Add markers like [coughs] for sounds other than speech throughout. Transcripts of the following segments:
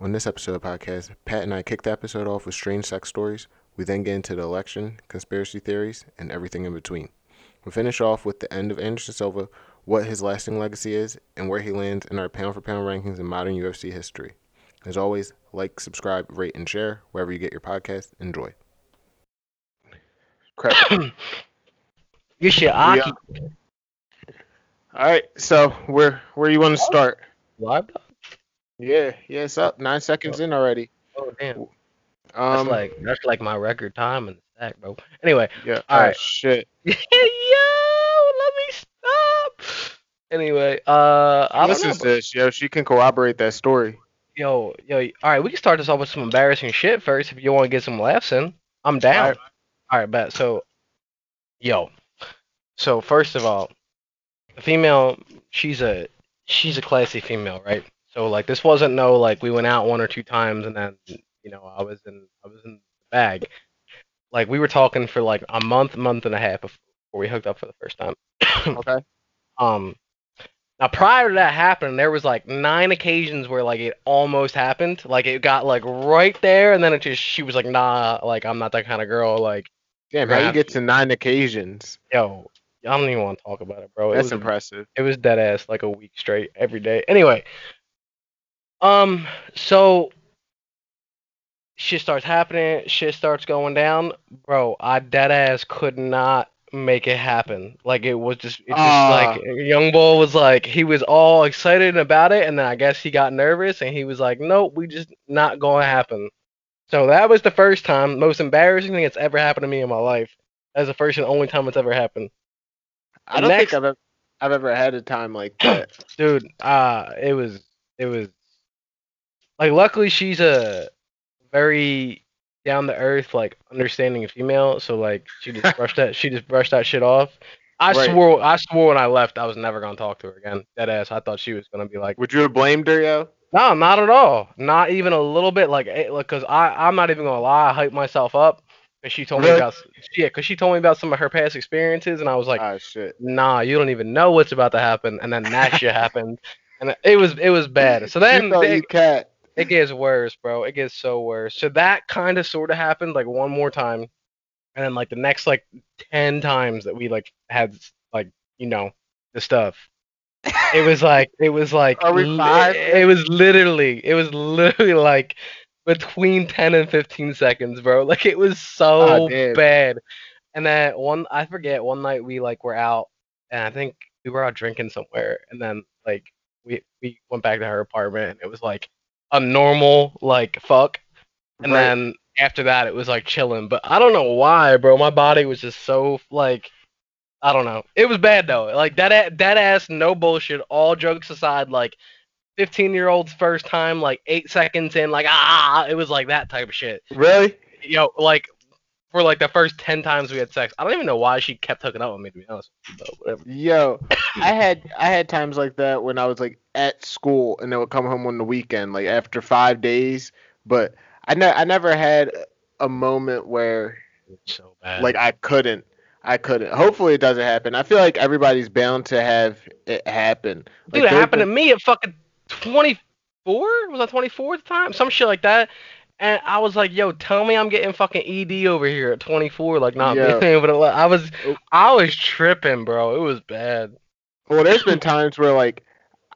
On this episode of the podcast, Pat and I kick the episode off with strange sex stories. We then get into the election, conspiracy theories, and everything in between. We finish off with the end of Anderson Silva, what his lasting legacy is, and where he lands in our pound for pound rankings in modern UFC history. As always, like, subscribe, rate, and share wherever you get your podcast. Enjoy. Crap. [coughs] You should Aki. All right, so where where you want to start? Live dog? Yeah, yeah, it's up. Nine seconds in already. Oh damn. That's Um, like that's like my record time in the stack, bro. Anyway, yeah. all oh, right. [laughs] shit. yo, let me stop. Anyway, uh, I This is this, yo. She can corroborate that story. Yo, yo, all right, we can start this off with some embarrassing shit first if you want to get some laughs in. I'm down. All right. All right, bet. So, yo, so first of all, the female, she's a she's a classy female, right? So like this wasn't no like we went out one or two times and then you know I was in I was in the bag. Like we were talking for like a month, month and a half before we hooked up for the first time. [coughs] Okay. Um, now prior to that happening, there was like nine occasions where like it almost happened. Like it got like right there, and then it just she was like, nah, like I'm not that kind of girl. Like Damn, how you get to nine occasions? yo, I don't even want to talk about it, bro. It That's was, impressive. It was dead ass like a week straight every day. Anyway, um, so shit starts happening, shit starts going down, bro. I dead ass could not make it happen. Like it was just, it just Ah. like young bull was like he was all excited about it, and then I guess he got nervous, and he was like, nope, we just not gonna happen. So that was the first time, most embarrassing thing that's ever happened to me in my life. That's the first and only time it's ever happened. I don't Next- think I've ever, I've ever had a time like that. [clears throat] dude uh it was it was like luckily she's a very down the earth, like understanding female so like she just [laughs] brushed that she just brushed that shit off i Right. swore i swore when i left i was never gonna talk to her again dead ass i thought she was gonna be like Would you have blamed her, yo? no not at all not even a little bit like eh, like because i i'm not even gonna lie i hyped myself up And she told me about yeah because she told me about some of her past experiences and i was like ah, shit. nah, you don't even know what's about to happen, and then that shit [laughs] happened, and it was it was bad. So then you it, you cat. It gets worse, bro. It gets so worse. So that kind of sort of happened like one more time, and then like the next like ten times that we like had like you know the stuff. It was like it was like Are we li- five? it was literally it was literally like between 10 and 15 seconds bro like it was so damn. bad and then one i forget one night we like were out and i think we were out drinking somewhere and then like we we went back to her apartment and it was like a normal like fuck. And Right. then after that it was like chilling. But i don't know why bro. My body was just so like i don't know. It was bad though. Like that that ass no bullshit. All jokes aside like 15 year old's first time like eight seconds in like ah it was like that type of shit. Really? yo like for like the first 10 times we had sex i don't even know why she kept hooking up with me to be honest but whatever Yo, [laughs] I had I had times like that when I was like at school and then would come home on the weekend, like after five days. But I ne- I never had a moment where so bad like I couldn't. I couldn't. Hopefully it doesn't happen. I feel like everybody's bound to have it happen. Dude, Like, it happened to me at fucking 24? Was I 24 at the time? Some shit like that. And I was like, yo, tell me I'm getting fucking ED over here at 24. Like, not Yeah. being [laughs] able to. I was, Oh. I was tripping, bro. It was bad. Well, there's been times where like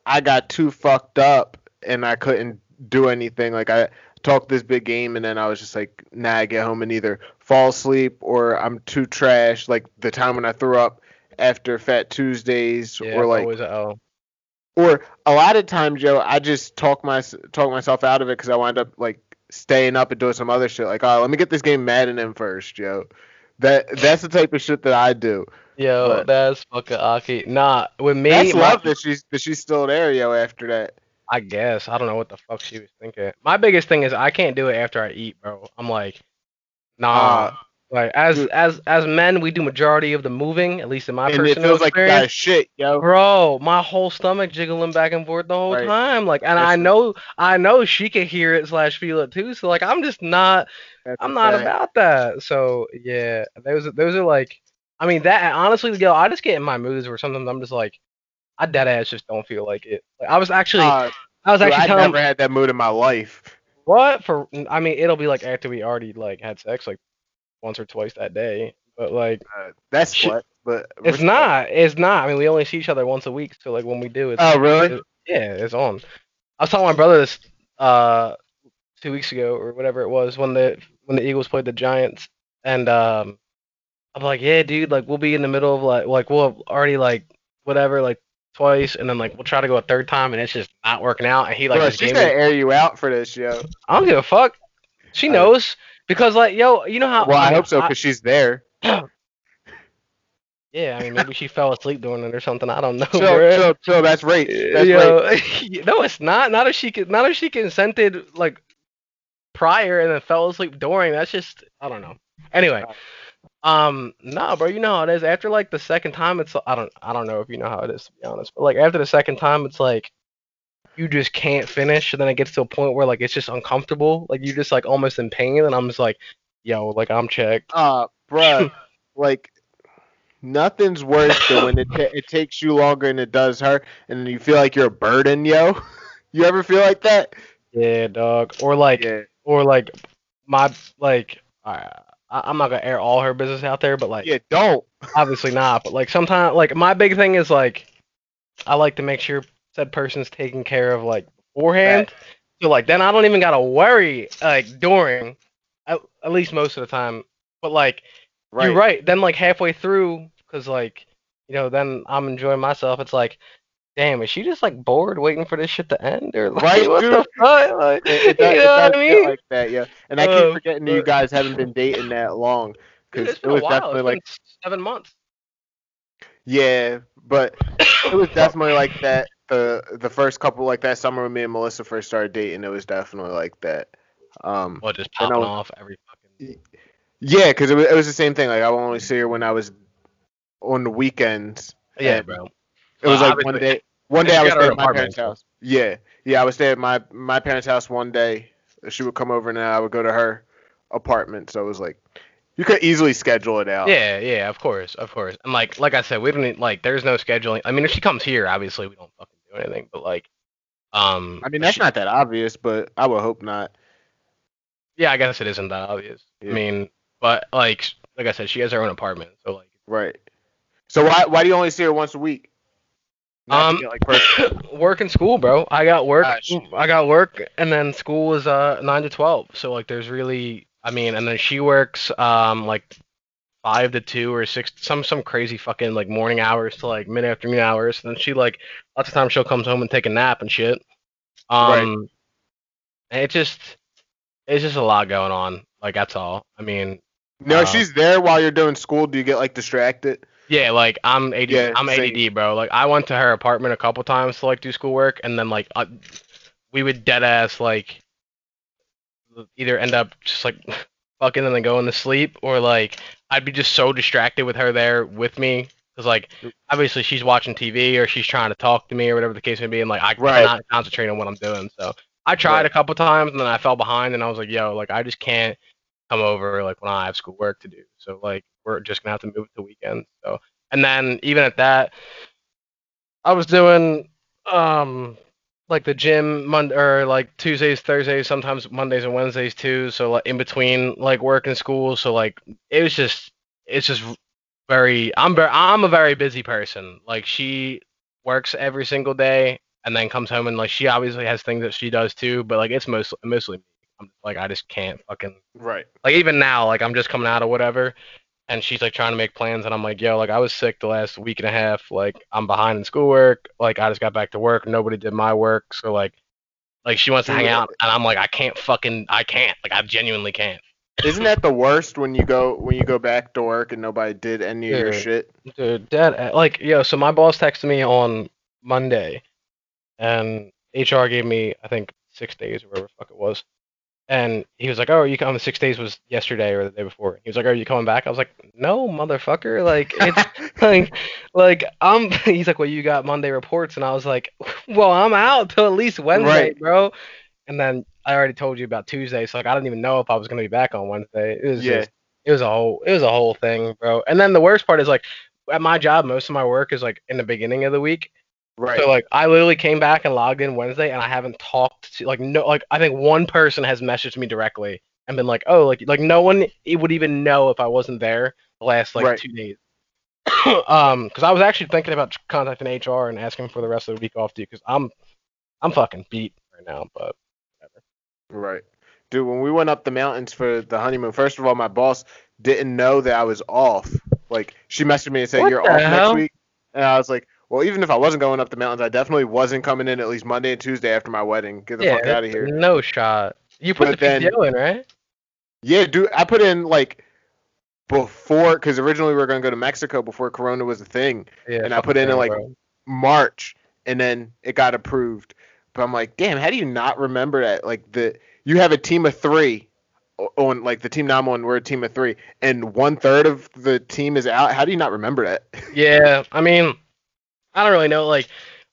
I got too fucked up and I couldn't do anything. Like I talked this big game and then I was just like, nah, I get home and either fall asleep or I'm too trash. Like the time when I threw up after Fat Tuesdays Yeah, or like always a or a lot of times, Joe, I just talk my talk myself out of it because I wind up like staying up and doing some other shit. Like, oh, let me get this game Madden in first, yo. That that's the type of shit that I do. Yo, but- that's fucking Aki. Nah, with me, That's my- love that she's that she's still there, yo. After that, I guess. I don't know what the fuck she was thinking. My biggest thing is I can't do it after I eat, bro. I'm like, nah. Ah. Like as dude. as as men, we do majority of the moving, at least in my and personal it feels like experience. got shit, yo. Bro, my whole stomach jiggling back and forth the whole Right. time. Like, and That's I know, I know she can hear it slash feel it too. So like, I'm just not, That's I'm not fact. about that. So yeah, those those are like, I mean that honestly, yo, I just get in my moods where sometimes I'm just like, I dead ass just don't feel like it. Like, I was actually, Uh, I was Dude, actually I never had that mood in my life. what for. I mean, it'll be like after we already like had sex like once or twice that day. But like, Uh, that's Shit. what. But it's not. It's not. I mean, we only see each other once a week, so like when we do, it's Oh, really? it- yeah, it's on. I was telling my brother this uh two weeks ago or whatever it was when the when the Eagles played the Giants, and um, I'm like, yeah, dude, like we'll be in the middle of like like we'll have already like whatever like twice, and then like we'll try to go a third time, and it's just not working out, and he like Bro, she's gonna me. air you out for this, yo. I don't give a fuck. She knows because like yo, you know how. Well, I mean, hope so, because she's there. [clears throat] yeah, I mean maybe she fell asleep doing it or something. I don't know. Chill, bruh. chill, chill. That's rape. That's rape. Yo, [laughs] no, it's not. Not if she could. Not if she consented like prior and then fell asleep during. That's just I don't know. Anyway, um, nah, bro. You know how it is. After like the second time, it's I don't I don't know if you know how it is to be honest, but like after the second time, it's like you just can't finish, and then it gets to a point where like it's just uncomfortable. Like you're just like almost in pain, and I'm just like, yo, like I'm checked. Uh, bruh, [laughs] like nothing's worse than when it ta- it takes you longer than it does her, and you feel like you're a burden, yo. [laughs] You ever feel like that? Yeah, dog. Or like Yeah. or like my like. I, I'm not gonna air all her business out there, but like Yeah. Don't. obviously not but like sometimes like my big thing is like i like to make sure said person's taken care of like beforehand. So like then i don't even gotta worry like during at, at least most of the time. But like Right. you're right. then like halfway through because like you know then i'm enjoying myself. It's like damn is she just like bored waiting for this shit to end? Or like Right, [laughs] what the fuck? Like, It, it does, you know what i mean? like that, yeah. And I keep forgetting that you guys haven't been dating that long, [laughs] Dude, because it was definitely It's like, seven months. Yeah, but [coughs] it was definitely like that. The the first couple like that summer when me and Melissa first started dating, it was definitely like that. Um, well just popping off every fucking yeah, because it was, it was the same thing. Like I would only see her when I was on the weekends. yeah bro It was like one day. [laughs] One day I was got her staying at my parents' house. Yeah, yeah, I would stay at my my parents' house one day. She would come over and I would go to her apartment. So it was like you could easily schedule it out. Yeah, yeah, of course, of course. And like, like I said, we don't need, like. There's no scheduling. I mean, if she comes here, obviously we don't fucking anything. But like, um, I mean that's she- not that obvious, but I would hope not. Yeah, I guess it isn't that obvious. Yeah. I mean, but like, like I said, she has her own apartment, so like, Right. So why why do you only see her once a week? Not Um, get, like [coughs] work and school, bro. I got work. Gosh. I got work, and then school is uh nine to twelve. So like, there's really, I mean, and then she works um like five to two or six, some some crazy fucking like morning hours to like mid afternoon hours. And then she like lots of times she'll come home and take a nap and shit. Um, and it just it's just a lot going on. Like that's all. I mean, no, uh, she's there while you're doing school. Do you get like distracted? Yeah, like I'm ADD. Yeah, I'm same. ADD, bro. Like I went to her apartment a couple times to like do schoolwork, and then like uh, we would dead ass like either end up just like fucking and then going to sleep, or like I'd be just so distracted with her there with me, because like obviously she's watching TV or she's trying to talk to me or whatever the case may be, and like I Right. cannot concentrate on what I'm doing. So I tried Right. a couple times, and then I fell behind, and I was like, yo, like I just can't come over like when I have schoolwork to do. So like we're just gonna have to move it to weekends. So and then even at that, I was doing um like the gym Monday or like Tuesdays, Thursdays, sometimes Mondays and Wednesdays too. So like in between like work and school. So like it was just it's just very I'm very I'm a very busy person. Like she works every single day and then comes home and like she obviously has things that she does too, but like it's mostly mostly me. I'm like I just can't fucking Right. like even now, like I'm just coming out or whatever, and she's like trying to make plans, and I'm like, yo, like I was sick the last week and a half, like I'm behind in schoolwork, like I just got back to work, nobody did my work, so like, like she wants to hang out, and I'm like, I can't fucking, I can't, like I genuinely can't. Isn't that the worst when you go when you go back to work and nobody did any of your shit? Dude, dead. Like, yo, so my boss texted me on Monday, and HR gave me, I think, six days or whatever the fuck it was. And he was like, "Oh, are you coming?" Six days was yesterday or the day before. He was like, "Are you coming back?" I was like, "No, motherfucker! Like, it's [laughs] like, like I'm." [laughs] He's like, "Well, you got Monday reports," and I was like, [laughs] "Well, I'm out till at least Wednesday, Right. bro." And then I already told you about Tuesday, so like I didn't even know if I was gonna be back on Wednesday. It was Yeah. just, it was a whole, it was a whole thing, bro. And then the worst part is like, at my job, most of my work is like in the beginning of the week, Right. So like I literally came back and logged in Wednesday and I haven't talked to like no like I think one person has messaged me directly and been like, "Oh, like like no one it would even know if I wasn't there the last like Right. 2 days." [coughs] um cuz I was actually thinking about contacting HR and asking for the rest of the week off too cuz I'm I'm fucking beat right now, but Right. Dude, when we went up the mountains for the honeymoon, first of all, my boss didn't know that I was off. Like, she messaged me and said, What You're off hell? next week. And I was like, Well, even if I wasn't going up the mountains, I definitely wasn't coming in at least Monday and Tuesday after my wedding. Get the yeah, fuck out of here. no shot. You put But the then- PTO in, right? Yeah, dude, I put in like before, because originally we were going to go to Mexico before Corona was a thing. Yeah. And I put in, yeah, like, bro. March, and then it got approved. But I'm like, damn, how do you not remember that? Like the you have a team of three on like the team now I'm on, we're a team of three, and one third of the team is out. How do you not remember that? [laughs] Yeah, I mean, I don't really know. Like,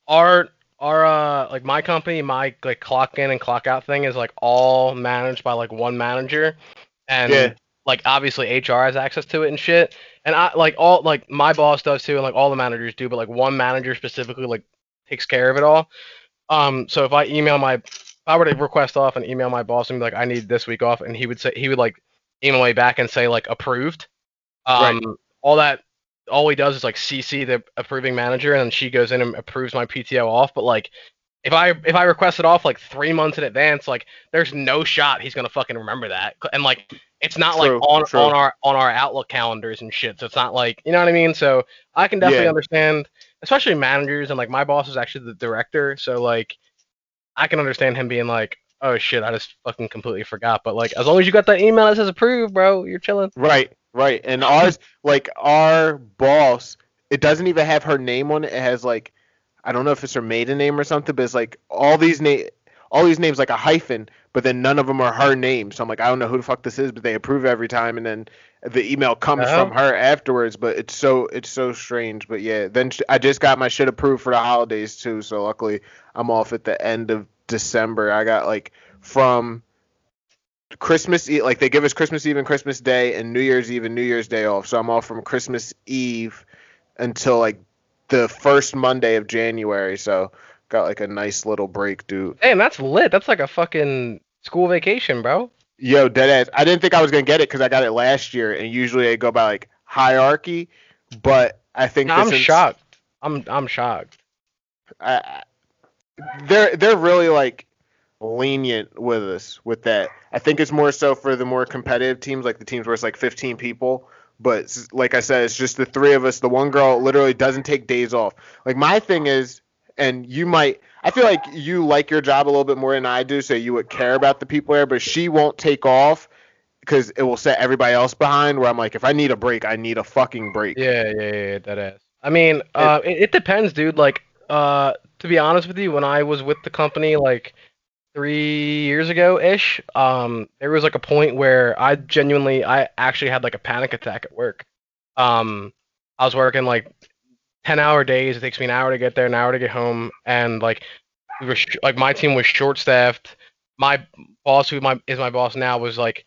our our uh like my company, my like clock in and clock out thing is like all managed by like one manager, and Yeah. like obviously HR has access to it and shit. And I like all like my boss does too, and like all the managers do, but like one manager specifically like takes care of it all. Um, so if I email my, if I were to request off and email my boss and be like, I need this week off, and he would say he would like email me back and say like approved. Um, all that all he does is like CC the approving manager, and then she goes in and approves my PTO off. But like, if I if I request it off like three months in advance, like there's no shot he's gonna fucking remember that. And like, it's not True, like on true. on our on our Outlook calendars and shit. So it's not like you know what I mean. So I can definitely Yeah. understand, especially managers and like my boss is actually the director, so like I can understand him being like. Oh shit! I just fucking completely forgot. But like, as long as you got that email that says approved, bro, you're chilling. Right, right. And ours, like our boss, it doesn't even have her name on it. It has like, I don't know if it's her maiden name or something, but it's like all these name, all these names like a hyphen, but then none of them are her name. So I'm like, I don't know who the fuck this is, but they approve every time, and then the email comes Oh. from her afterwards. But it's so it's so strange. But yeah, then sh- I just got my shit approved for the holidays too. So luckily, I'm off at the end of December. I got like from Christmas Eve, like they give us Christmas Eve and Christmas Day and New Year's Eve and New Year's Day off. So I'm off from Christmas Eve until like the first Monday of January. So got like a nice little break, dude. Damn, that's lit. That's like a fucking school vacation, bro. Yo, deadass. I didn't think I was gonna get it because I got it last year, and usually they go by like hierarchy. But I think No, this I'm is- shocked. I'm I'm shocked. I, I- they're they're really like lenient with us with that. I think it's more so for the more competitive teams, like the teams where it's like 15 people. But like I said, it's just the three of us. The one girl literally doesn't take days off. Like my thing is, and you might, I feel like you like your job a little bit more than I do, so you would care about the people there. But she won't take off because it will set everybody else behind. Where I'm like, if I need a break, I need a fucking break. Yeah, yeah, yeah, that ass. I mean, uh, it, it depends, dude. Like, uh, to be honest with you, when I was with the company, like three years ago ish, um, there was like a point where I genuinely, I actually had like a panic attack at work. Um, I was working like ten hour days. It takes me an hour to get there, an hour to get home, and like we were sh- like my team was short staffed. My boss, who my is my boss now, was like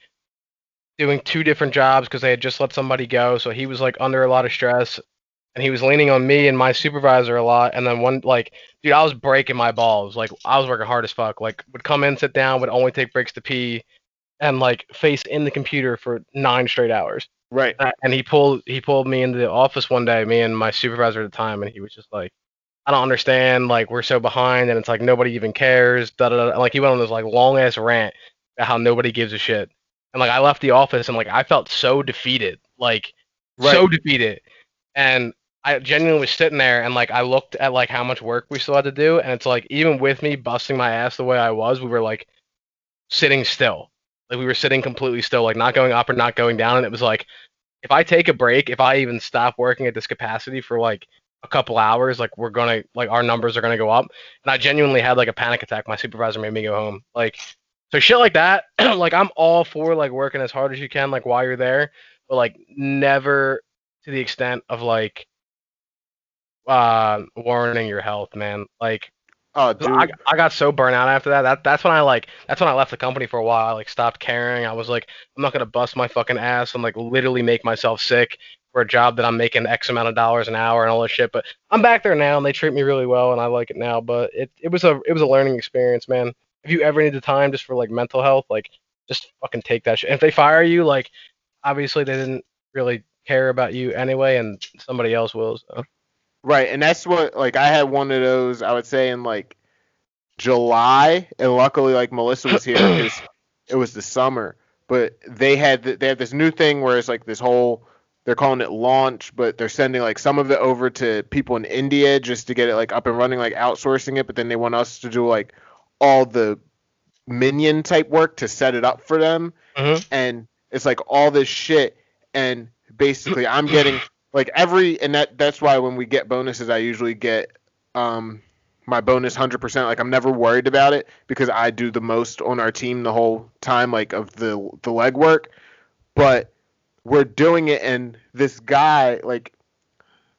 doing two different jobs because they had just let somebody go, so he was like under a lot of stress, and he was leaning on me and my supervisor a lot. And then one like, dude, I was breaking my balls. Like I was working hard as fuck. Like would come in, sit down, would only take breaks to pee, and like face in the computer for nine straight hours. Right. Uh, and he pulled he pulled me into the office one day, me and my supervisor at the time, and he was just like, "I don't understand. Like we're so behind, and it's like nobody even cares." Da da da. Like he went on this like long ass rant about how nobody gives a shit, and like I left the office and like I felt so defeated, like so defeated, and I genuinely was sitting there and like I looked at like how much work we still had to do, and it's like even with me busting my ass the way I was, we were like sitting still. Like we were sitting completely still, like not going up or not going down. And it was like, if I take a break, if I even stop working at this capacity for like a couple hours, like we're gonna like our numbers are gonna go up. And I genuinely had like a panic attack. My supervisor made me go home. Like so shit like that. [clears throat] like I'm all for like working as hard as you can, like while you're there, but like never to the extent of like uh warning your health, man. Like Oh, dude. I, I got so burnt out after that. That that's when I like that's when I left the company for a while. I like stopped caring. I was like, I'm not gonna bust my fucking ass and like literally make myself sick. for a job that I'm making X amount of dollars an hour and all this shit. But I'm back there now, and they treat me really well, and I like it now. But it, it was a it was a learning experience, man. If you ever need the time just for like mental health, like just fucking take that shit. And if they fire you, like obviously they didn't really care about you anyway, and somebody else will. So. Right, and that's what like I had one of those. I would say in like July, and luckily like Melissa was here [clears throat] because it was the summer. But they had they have this new thing where it's like this whole they're calling it launch, but they're sending like some of it over to people in India just to get it like up and running, like outsourcing it. But then they want us to do like all the minion type work to set it up for them, Mhm. and it's like all this shit. And basically, I'm getting [clears throat] like every and that that's why when we get bonuses, I usually get um my bonus 100% like i'm never worried about it because i do the most on our team the whole time like of the the leg work but we're doing it and this guy like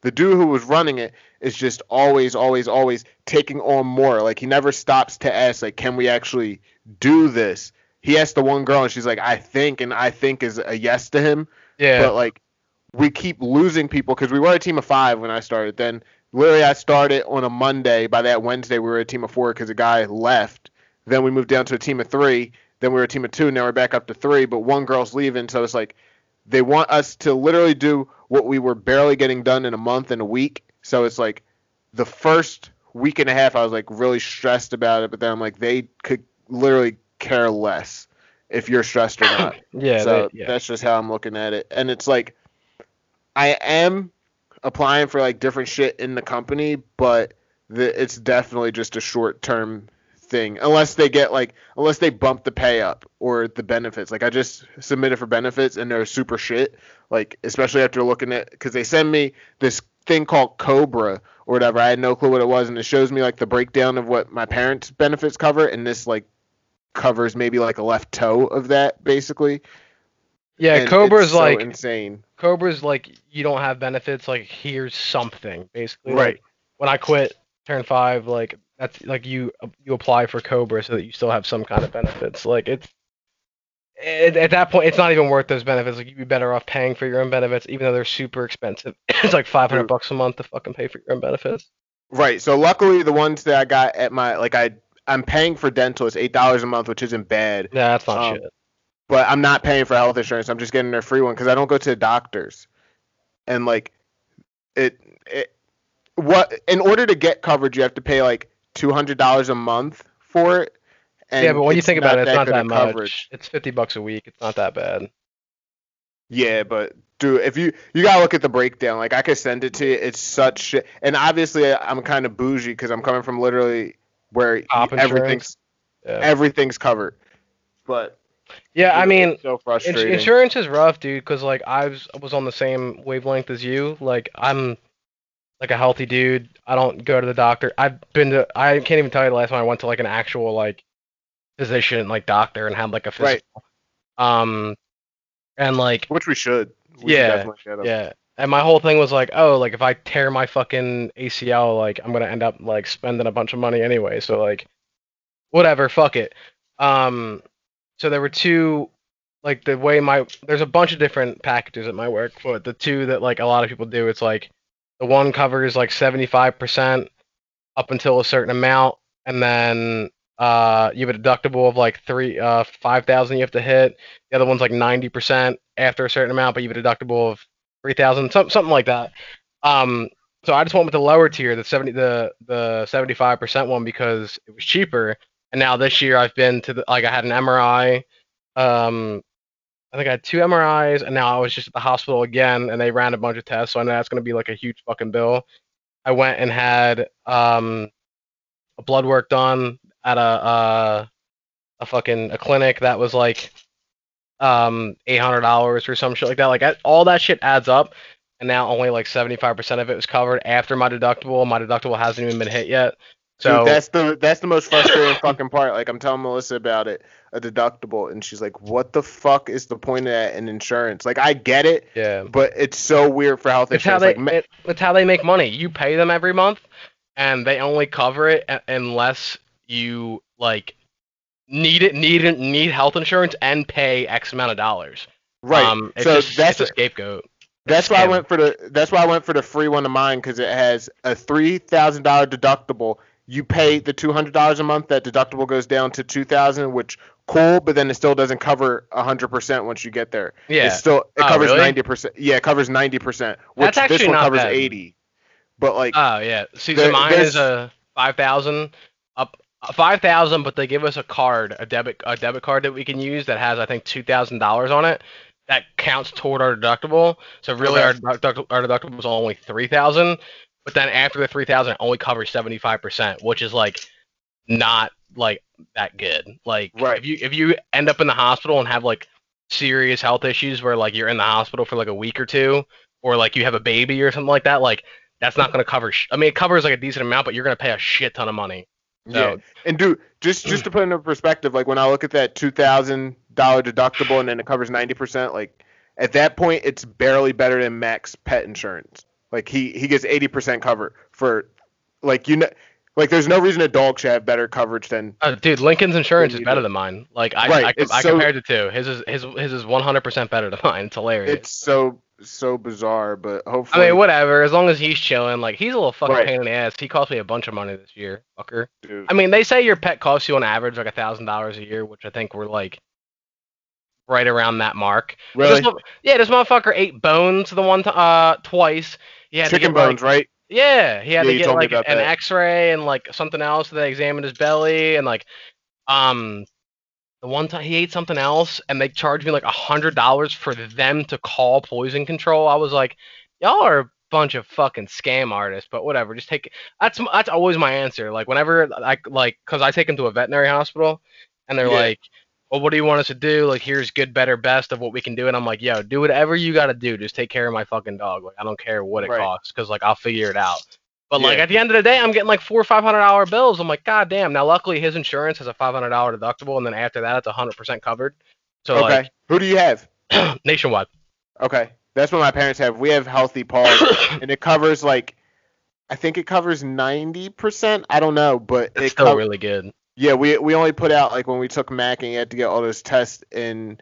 the dude who was running it is just always always always taking on more. Like he never stops to ask like can we actually do this? He asked the one girl and she's like i think and i think is a yes to him. Yeah. but like we keep losing people because we were a team of five when I started. Then literally I started on a Monday. By that Wednesday we were a team of four because a guy left. Then we moved down to a team of three. Then we were a team of two. Now we're back up to three. But one girl's leaving, so it's like they want us to literally do what we were barely getting done in a month and a week. So it's like the first week and a half I was like really stressed about it, but then I'm like they could literally care less if you're stressed or not [coughs] yeah. so yeah. that's just how I'm looking at it. And it's like I am applying for like different shit in the company, but the, it's definitely just a short term thing unless they get like unless they bump the pay up or the benefits. Like I just submitted for benefits and they're super shit. Like especially after looking at because they send me this thing called Cobra or whatever. I had no clue what it was, and it shows me like the breakdown of what my parents' benefits cover, and this like covers maybe like a left toe of that basically. yeah. And Cobra's it's so like insane. Cobra's like you don't have benefits. Like here's something basically. Right. Like, when I quit turn five, like that's like you you apply for Cobra so that you still have some kind of benefits. Like it's at, at that point, it's not even worth those benefits. Like you'd be better off paying for your own benefits, even though they're super expensive. [laughs] it's like five hundred bucks a month to fucking pay for your own benefits. Right. So luckily, the ones that I got at my like I I'm paying for dental. It's eight dollars a month, which isn't bad. Yeah, that's not Um, shit. But I'm not paying for health insurance. I'm just getting their free one because I don't go to the doctors. And like, it it what in order to get coverage, you have to pay like two hundred dollars a month for it. And yeah, but when you think about it, it's not that much. coverage. It's fifty bucks a week. It's not that bad. Yeah, but dude, if you you gotta look at the breakdown. Like I could send it to you. It's such shit. And obviously, I'm kind of bougie because I'm coming from literally where everything's Yeah. everything's covered. But Yeah, I mean, so Ins- insurance is rough, dude. Because like I was, was on the same wavelength as you. Like I'm like a healthy dude. I don't go to the doctor. I've been to. I can't even tell you the last time I went to like an actual like physician, like doctor, and had like a physical. Right. Um, and like Which we should. We Yeah, should yeah. And my whole thing was like, oh, like if I tear my fucking ACL, like I'm gonna end up like spending a bunch of money anyway. So like, whatever, fuck it. Um, so there were two, like the way my there's a bunch of different packages at my work, but the two that like a lot of people do, it's like the one covers like 75% up until a certain amount, and then uh you have a deductible of like three uh five thousand you have to hit. The other one's like 90% after a certain amount, but you have a deductible of three thousand, some, something like that. Um, so I just went with the lower tier, the seventy, the the seventy five percent one because it was cheaper. And now this year I've been to the like I had an MRI, um, I think I had two MRIs, and now I was just at the hospital again, and they ran a bunch of tests, so I know that's gonna be like a huge fucking bill. I went and had um a blood work done at a uh a fucking a clinic that was like um eight hundred dollars or some shit like that. Like I- all that shit adds up, and now only like seventy five percent of it was covered after my deductible. My deductible hasn't even been hit yet. So Dude, that's the that's the most frustrating fucking part. Like I'm telling Melissa about it, a deductible, and she's like, "What the fuck is the point of that in insurance?" Like I get it, yeah, but it's so weird for health it's how insurance. they like, it, it's how they make money. You pay them every month, and they only cover it unless you like need it need it need health insurance and pay X amount of dollars. right. Um, it's so just that's a scapegoat. That's why I went for the. That's why I went for the free one of mine because it has a three thousand dollar deductible. You pay the two hundred dollars a month. That deductible goes down to two thousand, which cool, but then it still doesn't cover hundred percent once you get there. Yeah. it still it Oh, covers really? ninety percent. Yeah, it covers ninety percent. Which That's actually this one not covers bad. eighty. But like, Oh yeah. See, so mine is a five thousand up five thousand, but they give us a card, a debit a debit card that we can use that has I think two thousand dollars on it. That counts toward our deductible. So really, Okay. our deduct- our deductible is only three thousand. But then after the three thousand, it only covers seventy five percent, which is like not like that good. Like Right. if you if you end up in the hospital and have like serious health issues where like you're in the hospital for like a week or two, or like you have a baby or something like that, like that's not going to cover. Sh- I mean, it covers like a decent amount, but you're going to pay a shit ton of money. yeah. And dude, just just to put into perspective, like when I look at that two thousand dollar deductible and then it covers ninety percent, like at that point it's barely better than Mac's pet insurance. Like he he gets eighty percent cover for like you know like there's no reason a dog should have better coverage than Uh, dude, Lincoln's insurance is better than mine. Like I, Right, I, it's I, so- compared the two. His is his his is 100% better than mine. It's hilarious. it's so so bizarre, but hopefully. I mean, whatever. As long as he's chilling, like he's a little fucking Right. pain in the ass. He cost me a bunch of money this year, fucker. dude, I mean, they say your pet costs you on average like a thousand dollars a year, which I think we're like right around that mark. Really This, yeah, this motherfucker ate bones the one t- uh twice. He had chicken get, like- bones, right? Yeah, he had Yeah, to get like an that. X-ray and like something else. They examined his belly and like, um, the one time he ate something else and they charged me like a hundred dollars for them to call poison control. I was like, y'all are a bunch of fucking scam artists. But whatever, just take. That's that's always my answer. Like whenever I like, cause I take him to a veterinary hospital, and they're Yeah. like. Well, what do you want us to do? Like, here's good, better, best of what we can do. And I'm like, yo, do whatever you got to do. Just take care of my fucking dog. Like, I don't care what it Right. costs, cause like I'll figure it out. But like at the end of the day, I'm getting like four or five hundred dollar bills. I'm like, god damn. Now luckily his insurance has a five hundred dollar deductible, and then after that it's hundred percent covered. So okay. Who do you have? [clears throat] nationwide. Okay. That's what my parents have. We have healthy paws [coughs] and it covers like I think it covers 90%. I don't know, but It's it still really good. Yeah, we we only put out like when we took Mac and you had to get all those tests in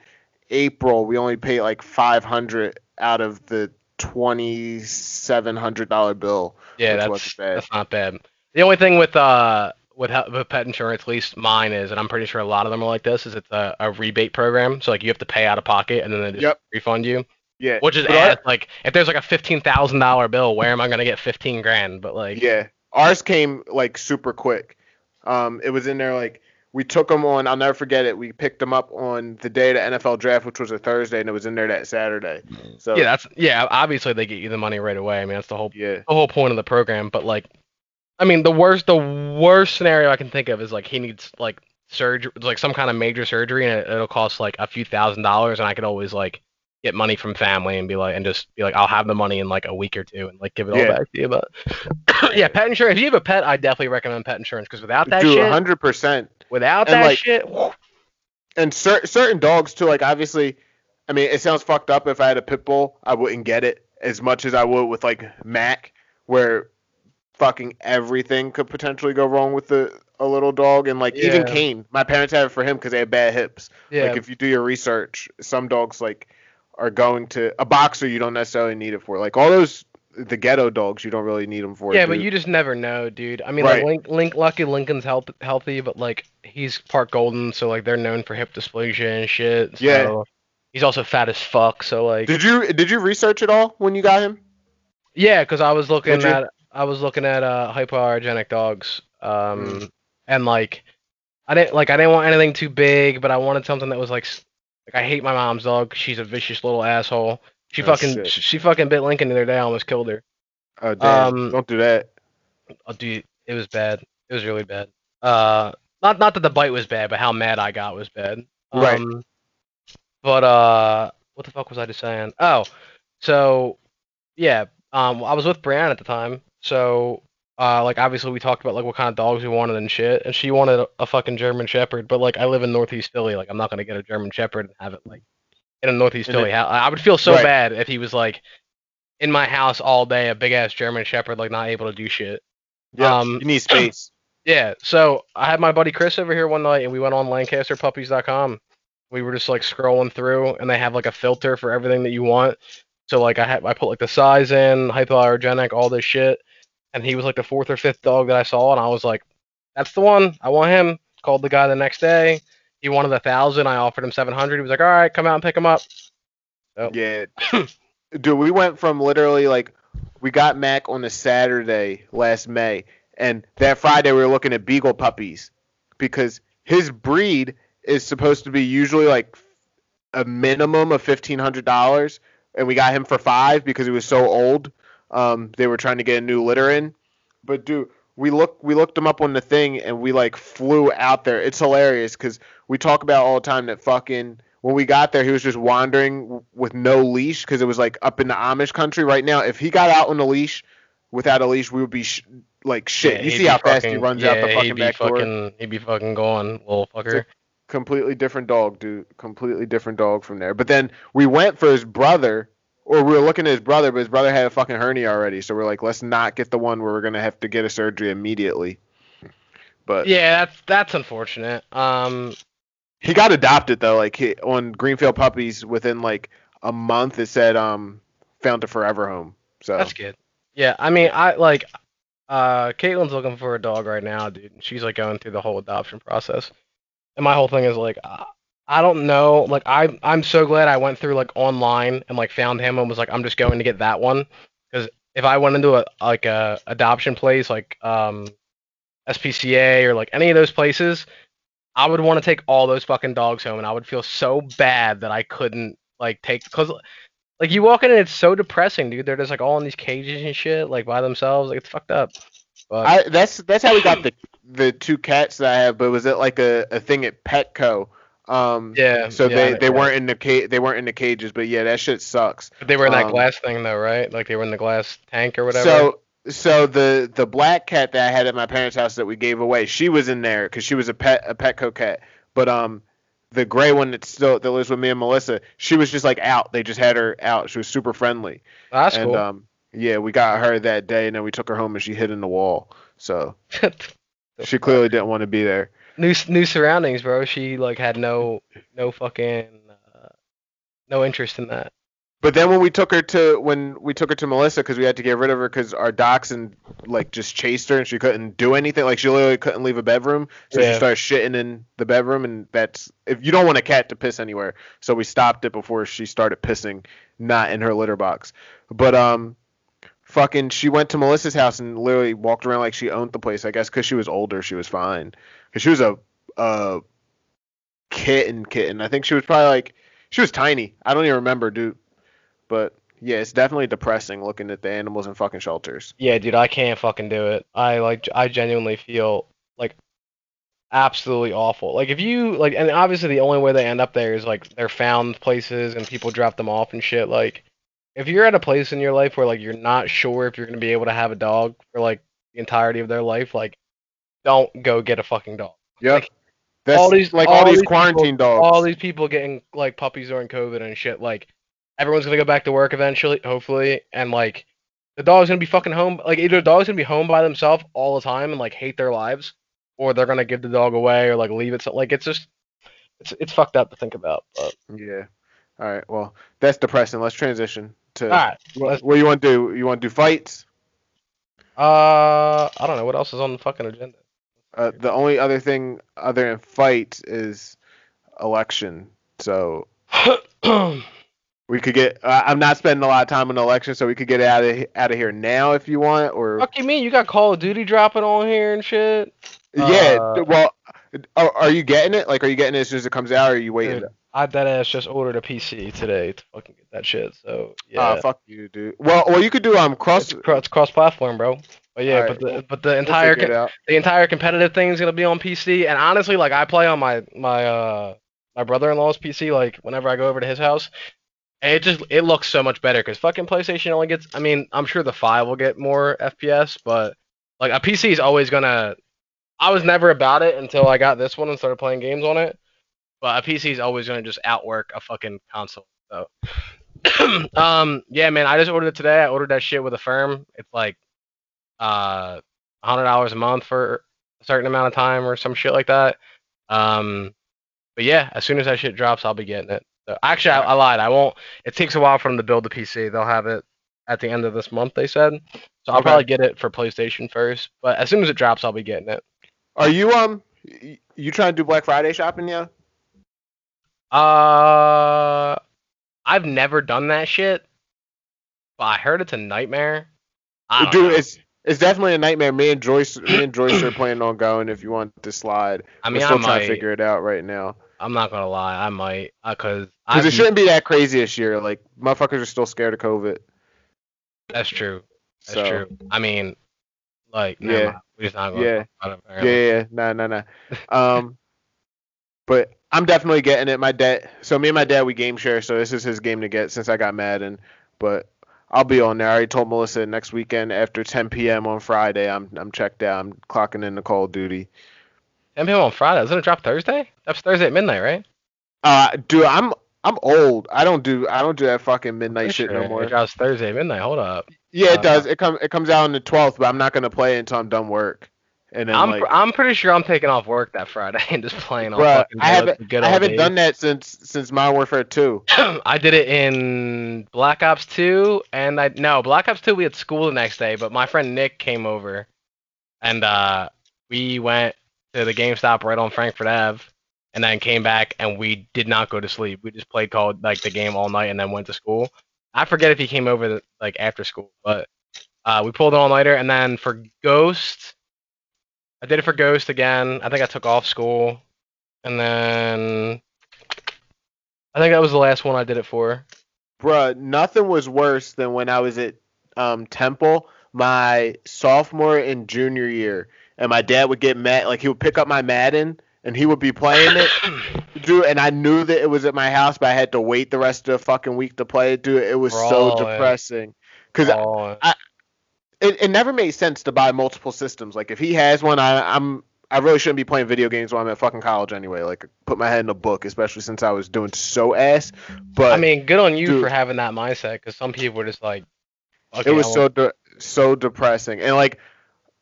April, we only paid like 500 out of the $2700 bill. Yeah, that's that's not bad. The only thing with uh with, with pet insurance, at least mine is, and I'm pretty sure a lot of them are like this, is it's a, a rebate program. So like you have to pay out of pocket, and then they just Yep. refund you. Yeah. Which is our- Like if there's like a fifteen thousand dollar bill, where am I gonna get fifteen grand? But like Yeah, ours came like super quick. Um, it was in there like we took them on. I'll never forget it. We picked them up on the day of the NFL draft, which was a Thursday, and it was in there that Saturday. So yeah, that's yeah. Obviously they get you the money right away. I mean that's the whole yeah, the whole point of the program. But like, I mean, the worst the worst scenario I can think of is like he needs like surgery, like some kind of major surgery, and it, it'll cost like a few thousand dollars, and I could always like get money from family and be like, and just be like, I'll have the money in like a week or two, and like give it all Yeah. back to you. But [coughs] yeah, pet insurance. If you have a pet, I definitely recommend pet insurance because without that dude, shit, hundred percent. without and, that like, shit, And cer- certain dogs too. Like obviously, I mean, it sounds fucked up. If I had a pit bull, I wouldn't get it as much as I would with like Mac, where fucking everything could potentially go wrong with the a little dog. And like even Kane, my parents have it for him because they have bad hips. yeah, Like if you do your research, some dogs like are going to a boxer you don't necessarily need it for. Like all those the ghetto dogs you don't really need them for. Yeah, but dude. you just never know, dude. I mean, Right. like Link, Link, lucky Lincoln's health, healthy, but like he's part golden, so like they're known for hip dysplasia and shit. So Yeah. He's also fat as fuck, so like. Did you did you research it all when you got him? Yeah, because I was looking Did you? at I was looking at uh hypoallergenic dogs, um, Mm. and like I didn't like I didn't want anything too big, but I wanted something that was like like I hate my mom's dog. She's a vicious little asshole. She Oh, fucking shit. she fucking bit Lincoln the other day, I almost killed her. Oh damn! Um, don't do that. Oh, dude, it was bad. It was really bad. Uh, not not that the bite was bad, but how mad I got was bad. Right. Um, but uh, what the fuck was I just saying? Oh, so yeah, um, I was with Brianne at the time. So uh, like obviously we talked about like what kind of dogs we wanted and shit, and she wanted a, a fucking German Shepherd. But like I live in Northeast Philly, like I'm not gonna get a German Shepherd and have it like in a Northeast And Philly house. I would feel so Right. bad if he was like in my house all day, a big ass German Shepherd, like not able to do shit. Yeah, um, you need space. [clears throat] Yeah, so I had my buddy Chris over here one night, and we went on LancasterPuppies.com. We were just like scrolling through, and they have like a filter for everything that you want. So like I had I put like the size in, hypoallergenic, all this shit, and he was like the fourth or fifth dog that I saw, and I was like, that's the one. I want him. Called the guy the next day. He wanted a thousand. I offered him seven hundred. He was like, all right, come out and pick him up. So, Yeah, dude, we went from literally like we got Mac on a Saturday last May, and that Friday we were looking at beagle puppies because his breed is supposed to be usually like a minimum of fifteen hundred dollars, and we got him for five because he was so old. Um, they were trying to get a new litter in, but dude, we looked we looked him up on the thing and we like flew out there. It's hilarious because we talk about all the time that fucking when we got there he was just wandering with no leash because it was like up in the Amish country. Right now, if he got out on a leash without a leash, we would be sh- like shit. yeah, you see how fast he fucking- runs out the yeah, fucking back door. fucking, He'd be fucking going, little fucker. completely different dog, dude. Completely different dog from there. But then we went for his brother, or we were looking at his brother, but his brother had a fucking hernia already. So we're like, let's not get the one where we're gonna have to get a surgery immediately. But Yeah, that's that's unfortunate. Um, he got adopted though. Like he, on Greenfield Puppies, within like a month, it said um found a forever home. So That's good. Yeah, I mean, I like. Uh, Caitlin's looking for a dog right now, dude. She's like going through the whole adoption process, and my whole thing is like, I, I don't know. Like, I I'm so glad I went through like online and like found him and was like, I'm just going to get that one, because if I went into a like a adoption place like um, SPCA or like any of those places, I would want to take all those fucking dogs home, and I would feel so bad that I couldn't like take because like you walk in and it's so depressing, dude. They're just like all in these cages and shit, like by themselves. Like it's fucked up. But I that's that's how we got the the two cats that I have. But was it like a, a thing at Petco? Um, yeah. So yeah, they, they yeah. weren't in the ca- they weren't in the cages, but yeah, that shit sucks. But they were in that um, glass thing though, right? Like they were in the glass tank or whatever. So so the the black cat that I had at my parents' house that we gave away, she was in there because she was a pet a Petco cat. But um, the gray one that still that lives with me and Melissa, she was just like out. They just had her out. She was super friendly. that's and cool. um, yeah, we got her that day, and then we took her home and she hid in the wall. So [laughs] she clearly didn't want to be there. New new surroundings, bro. She like had no no fucking uh, no interest in that. But then when we took her to when we took her to Melissa because we had to get rid of her because our dachshund like just chased her and she couldn't do anything. Like she literally couldn't leave a bedroom. So she started shitting in the bedroom and that's if you don't want a cat to piss anywhere. So we stopped it before she started pissing not in her litter box. But um fucking she went to Melissa's house and literally walked around like she owned the place I guess because she was older. She was fine because she was a a kitten kitten I think she was probably like she was tiny I don't even remember dude but yeah, it's definitely depressing looking at the animals in fucking shelters. Yeah, dude, I can't fucking do it. I like I genuinely feel like absolutely awful. Like if you like and obviously the only way they end up there is like they're found places and people drop them off and shit. Like if you're at a place in your life where like you're not sure if you're going to be able to have a dog for like the entirety of their life, like don't go get a fucking dog. Yep. Like, That's all these- like all all, these these quarantine dogs. All these people getting like puppies during COVID and shit, like everyone's gonna go back to work eventually, hopefully, and like the dog's gonna be fucking home. Like either the dog's gonna be home by themselves all the time and like hate their lives, or they're gonna give the dog away or like leave it. So, like it's just it's it's fucked up to think about. But yeah. All right. Well, that's depressing. Let's transition to all right, what, what you want to do. You want to do fights? uh, I don't know what else is on the fucking agenda. Uh, the only other thing other than fight is election. So [coughs] we could get. Uh, I'm not spending a lot of time on election, so we could get out of out of here now if you want. Or Fuck you mean you got Call of Duty dropping on here and shit? yeah. uh, well, are, are you getting it? Like, are you getting it as soon as it comes out, or are you waiting? Dude, I dead ass just ordered a PC today to fucking get that shit. So yeah. Ah, fuck you, dude. Well, well, you could do um cross. It's, cro- it's cross-platform, bro. But yeah, but the well, but the we'll entire figure it co- out. the entire competitive thing is gonna be on PC. And honestly, like I play on my my uh my brother-in-law's PC. Like whenever I go over to his house, and it just it looks so much better because fucking PlayStation only gets. I mean, I'm sure the five will get more FPS, but like a PC is always gonna. I was never about it until I got this one and started playing games on it. But a PC is always gonna just outwork a fucking console. So, [clears throat] um, yeah, man, I just ordered it today. I ordered that shit with Affirm. It's like uh, hundred dollars a month for a certain amount of time or some shit like that. Um, but yeah, as soon as that shit drops, I'll be getting it. So, actually, I, I lied. I won't. It takes a while for them to build the PC. They'll have it at the end of this month. They said. So I'll Okay. probably get it for PlayStation first. But as soon as it drops, I'll be getting it. Are you um you trying to do Black Friday shopping yeah? Uh, I've never done that shit, but I heard it's a nightmare. Dude, know. it's it's definitely a nightmare. Me and Joyce, me and Joyce are [clears throat] planning on going if you want to slide. I We're mean, I still trying might. to figure it out right now. I'm not gonna lie. I might, uh, cause Because it shouldn't be that crazy this year. Like motherfuckers are still scared of COVID. That's true. That's so, true. I mean, like, Yeah. yeah, we're just not going. Yeah. To talk about it, Yeah, yeah, yeah. no, no, no. Um, but I'm definitely getting it. My dad. So me and my dad we game share. So this is his game to get since I got Madden. But I'll be on there. I told Melissa next weekend after 10 p.m. on Friday. I'm I'm checked out. I'm clocking in the Call of Duty. 10 p.m. on Friday. Doesn't it drop Thursday? That's Thursday at midnight, right? Uh, dude, I'm I'm old. I don't do I don't do that fucking midnight shit no more. It drops Thursday at midnight. Hold up. Yeah, Uh, it does. It comes it comes out on the 12th, but I'm not gonna play it until I'm done work. And then I'm like, pr- I'm pretty sure I'm taking off work that Friday and just playing on bruh, fucking I haven't good I old haven't days. done that since since Modern Warfare 2. [clears throat] I did it in Black Ops 2, and I no Black Ops 2. We had school the next day, but my friend Nick came over, and uh, we went to the GameStop right on Frankford Ave, and then came back, and we did not go to sleep. We just played called like the game all night, and then went to school. I forget if he came over the, like after school, but uh, we pulled an all nighter, and then for Ghost, I did it for Ghost again. I think I took off school, and then I think that was the last one I did it for. Bruh, nothing was worse than when I was at um, Temple my sophomore and junior year, and my dad would get mad. Like he would pick up my Madden and he would be playing it, [coughs] dude. And I knew that it was at my house, but I had to wait the rest of the fucking week to play it, dude. It was so depressing because Oh, it, it never made sense to buy multiple systems. Like if he has one, I, I'm I really shouldn't be playing video games while I'm at fucking college anyway. Like put my head in a book, especially since I was doing so ass. But I mean, good on you dude. for having that mindset, because some people are just like, it was so de- so depressing and like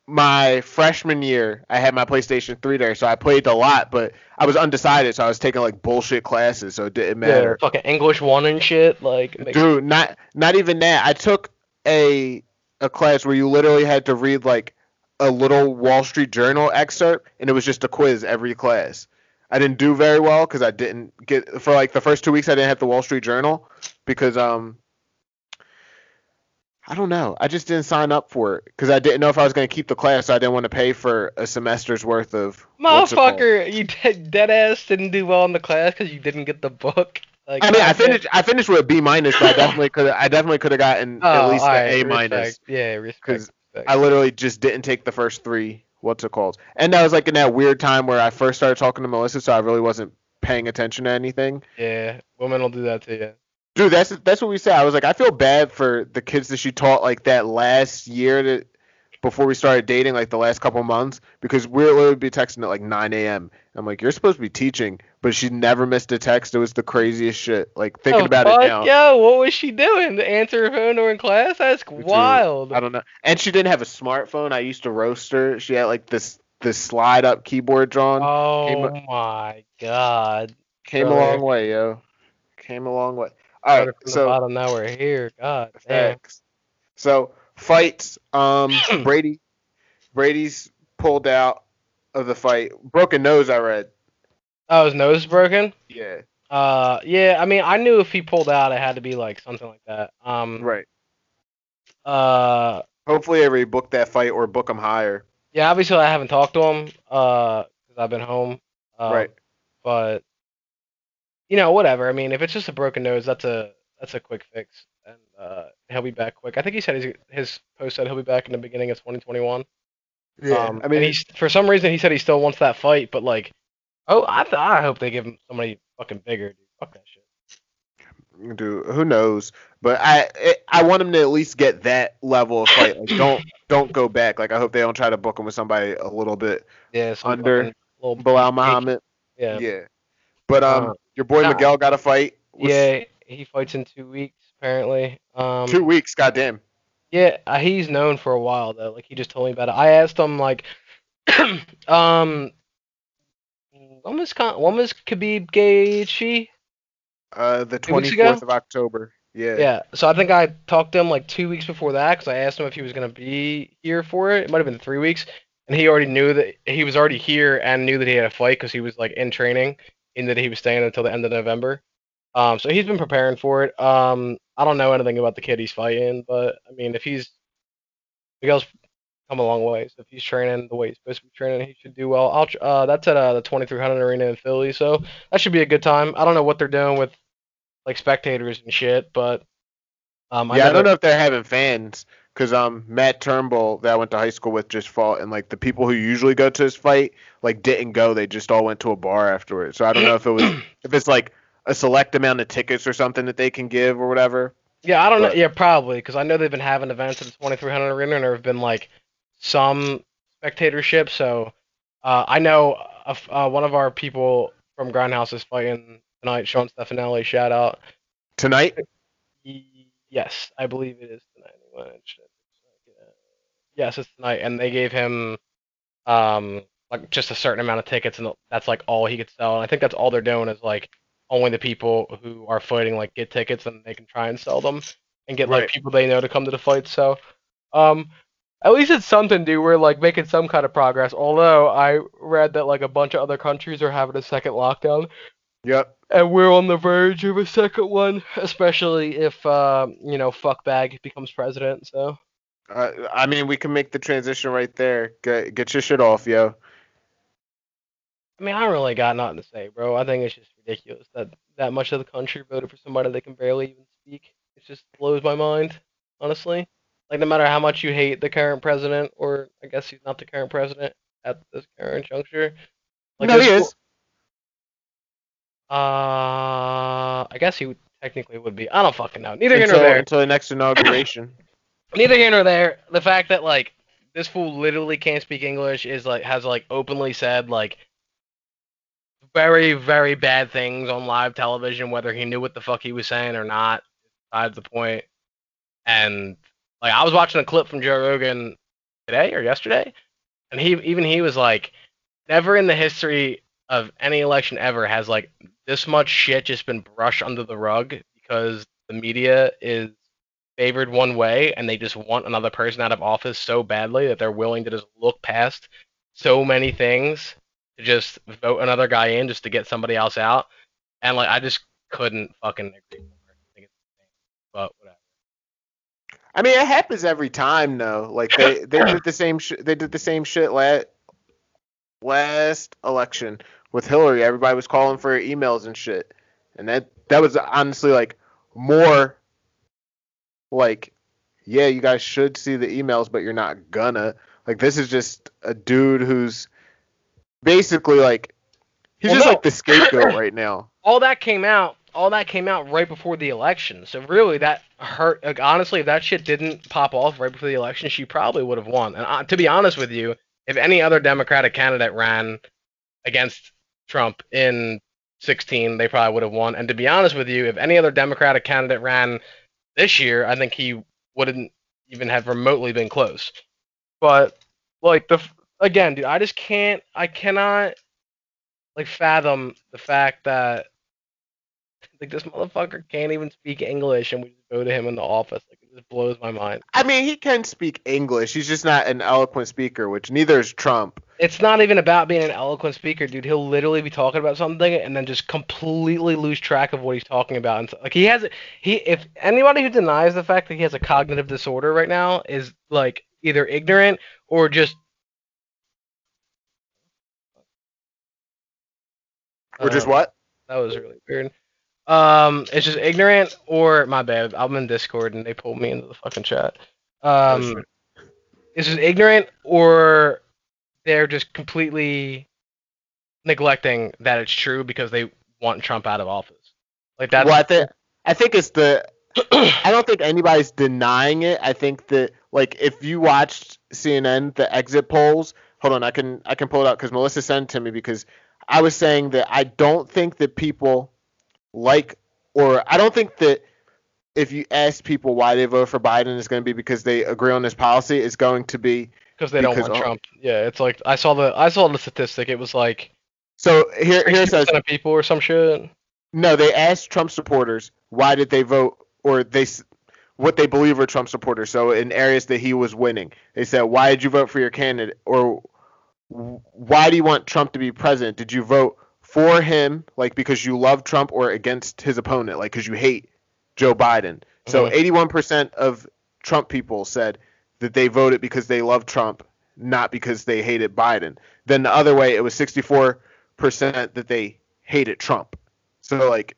my freshman year i had my playstation 3 there so i played a lot but i was undecided so i was taking like bullshit classes so it didn't yeah, matter fucking English one and shit. Like, dude not not even that i took a a class where you literally had to read like a little wall street journal excerpt and it was just a quiz every class i didn't do very well because i didn't get for like the first two weeks i didn't have the wall street journal because um I don't know. I just didn't sign up for it because I didn't know if I was going to keep the class. So I didn't want to pay for a semester's worth of. motherfucker, you dead, dead ass didn't do well in the class because you didn't get the book. Like, I mean, I finished. I finished with a B minus, but I [laughs] definitely could. I definitely could have gotten Oh, at least alright, an A minus. Yeah, because. I literally just didn't take the first three. What's it called? And that was like in that weird time where I first started talking to Melissa, so I really wasn't paying attention to anything. yeah, women will do that to you. Dude, that's that's what we said. I was like, I feel bad for the kids that she taught like that last year that before we started dating, like the last couple months, because we would be texting at like 9 a.m. I'm like, you're supposed to be teaching, but she never missed a text. It was the craziest shit. Like thinking Oh, about it now, Yo, what was she doing? To answer her phone during class? That's wild. I don't know. And she didn't have a smartphone. I used to roast her. She had like this this slide up keyboard drawn. Oh my god. Came a long way, yo. Came a long way. All right, Started from the so bottom, now we're here. God. Facts. So fights. Um, [clears throat] Brady. Brady's pulled out of the fight. Broken nose. I read. Oh, his nose is broken? Yeah. Uh, yeah. I mean, I knew if he pulled out, it had to be like something like that. Um, Right. uh, Hopefully, they rebook that fight or book him higher. yeah. Obviously, I haven't talked to him. Uh, because I've been home. Um, right. But you know, whatever. I mean, if it's just a broken nose, that's a that's a quick fix, uh, he'll be back quick. I think he said his his post said he'll be back in the beginning of 2021. Yeah. Um, I mean, and he's for some reason he said he still wants that fight, but like, oh, I th- I hope they give him somebody fucking bigger. Dude. Fuck that shit. dude, who knows? But I it, I want him to at least get that level of fight. Like, don't don't go back. Like, I hope they don't try to book him with somebody a little bit Yeah, Under little Belal Muhammad. Yeah, Yeah. But um, Uh, your boy nah. Miguel got a fight. What's- yeah. He fights in two weeks apparently. Um, Two weeks. Goddamn. Yeah, uh, he's known for a while though. Like he just told me about it. I asked him like, [clears throat] um, when was Con- when was Khabib Gaethje? Uh, the twenty fourth of October. Yeah. Yeah, so I think I talked to him like two weeks before that because I asked him if he was gonna be here for it. It might have been three weeks, and he already knew that he was already here and knew that he had a fight because he was like in training, and that he was staying until the end of November. Um, so he's been preparing for it. Um, I don't know anything about the kid he's fighting, but I mean, if he's Miguel's come a long way, so if he's training the way he's supposed to be training, he should do well. I'll uh, that's at uh, the 2300 Arena in Philly, so that should be a good time. I don't know what they're doing with like spectators and shit, but um, yeah, I, don't know if they're having fans because um Matt Turnbull that I went to high school with just fought and like the people who usually go to his fight like didn't go. They just all went to a bar afterwards. So I don't know if it was [clears throat] if it's like a select amount of tickets or something that they can give or whatever. Yeah, I don't know. Yeah, probably because I know they've been having events at the 2300 arena, and there have been like some spectatorship. So uh, I know a uh, one of our people from Grindhouse is fighting tonight. Sean Stefanelli, shout out. Tonight? Yes, I believe it is tonight. Anyway, it should- Yes, it's tonight, and they gave him um like just a certain amount of tickets, and that's like all he could sell. And I think that's all they're doing is like only the people who are fighting like get tickets, and they can try and sell them and get like people they know to come to the fight. So, um, at least it's something, dude. We're like making some kind of progress. Although I read that like a bunch of other countries are having a second lockdown Yep. and we're on the verge of a second one, especially if uh, you know fuckbag becomes president. So Uh, I mean, we can make the transition right there. Get get your shit off, yo. I mean, I don't really got nothing to say, bro. I think it's just ridiculous that that much of the country voted for somebody that can barely even speak. It just blows my mind, honestly. Like no matter how much you hate the current president, or I guess he's not the current president at this current juncture. Like no, he is. Uh, I guess he would, technically would be. I don't fucking know. Neither here nor there. until the next inauguration. [coughs] [coughs] neither here nor there. The fact that like this fool literally can't speak English is like has like openly said like very very bad things on live television, whether he knew what the fuck he was saying or not. Besides the point. And like I was watching a clip from Joe Rogan today or yesterday, and he even he was like, never in the history of any election ever has like this much shit just been brushed under the rug because the media is favored one way and they just want another person out of office so badly that they're willing to just look past so many things to just vote another guy in just to get somebody else out. And like I just couldn't fucking agree more. I think it's insane. But whatever. I mean, it happens every time, though. Like they they [coughs] did the same sh- they did the same shit last last election with Hillary. Everybody was calling for emails and shit, and that that was honestly like more like, yeah, you guys should see the emails, but you're not gonna. Like this is just a dude who's basically like he's Well, just no. like the scapegoat [coughs] right now. all that came out all that came out right before the election so really that hurt like honestly if that shit didn't pop off right before the election she probably would have won and uh, to be honest with you if any other democratic candidate ran against trump in 16 they probably would have won and to be honest with you if any other democratic candidate ran this year i think he wouldn't even have remotely been close but like the again dude i just can't i cannot like fathom the fact that like this motherfucker can't even speak English and we just to him in the office. Like it just blows my mind. I mean, he can speak English. He's just not an eloquent speaker, which neither is Trump. It's not even about being an eloquent speaker, dude. He'll literally be talking about something and then just completely lose track of what he's talking about. And so, like he has he if anybody who denies the fact that he has a cognitive disorder right now is like either ignorant or just Just Um, what? That was really weird. Um, it's just ignorant or my bad. I'm in Discord and they pulled me into the fucking chat. Um, shit. it's just ignorant or they're just completely neglecting that it's true because they want Trump out of office. Like that's well, I think I think it's the. [clears throat] I don't think anybody's denying it. I think that like if you watched CNN, the exit polls. Hold on, I can I can pull it out because Melissa sent it to me because I was saying that I don't think that people like or I don't think that if you ask people why they vote for Biden it's going to be because they agree on this policy. It's going to be because they don't because want all- Trump. Yeah, it's like I saw the I saw the statistic. It was like so here here it says of people or some shit. No, they asked Trump supporters why did they vote, or they what they believe are Trump supporters. So in areas that he was winning, they said, "Why did you vote for your candidate?" or "Why do you want Trump to be president? Did you vote for him, like because you love Trump, or against his opponent, like because you hate Joe Biden?" So Mhm. 81% of Trump people said that they voted because they love Trump, not because they hated Biden. Then the other way, it was 64% that they hated Trump. So like,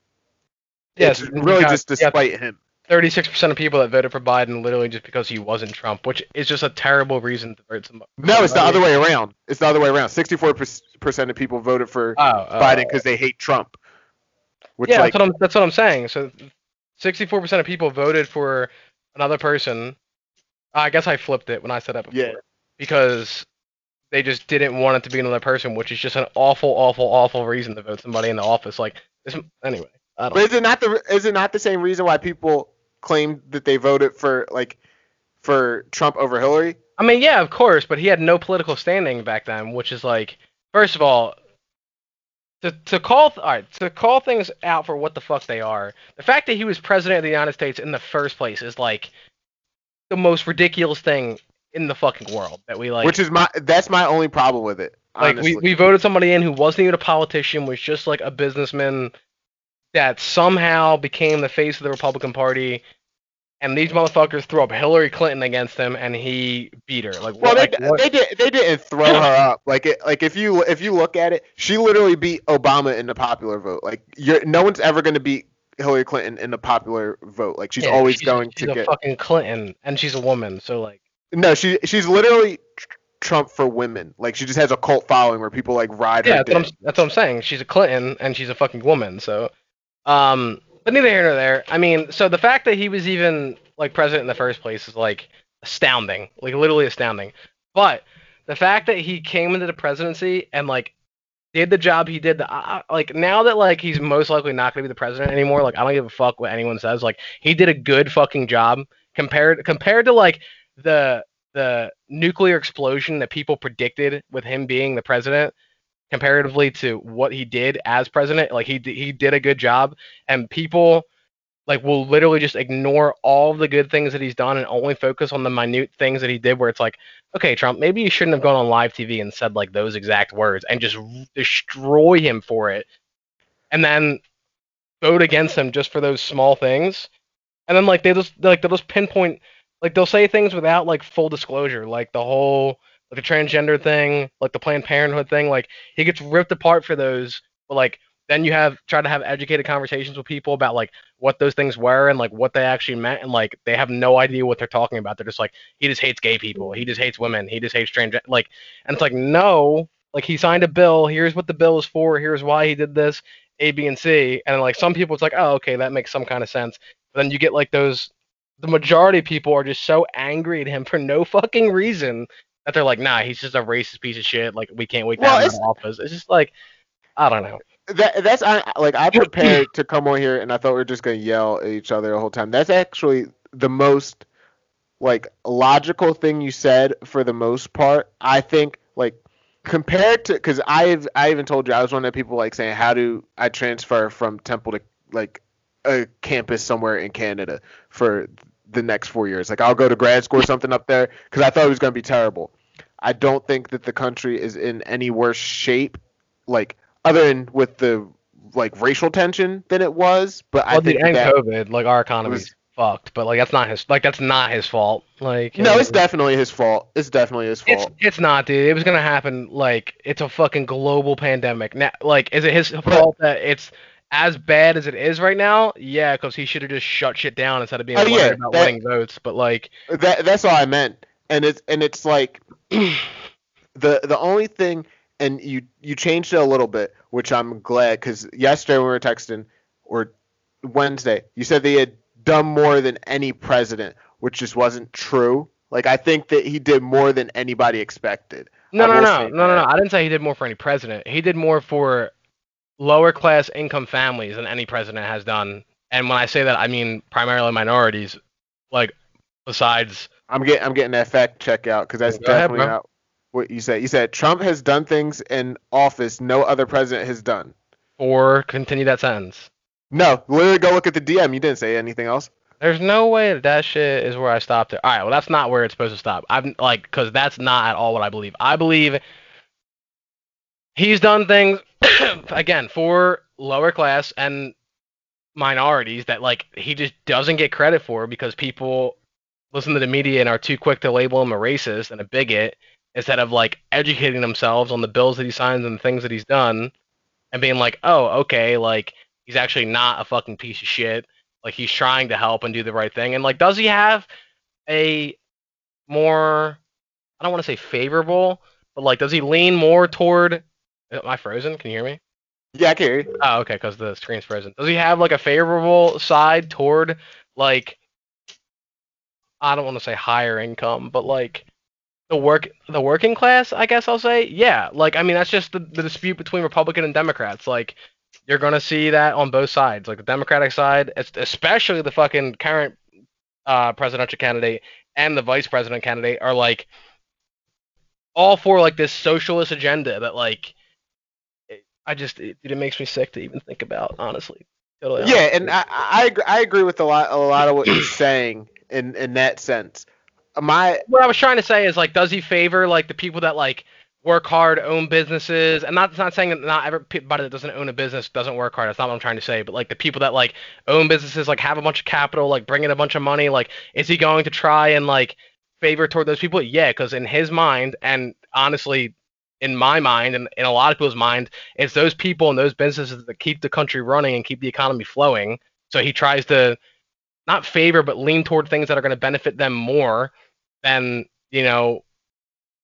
Yes, it's really got- just yeah. despite him. Thirty-six percent of people that voted for Biden literally just because he wasn't Trump, which is just a terrible reason to vote somebody. No, it's the other way around. It's the other way around. 64% of people voted for Oh, oh, oh. Biden because they hate Trump. Which yeah, like that's what I'm. That's what I'm saying. So, sixty-four percent of people voted for another person. I guess I flipped it when I said that before. Yeah. Because they just didn't want it to be another person, which is just an awful, awful, awful reason to vote somebody in the office. Like this. Anyway, I don't. But is it not the is it not the same reason why people claim that they voted for like for Trump over Hillary? I mean, yeah, of course, but he had no political standing back then, which is like, first of all, to to call all right to call things out for what the fuck they are. The fact that he was president of the United States in the first place is like the most ridiculous thing in the fucking world that we like. Which is my that's my only problem with it. like Honestly. we, we voted somebody in who wasn't even a politician, was just like a businessman that somehow became the face of the Republican Party. And these motherfuckers threw up Hillary Clinton against him, and he beat her. Like, well, what, they, like, they did they didn't throw her up like it like if you if you look at it, she literally beat Obama in the popular vote. Like you're no one's ever going to beat Hillary Clinton in the popular vote. Like she's Yeah, always she's- going she's to a get fucking Clinton, and she's a woman, so like, no. She she's literally Trump for women. Like she just has a cult following where people like ride yeah, her. that's what, I'm, that's what I'm saying. She's a Clinton, and she's a fucking woman, so, um, but neither here nor there. I mean, so the fact that he was even like president in the first place is like astounding, like literally astounding. But the fact that he came into the presidency and like did the job he did, I, I- like now that like he's most likely not gonna be the president anymore, like I don't give a fuck what anyone says. Like he did a good fucking job compared compared to like the the nuclear explosion that people predicted with him being the president comparatively to what he did as president like he he did a good job and people like will literally just ignore all the good things that he's done and only focus on the minute things that he did where it's like okay Trump maybe you shouldn't have gone on live TV and said like those exact words and just destroy him for it and then vote against him just for those small things. And then like they just like they'll just pinpoint like they'll say things without like full disclosure like the whole like the transgender thing like the planned parenthood thing like he gets ripped apart for those but like then you have try to have educated conversations with people about like what those things were and like what they actually meant and like they have no idea what they're talking about. They're just like he just hates gay people. He just hates women. He just hates trans like and it's like no like he signed a bill. Here's what the bill is for. Here's why he did this a b and c. And like some people it's like oh okay that makes some kind of sense. But then you get like those the majority of people are just so angry at him [laughs] for no fucking reason that they're like, nah, he's just a racist piece of shit. Like we can't wait to Well, have him in office. It's just like, I don't know. that that's I, like I prepared to come on here and I thought we were just gonna yell at each other the whole time. That's actually the most like logical thing you said for the most part. I think like compared to because I've I even told you I was one of the people like saying how do I transfer from Temple to like a campus somewhere in Canada for the next four years. Like I'll go to grad school or something up there because I thought it was gonna be terrible. I don't think that the country is in any worse shape, like other than with the like racial tension than it was. But I Well, dude, think and that COVID, like our economy's was- fucked. But like that's not his. Like that's not his fault. Like no, uh, it's definitely his fault. It's definitely his It's fault. it's not, dude. It was gonna happen. Like it's a fucking global pandemic. Now, like, is it his fault that it's as bad as it is right now? Yeah, because he should have just shut shit down instead of being Oh, worried yeah, about that- winning votes. But like, That that's all I meant. And it's and it's like [clears throat] the the only thing and you you changed it a little bit, which I'm glad because yesterday when we were texting or Wednesday, you said they had done more than any president, which just wasn't true. Like I think that he did more than anybody expected. no, I no, no, no, no, no. I didn't say he did more for any president. He did more for lower class income families than any president has done. And when I say that, I mean primarily minorities. Like, besides, I'm getting I'm getting that fact check out because that's Go ahead, definitely not what you said. You said Trump has done things in office no other president has done. or continue that sentence. No, literally go look at the DM. You didn't say anything else. There's no way that that shit is where I stopped it. All right, well that's not where it's supposed to stop. I'm like, cause that's not at all what I believe. I believe he's done things [coughs] again for lower class and minorities that like he just doesn't get credit for because people listen to the media and are too quick to label him a racist and a bigot instead of like educating themselves on the bills that he signs and the things that he's done and being like, oh, okay, like he's actually not a fucking piece of shit. Like he's trying to help and do the right thing. And like, does he have a more, I don't want to say favorable, but like, does he lean more toward? Am I frozen? Can you hear me? Yeah, I can hear you. Oh, okay, because the screen's frozen. Does he have like a favorable side toward like I don't want to say higher income, but like the work the working class, I guess I'll say. Yeah, like I mean that's just the, the dispute between Republican and Democrats. Like you're gonna see that on both sides, like the Democratic side, especially the fucking current uh, presidential candidate and the vice president candidate are like all for like this socialist agenda that like I just it, it makes me sick to even think about, honestly. Totally yeah, and I I agree, I agree with a lot a lot of what you're [clears throat] saying in in that sense. My what I was trying to say is like, does he favor like the people that like work hard, own businesses, and not not saying that not everybody that doesn't own a business doesn't work hard. That's not what I'm trying to say. But like the people that like own businesses, like have a bunch of capital, like bring in a bunch of money, like is he going to try and like favor toward those people? Yeah, because in his mind, and honestly, in my mind and in a lot of people's mind, it's those people and those businesses that keep the country running and keep the economy flowing. So he tries to not favor but lean toward things that are going to benefit them more than you know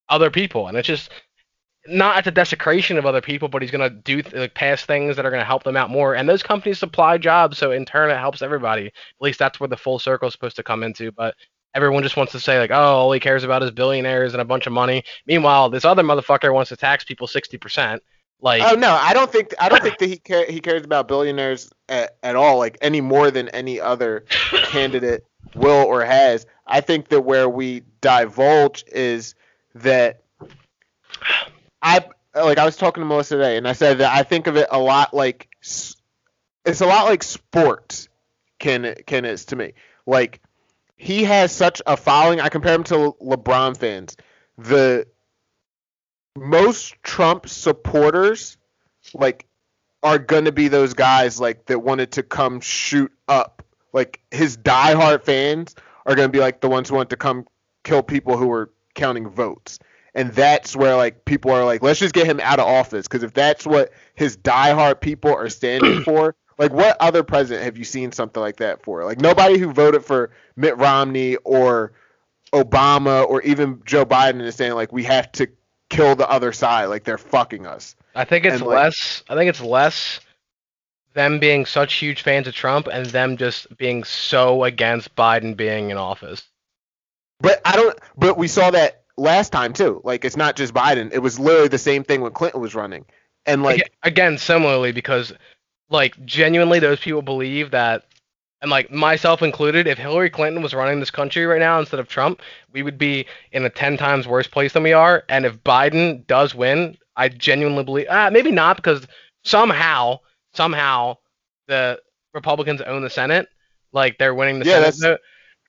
other people, and it's just not at the desecration of other people, but he's going to do like pass things that are going to help them out more. And those companies supply jobs, so in turn it helps everybody. At least that's where the full circle is supposed to come into. But everyone just wants to say like, oh, all he cares about is billionaires and a bunch of money. Meanwhile, this other motherfucker wants to tax people sixty percent. Like, oh no, I don't think I don't think that he care, he cares about billionaires at, at all, like any more than any other [laughs] candidate will or has. I think that where we divulge is that I like I was talking to Melissa today, and I said that I think of it a lot like it's a lot like sports. Can can is to me like he has such a following. I compare him to LeBron fans. The most Trump supporters, like, are gonna be those guys like that wanted to come shoot up. Like his diehard fans are gonna be like the ones who want to come kill people who are counting votes. And that's where like people are like, let's just get him out of office because if that's what his diehard people are standing [clears throat] for, like, what other president have you seen something like that for? Like, nobody who voted for Mitt Romney or Obama or even Joe Biden is saying like we have to kill the other side, like they're fucking us. I think it's and, less. Like, I think it's less them being such huge fans of Trump and them just being so against Biden being in office. But I don't. But we saw that last time too. Like it's not just Biden. It was literally the same thing when Clinton was running. And like again, similarly because like genuinely those people believe that and like myself included, if Hillary Clinton was running this country right now instead of Trump, we would be in a ten times worse place than we are. And if Biden does win, I genuinely believe, uh, maybe not because somehow, somehow, the Republicans own the Senate, like they're winning the yeah, Senate.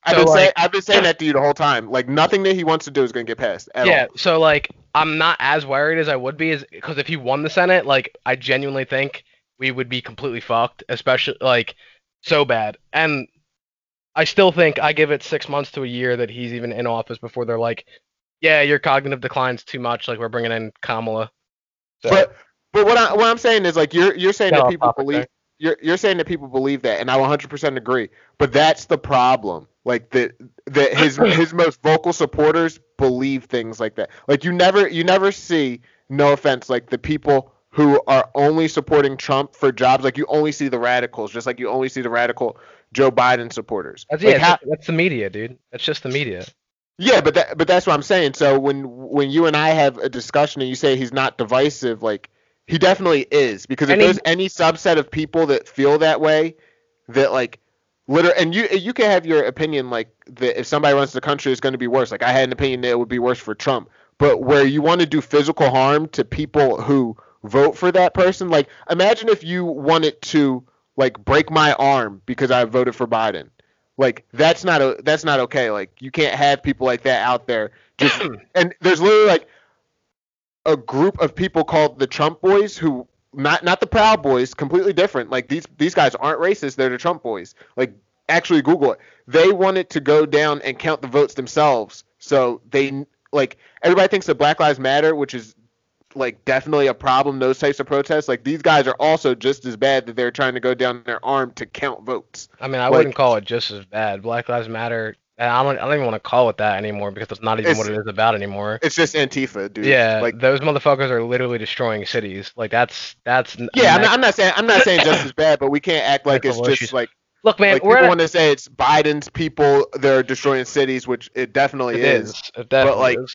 I've been like, saying I've been saying that to you the whole time. Like nothing that he wants to do is gonna get passed. yeah. All. So like I'm not as worried as I would be, is because if he won the Senate, like I genuinely think we would be completely fucked, especially like so bad. And I still think I give it six months to a year that he's even in office before they're like, yeah, your cognitive decline's too much. Like we're bringing in Kamala. So. But but what I what I'm saying is like you're you're saying that people believe you're you're saying that people believe that, and I 100% agree. But that's the problem. Like that that his [clears throat] his most vocal supporters believe things like that. Like you never you never see no offense like the people who are only supporting Trump for jobs. Like you only see the radicals, just like you only see the radical Joe Biden supporters. That's, like yeah, how, that's the media, dude. That's just the media. Yeah, but that, but that's what I'm saying. So when when you and I have a discussion and you say he's not divisive, like he definitely is, because if there's any subset of people that feel that way, that like literally, and you you can have your opinion like that if somebody runs the country, it's going to be worse. Like I had an opinion that it would be worse for Trump, but where you want to do physical harm to people who vote for that person. Like, imagine if you wanted to like break my arm because I voted for Biden. Like that's not a that's not okay. Like you can't have people like that out there. Just [clears throat] and there's literally like a group of people called the Trump Boys who not not the Proud Boys, completely different. Like these these guys aren't racist. They're the Trump Boys. Like actually Google it. They wanted to go down and count the votes themselves. So they like everybody thinks that Black Lives Matter, which is like definitely a problem. Those types of protests, like these guys are also just as bad that they're trying to go down their arm to count votes. I mean, I Like- wouldn't call it just as bad. Black Lives Matter. and I don't. I don't even want to call it that anymore because it's not even It's- what it is about anymore. It's just Antifa, dude. Yeah, Like those motherfuckers are literally destroying cities. Like that's that's. yeah, I'm not, I'm not saying I'm not saying just as bad, but we can't act like it's just like Look, man, like we're people want to say it's Biden's people they're destroying cities, which it definitely it is. is. It definitely like, is.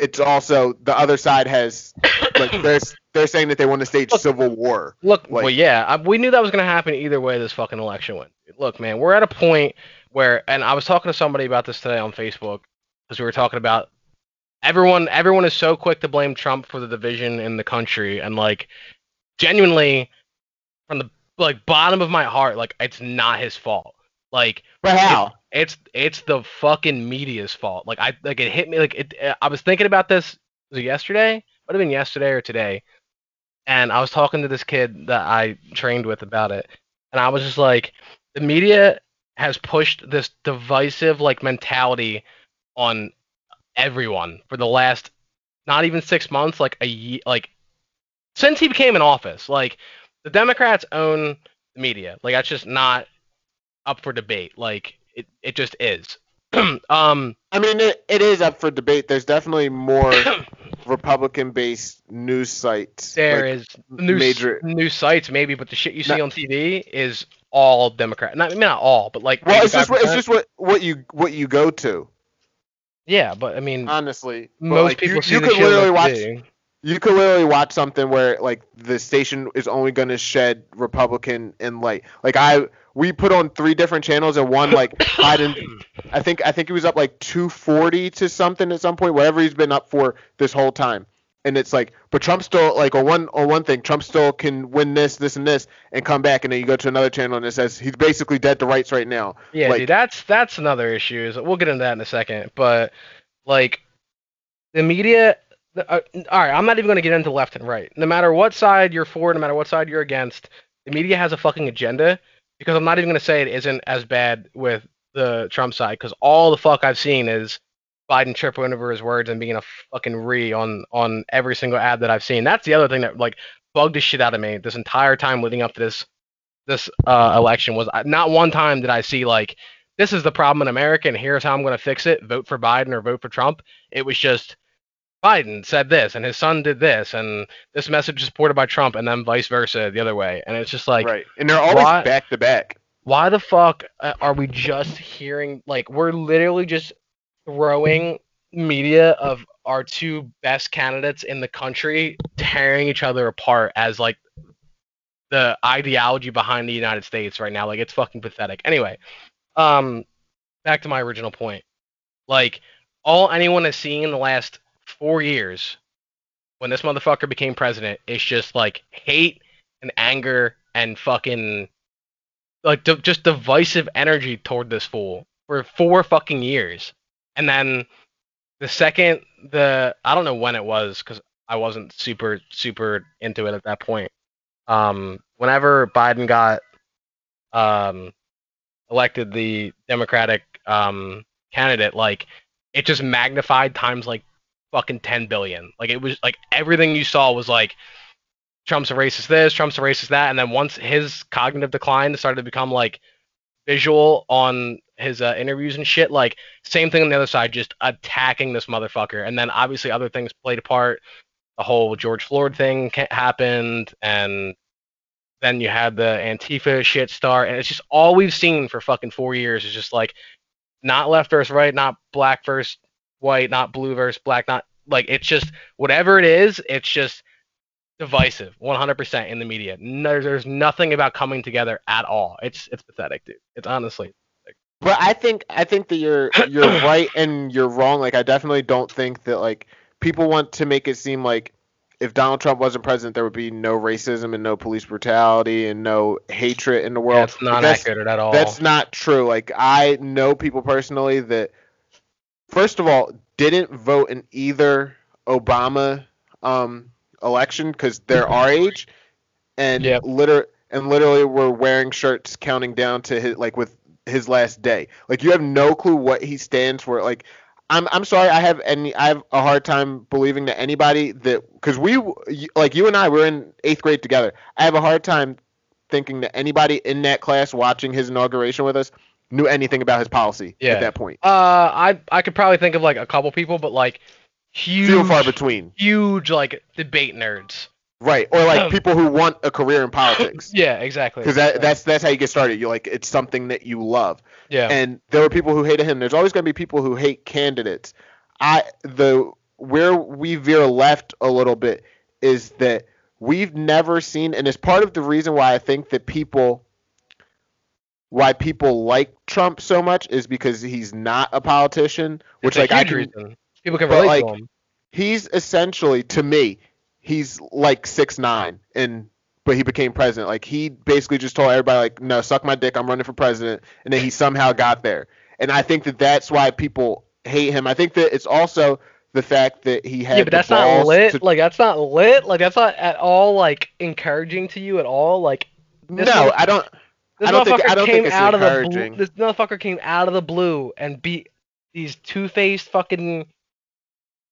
It's also the other side has like [coughs] they're they're saying that they want to stage Look- civil war. Look, like- well, yeah, I, we knew that was gonna happen either way. This fucking election went. Look, man, we're at a point where, and I was talking to somebody about this today on Facebook because we were talking about everyone. Everyone is so quick to blame Trump for the division in the country, and like, genuinely, from the like bottom of my heart, like it's not his fault. Like, But how? It's it's the fucking media's fault. Like I like it hit me like it. I was thinking about this. Yesterday? Might have been yesterday or today. And I was talking to this kid that I trained with about it, and I was just like, the media has pushed this divisive like mentality on everyone for the last not even six months, like a year, like since he became in office. Like the Democrats own the media. Like that's just not up for debate. Like it, it just is. [clears throat] um, I mean, it, it is up for debate. There's definitely more [clears throat] Republican-based news sites. there like, is new major- new sites maybe, but the shit you see Not- on TV is all Democrat. Not I mean, not all, but like Well, it's just what- it's just what what you what you go to. yeah. But I mean, Honestly, most like, people you, see you could literally watch TV. You could literally watch something where like the station is only going to shed Republican and light. Like I we put on three different channels and one like [coughs] Biden. I think I think he was up like 240 to something at some point, whatever he's been up for this whole time. And it's like, but Trump still like on one on one thing, Trump still can win this, this, and this, and come back, and then you go to another channel and it says he's basically dead to rights right now. Yeah, like- dude, that's that's another issue. Is we'll get into that in a second. But like the media, all right, I'm not even going to get into left and right. No matter what side you're for, no matter what side you're against, the media has a fucking agenda. Because I'm not even going to say it isn't as bad with the Trump side. Because all the fuck I've seen is Biden tripping over his words and being a fucking re on on every single ad that I've seen. That's the other thing that like bugged the shit out of me this entire time leading up to this this uh, election was not one time did I see like this is the problem in America and here's how I'm going to fix it. Vote for Biden or vote for Trump. It was just Biden said this and his son did this and this message is supported by Trump and then vice versa the other way. And it's just like right, and they're always why- back to back. why the fuck uh, are we just hearing like we're literally just throwing media of our two best candidates in the country tearing each other apart as like the ideology behind the United States right now like it's fucking pathetic anyway um back to my original point like all anyone has seen in the last 4 years when this motherfucker became president it's just like hate and anger and fucking like di- just divisive energy toward this fool for four fucking years, and then the second the I don't know when it was because I wasn't super super into it at that point. Um, whenever Biden got um elected the Democratic um candidate, like it just magnified times like fucking ten billion. Like it was like everything you saw was like Trump's a racist this, Trump's a racist that, and then once his cognitive decline started to become like visual on his uh, interviews and shit, like same thing on the other side, just attacking this motherfucker, and then obviously other things played a part. The whole George Floyd thing happened, and then you had the Antifa shit start, and it's just all we've seen for fucking four years is just like not left versus right, not black versus white, not blue versus black, not like it's just whatever it is, it's just divisive 100% in the media no, there's nothing about coming together at all it's it's pathetic dude it's honestly But I think I think that you're you're [coughs] right and you're wrong. Like I definitely don't think that like people want to make it seem like if Donald Trump wasn't president, there would be no racism and no police brutality and no hatred in the world. That's not That's- accurate at all. That's not true. Like I know people personally that, first of all, didn't vote in either Obama um, election because they're our age, and Yep. liter- and literally were wearing shirts counting down to his like with his last day. Like you have no clue what he stands for. Like I'm I'm sorry, I have any I have a hard time believing that anybody that because we like you and I were in eighth grade together. I have a hard time thinking that anybody in that class watching his inauguration with us knew anything about his policy Yeah. at that point. uh, I I could probably think of like a couple people, but like huge, Few far between. huge like debate nerds. Right. Or like Um, people who want a career in politics. [laughs] Yeah, exactly. Because that, that's that's how you get started. You like it's something that you love. yeah. And there were people who hated him. There's always going to be people who hate candidates. I the where we veer left a little bit is that we've never seen, and it's part of the reason why I think that people why people like Trump so much is because he's not a politician, which It's like I can reason. people can relate like, to him. he's essentially to me he's like six nine and but he became president like he basically just told everybody like no suck my dick i'm running for president and then he somehow got there and i think that that's why people hate him i think that it's also the fact that he had Yeah, but that's not lit. to- Like that's not lit. Like that's not at all like encouraging to you at all. Like no mother- i don't this I don't think- motherfucker I don't came think it's out of the blue. This motherfucker came out of the blue and beat these two-faced fucking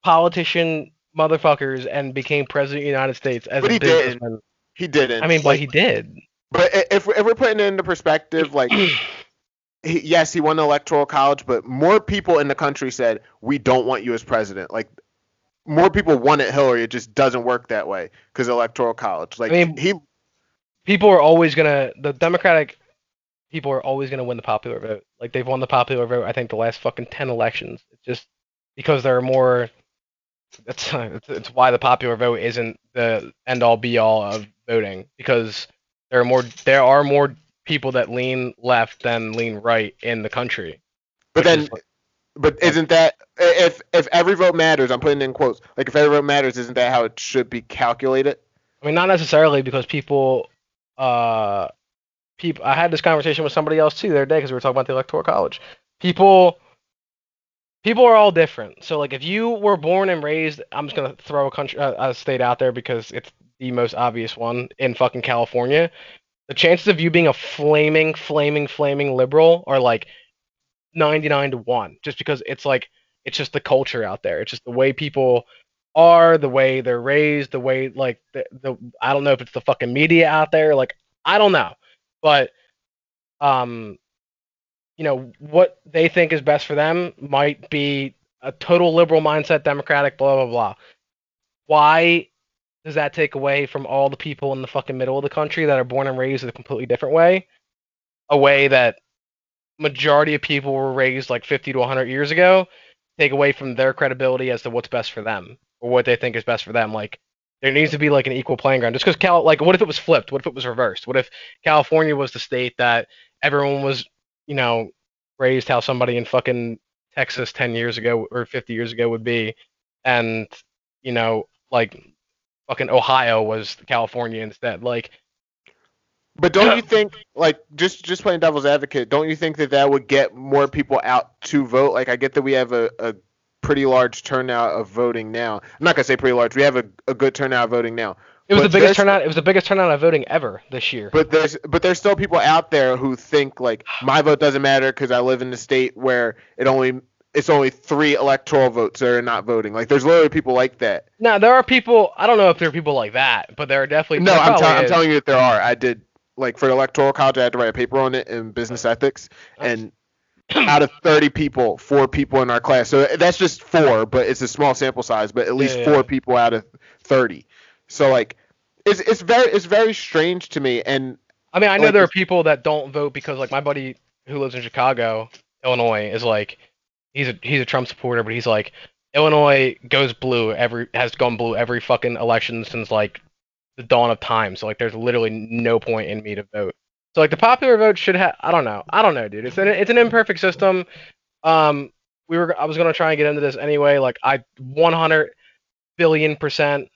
politician motherfuckers and became president of the United States as But a he didn't. he didn't I mean, but he did. but if, if we're putting it into perspective like [clears throat] he, yes, he won the electoral college, but more people in the country said we don't want you as president. Like more people wanted Hillary. It just doesn't work that way because electoral college. Like I mean- he, people are always gonna the Democratic people are always gonna win the popular vote. Like they've won the popular vote. I think the last fucking ten elections. It's just because there are more. That's it's, it's why the popular vote isn't the end all be all of voting because there are more there are more people that lean left than lean right in the country. but then, is like- but isn't that if if every vote matters? I'm putting in quotes. Like if every vote matters, isn't that how it should be calculated? I mean, not necessarily because people, uh, people. I had this conversation with somebody else too the other day because we were talking about the electoral college. People, people are all different. So like, if you were born and raised, I'm just gonna throw a country, uh, a state out there because it's the most obvious one in fucking California. The chances of you being a flaming, flaming, flaming liberal are like 99 to one, just because it's like it's just the culture out there. It's just the way people are, the way they're raised, the way like the, the I don't know if it's the fucking media out there, like I don't know. But um you know, what they think is best for them might be a total liberal mindset, democratic, blah blah blah. Why does that take away from all the people in the fucking middle of the country that are born and raised in a completely different way? A way that majority of people were raised like 50 to 100 years ago take away from their credibility as to what's best for them or what they think is best for them like there needs to be like an equal playing ground. Just because cal like what if it was flipped? What if it was reversed? What if california was the state that everyone was you know raised how somebody in fucking texas 10 years ago or 50 years ago would be. And you know like fucking ohio was california instead. Like But don't you think, like, just just playing devil's advocate, don't you think that that would get more people out to vote? Like, I get that we have a, a pretty large turnout of voting now. I'm not gonna say pretty large. We have a, a good turnout of voting now. it was But the biggest turnout it was the biggest turnout of voting ever this year But there's but there's still people out there who think like my vote doesn't matter because I live in a state where it only it's only three electoral votes that are not voting. Like, there's literally people like that. Now there are people. I don't know if there are people like that, but there are definitely. No, I'm, tell- I'm telling you that there are. I did like for the electoral college, I had to write a paper on it in business ethics, and [clears throat] out of 30 people, four people in our class. So that's just four, but it's a small sample size. But at least Yeah, four people out of 30. So like, it's it's very it's very strange to me. And I mean, I know like, there are people that don't vote because, like, my buddy who lives in Chicago, Illinois, is like, he's a he's a Trump supporter, but he's like, Illinois goes blue every has gone blue every fucking election since like the dawn of time. So like, there's literally no point in me to vote. So like, the popular vote should have. I don't know. I don't know, dude. It's an it's an imperfect system. Um, we were I was gonna try and get into this anyway. Like, I 100 billion percent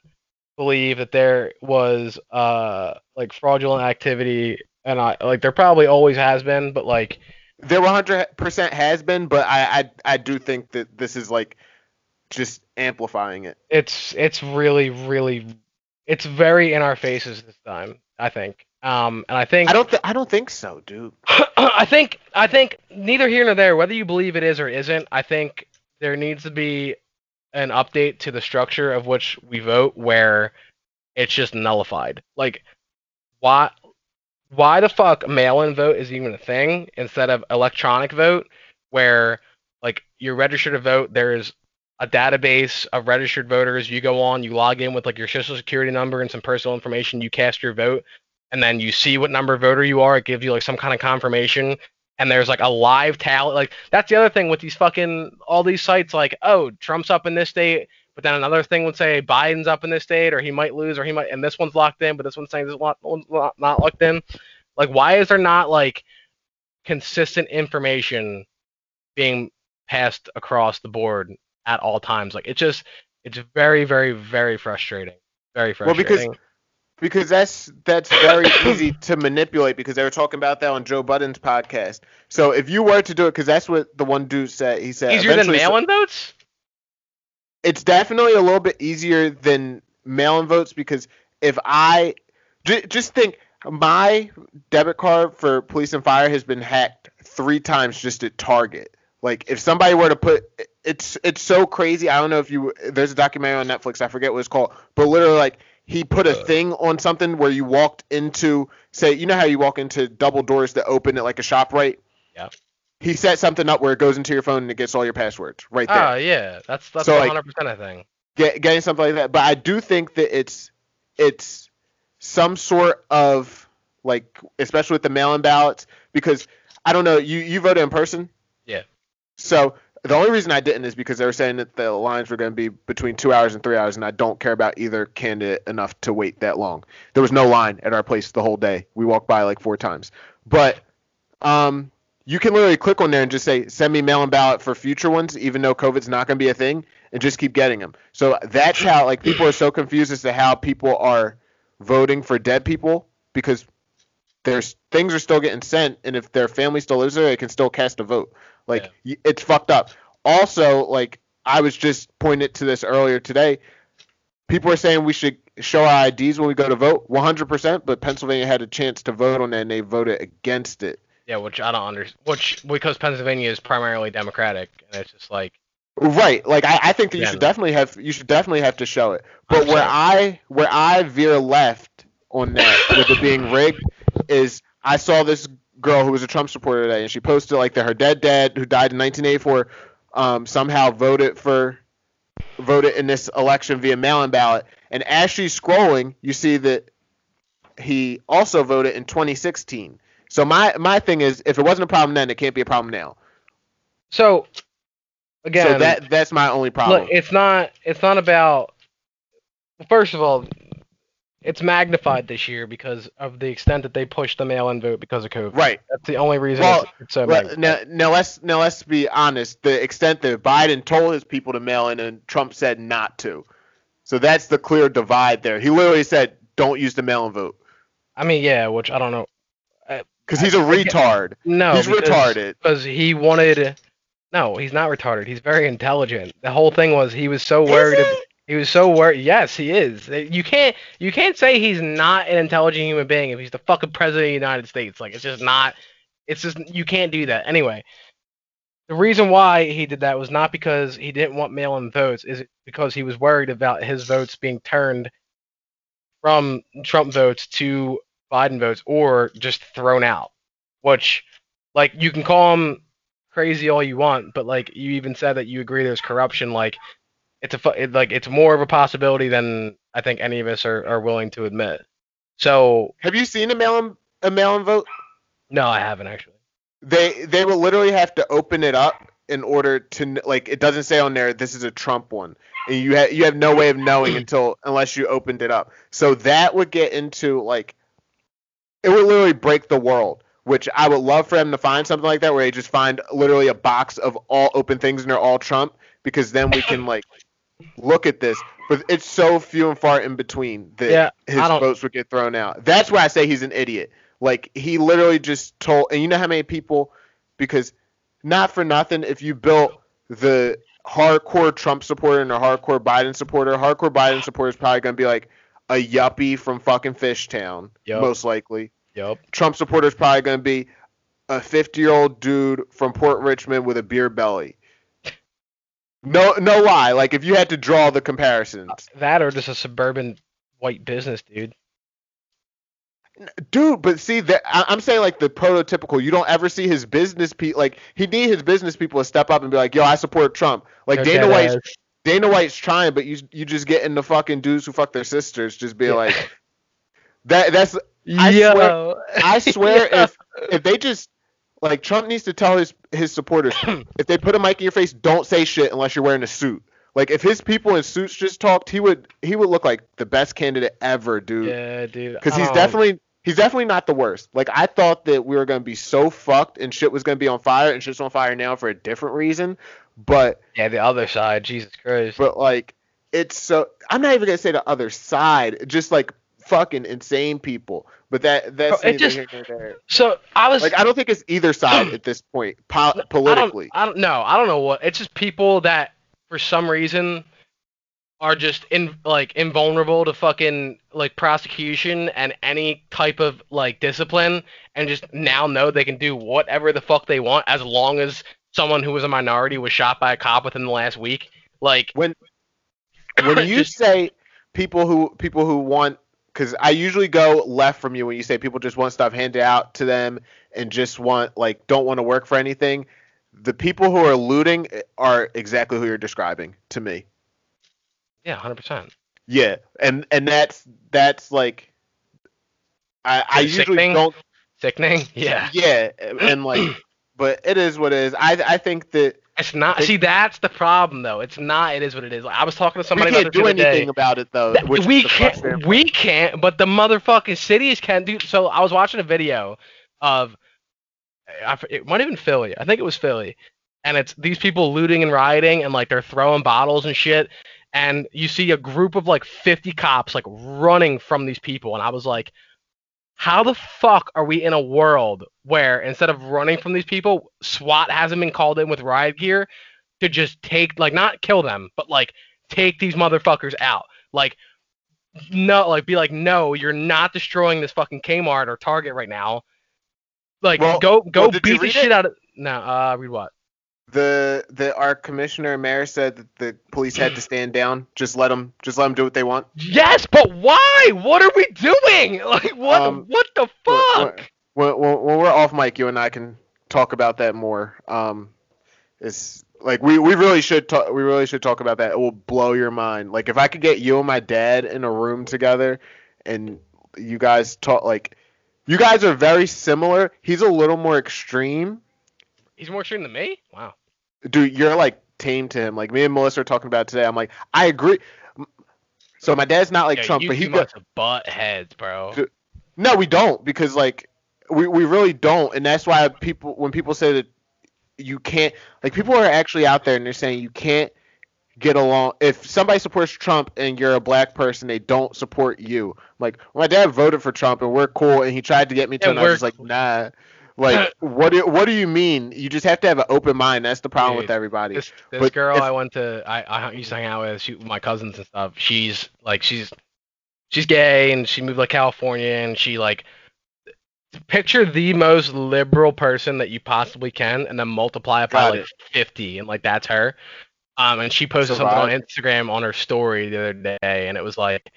believe that there was uh like fraudulent activity, and I like there probably always has been, but like There 100% has been, but I, I I do think that this is like just amplifying it. it's it's really really it's very in our faces this time. I think. Um, and I think I don't th- I don't think so, dude. [clears throat] I think I think neither here nor there, whether you believe it is or isn't, I think there needs to be an update to the structure of which we vote where it's just nullified. Like why why the fuck mail-in vote is even a thing instead of electronic vote where like you're registered to vote, there's a database of registered voters, you go on, you log in with like your social security number and some personal information, you cast your vote and then you see what number of voter you are. It gives you like some kind of confirmation, and there's like a live tally. Like that's the other thing with these fucking all these sites. Like, oh, Trump's up in this state, but then another thing would say Biden's up in this state, or he might lose, or he might, and this one's locked in, but this one's saying this one's not, locked in. Like, why is there not like consistent information being passed across the board at all times? Like, it just, it's very, very, very frustrating. Very Well, because- frustrating. Because that's that's very easy [coughs] to manipulate because they were talking about that on Joe Budden's podcast. So if you were to do it, because that's what the one dude said. He said easier than mail-in votes. it's definitely a little bit easier than mail-in votes because if I j- just think my debit card for police and fire has been hacked three times just at Target. Like if somebody were to put it's it's so crazy. I don't know if you there's a documentary on Netflix. I forget what it's called, but literally like he put a Uh. thing on something where you walked into say you know how you walk into double doors that open at like a shop right. Yeah. He set something up where it goes into your phone and it gets all your passwords right there. Ah, yeah, that's that's So, hundred percent a thing. get, getting something like that. But I do think that it's it's some sort of like, especially with the mail-in ballots, because I don't know. You you voted in person. Yeah. So the only reason I didn't is because they were saying that the lines were going to be between two hours and three hours, and I don't care about either candidate enough to wait that long. There was no line at our place the whole day. We walked by like four times, but um. You can literally click on there and just say, send me mail-in ballot for future ones, even though COVID's not going to be a thing and just keep getting them. So that's how like people are so confused as to how people are voting for dead people because there's things are still getting sent and if their family still lives there, they can still cast a vote. Like y it's fucked up. Also, like I was just pointed to this earlier today. People are saying we should show our IDs when we go to vote, 100%, but Pennsylvania had a chance to vote on that and they voted against it. Yeah, which I don't understand. Which because Pennsylvania is primarily Democratic, and it's just like Right. Like I, I think that you Yeah. should definitely have you should definitely have to show it. But where 100%. I where I veer left on that with it being rigged is I saw this girl who was a Trump supporter today and she posted like that her dead dad who died in 1984 um, somehow voted for voted in this election via mail-in ballot and as she's scrolling you see that he also voted in 2016. So my my thing is if it wasn't a problem then it can't be a problem now. so. Again, so that that's my only problem. look, it's not. It's not about. First of all, it's magnified this year because of the extent that they pushed the mail-in vote because of COVID. right. That's the only reason Well, it's, so Well, now, now let's now let's be honest. The extent that Biden told his people to mail in and Trump said not to, so that's the clear divide there. He literally said, "Don't use the mail-in vote," I mean, yeah, which I don't know. because he's a retard. No, he's because- retarded. because he wanted. No, he's not retarded. He's very intelligent. The whole thing was he was so worried. He was so worried. Yes, he is. You can't. You can't say he's not an intelligent human being if he's the fucking president of the United States. Like it's just not. It's just you can't do that. Anyway, the reason why he did that was not because he didn't want mail-in votes. Is because he was worried about his votes being turned from Trump votes to Biden votes or just thrown out. Which, like, you can call him crazy all you want, but like you even said that you agree there's corruption. Like, it's a it, like it's more of a possibility than I think any of us are, are willing to admit. So Have you seen a mail-in a mail-in vote? no, I haven't actually. They they will literally have to open it up in order to like it doesn't say on there this is a Trump one, and you have you have no way of knowing [clears throat] until unless you opened it up. So that would get into like it would literally break the world. Which I would love for them to find something like that where they just find literally a box of all open things and they're all Trump because then we can like look at this, but it's so few and far in between that Yeah, his votes would get thrown out. That's why I say he's an idiot. Like he literally just told, and you know how many people, because not for nothing, if you built the hardcore Trump supporter and a hardcore Biden supporter, hardcore Biden supporter is probably gonna be like a yuppie from fucking Fishtown, Yup. most likely. Yup. Trump supporter is probably gonna be a 50 year old dude from Port Richmond with a beer belly. No, no lie. Like if you had to draw the comparisons, uh, That or just a suburban white business dude. dude. But see, that I'm saying like the prototypical. You don't ever see his business people. Like he need his business people to step up and be like, "Yo, I support Trump." Like They're Dana ass. Dana White's trying, but you you just getting the fucking dudes who fuck their sisters just be Yeah. like that. That's I swear- I swear [laughs] Yeah. if if they just like Trump needs to tell his his supporters [clears throat] if they put a mic in your face, don't say shit unless you're wearing a suit. Like if his people in suits just talked, he would he would look like the best candidate ever, dude. Yeah, dude. Because he's don't- definitely he's definitely not the worst. Like I thought that we were gonna be so fucked and shit was gonna be on fire and shit's on fire now for a different reason. But Yeah, the other side. Jesus Christ. but like it's so I'm not even gonna say the other side, just like fucking insane people. But that that's it just- here nor there. so I was Like I don't think it's either side at this point, po- politically. I don't, I don't know. I don't know what. It's just people that for some reason are just in like invulnerable to fucking like prosecution and any type of like discipline and just now know they can do whatever the fuck they want as long as someone who was a minority was shot by a cop within the last week. Like when when [laughs] you Just- say people who people who want because I usually go left from you when you say people just want stuff handed out to them and just want like don't want to work for anything. The people who are looting eh, are exactly who you're describing to me. yeah, hundred percent. Yeah, and and that's that's like I I usually sickening? don't Sickening. [laughs] Yeah. yeah and like but it is what it is. I I think that It's not. They- See, that's the problem though. It's not. It is what it is. Like, I was talking to we somebody about can't do other day. anything about it though. That- we is the frustrating can't. We can't. But the motherfucking cities can do. So I was watching a video of, I, it might have been Philly. I think it was Philly, and it's these people looting and rioting, and like they're throwing bottles and shit. And you see a group of like 50 cops like running from these people, and I was like, how the fuck are we in a world where instead of running from these people, SWAT hasn't been called in with riot gear to just take like not kill them, but like take these motherfuckers out. Like no, like be like no, you're not destroying this fucking Kmart or Target right now. Like Well- go go well, beat the shit it? out of no. Uh, read what? The the our commissioner mayor said that the police had to stand down. Just let them just let them do what they want. Yes, but why? What are we doing? [laughs] Like what? Um, what the fuck? When, when, when we're off mic, you and I can talk about that more. Um, it's like we, we really should talk. We really should talk about that. It will blow your mind. Like if I could get you and my dad in a room together, and you guys talk like, you guys are very similar. He's a little more extreme. He's more extreme than me. Wow. Dude, you're like tame to him. Like me and Melissa are talking about today. I'm like, I agree. So my dad's not like Yeah, Trump, but he got, butt heads, bro. Dude, no, we don't because like we we really don't, and that's why people when people say that you can't like people are actually out there and they're saying you can't get along if somebody supports Trump and you're a black person they don't support you. Like my dad voted for Trump and we're cool and he tried to get me to Yeah, and I was just like nah. Like [laughs] what do what do you mean? You just have to have an open mind. That's the problem with everybody. This this But girl if- I went to I, I used to hang out with, she, with my cousins and stuff. She's like she's she's gay and she moved to California and she like picture the most liberal person that you possibly can and then multiply it by like it. 50 and like that's her. Um and she posted something on Instagram on her story the other day and it was like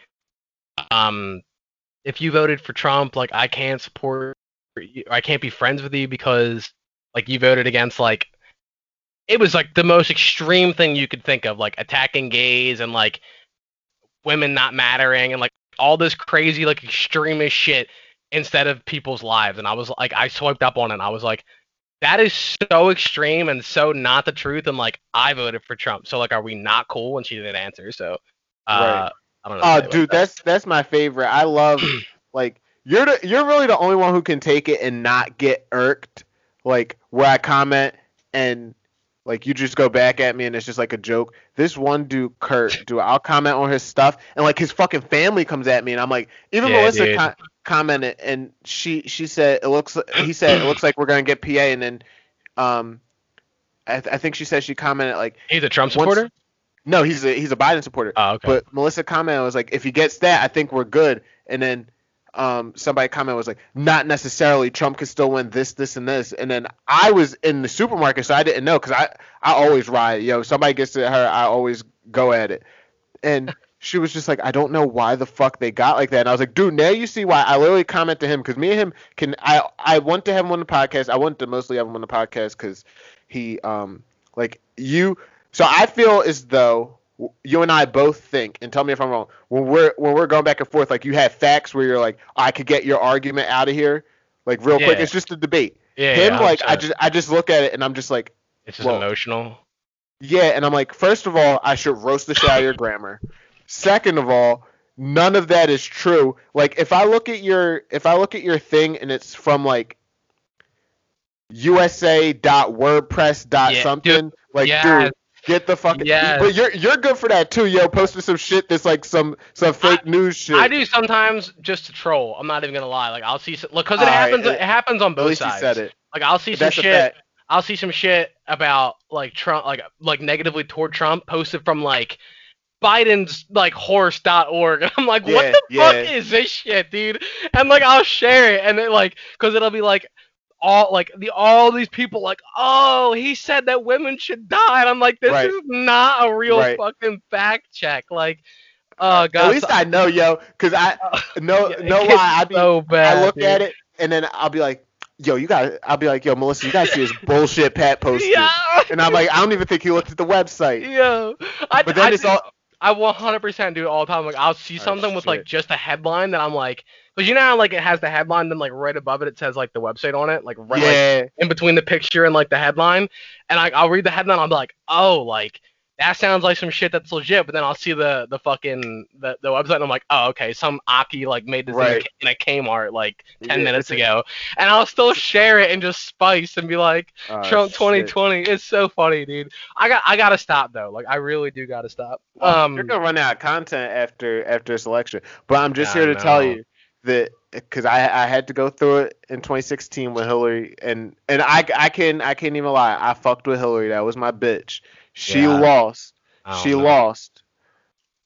um if you voted for Trump like I can't support I can't be friends with you because like you voted against like it was like the most extreme thing you could think of, like attacking gays and like women not mattering and like all this crazy like extremist shit instead of people's lives. And I was like, I swiped up on it. and I was like, that is so extreme and so not the truth. And like, I voted for Trump. So like, are we not cool? And she didn't answer. So, uh, Right. I don't know. Oh, what to say dude, that. that's that's my favorite. I love [clears throat] like you're the you're really the only one who can take it and not get irked. Like where I comment and like you just go back at me and it's just like a joke. This one dude, Kurt, dude, I'll comment on his stuff and like his fucking family comes at me and I'm like, even Yeah, Melissa commented and she she said it looks he said it looks like we're gonna get PA and then um I, th- I think she said she commented like He's a Trump Once- supporter. no he's a he's a Biden supporter Oh, okay. but Melissa commented was like if he gets that I think we're good and then um somebody comment was like not necessarily Trump could still win this this and this. And then I was in the supermarket so I didn't know because I I always ride yo somebody gets to her I always go at it. And she was just like I don't know why the fuck they got like that. And I was like dude now you see why. I literally comment to him because me and him can I I want to have him on the podcast. I want to mostly have him on the podcast because he um like you so I feel as though you and I both think, and tell me if I'm wrong. When we're when we're going back and forth, like you have facts where you're like, I could get your argument out of here, like real quick. It's just a debate. yeah, Him, yeah, like I just I just look at it and I'm just like, It's just well, emotional. yeah, and I'm like, first of all, I should roast the shit out of your grammar. Second of all, none of that is true. Like if I look at your if I look at your thing and it's from like USA.wordpress dot Yeah, something, like yes. dude, get the fuck. Yes. But you're you're good for that too, yo. Posting some shit that's like some some fake news shit. I do sometimes just to troll. I'm not even gonna lie. Like I'll see some, look because it Alright, happens. it- It, happens on At both least sides. said it. Like I'll see some That's shit. I'll see some shit about like Trump, like like negatively toward Trump, posted from like Biden's like horse.org. And [laughs] I'm like, what the yeah. fuck is this shit, dude? And like I'll share it, and it like, cause it'll be like all like the all these people like, oh, he said that women should die. And I'm like, this Right. is not a real Right. fucking fact check. Like, oh god. At least I know, yo, because I [laughs] uh, no Yeah, no it lie. I be so bad. I look dude. at it and then I'll be like, yo, you got. I'll be like, yo, Melissa, you gotta see this [laughs] bullshit Pat posted. Yeah. And I'm like, I don't even think he looked at the website. Yo, I, But then I, it's all I 100% do it all the time. Like I'll see Oh, something with like just a headline that I'm like, because you know how like it has the headline, then like right above it it says like the website on it, like right like, in between the picture and like the headline, and I, I'll read the headline, I'm like, oh, like that sounds like some shit that's legit. But then I'll see the the fucking the, the website, and I'm like, oh, okay, some Aki like made this in, Right. a, in a Kmart like 10 Yeah, minutes [laughs] ago, and I'll still share it and just spice and be like. Oh, Trump shit. 2020. It's so funny, dude. I got I gotta stop though. Like I really do gotta stop. Well, Um, you're gonna run out of content after after this election. But I'm just Yeah, here to tell you that because I I had to go through it in 2016 with Hillary, and and I I can I can't even lie. I fucked with Hillary. That was my bitch. She Yeah. lost. She know. lost.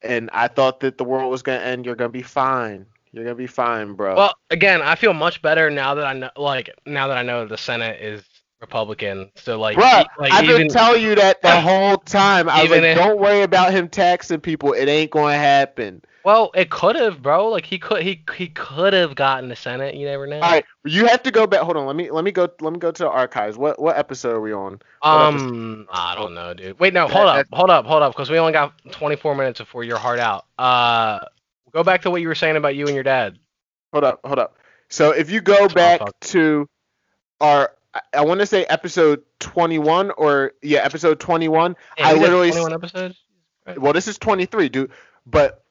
And I thought that the world was gonna end. You're gonna be fine. You're gonna be fine, bro. Well, again, I feel much better now that I know, like now that I know the Senate is Republican. So like, Bruh, e- like I've even been telling you that the [laughs] whole time. I was Even like, if- don't worry about him taxing people. It ain't gonna happen. Well, it could have, bro. Like he could he he could have gotten the Senate. You never know. All right, you have to go back. Hold on. Let me let me go. Let me go to the archives. What what episode are we on? what Um, I don't know, dude. Wait, no, hold up, hold up, hold up, because we only got 24 minutes before your heart out. Uh, go back to what you were saying about you and your dad. Hold up. Hold up. So if you go back to our, I, want to say episode 21 or yeah, episode 21. Yeah, I literally 21 episodes. Well, this is 23, dude. But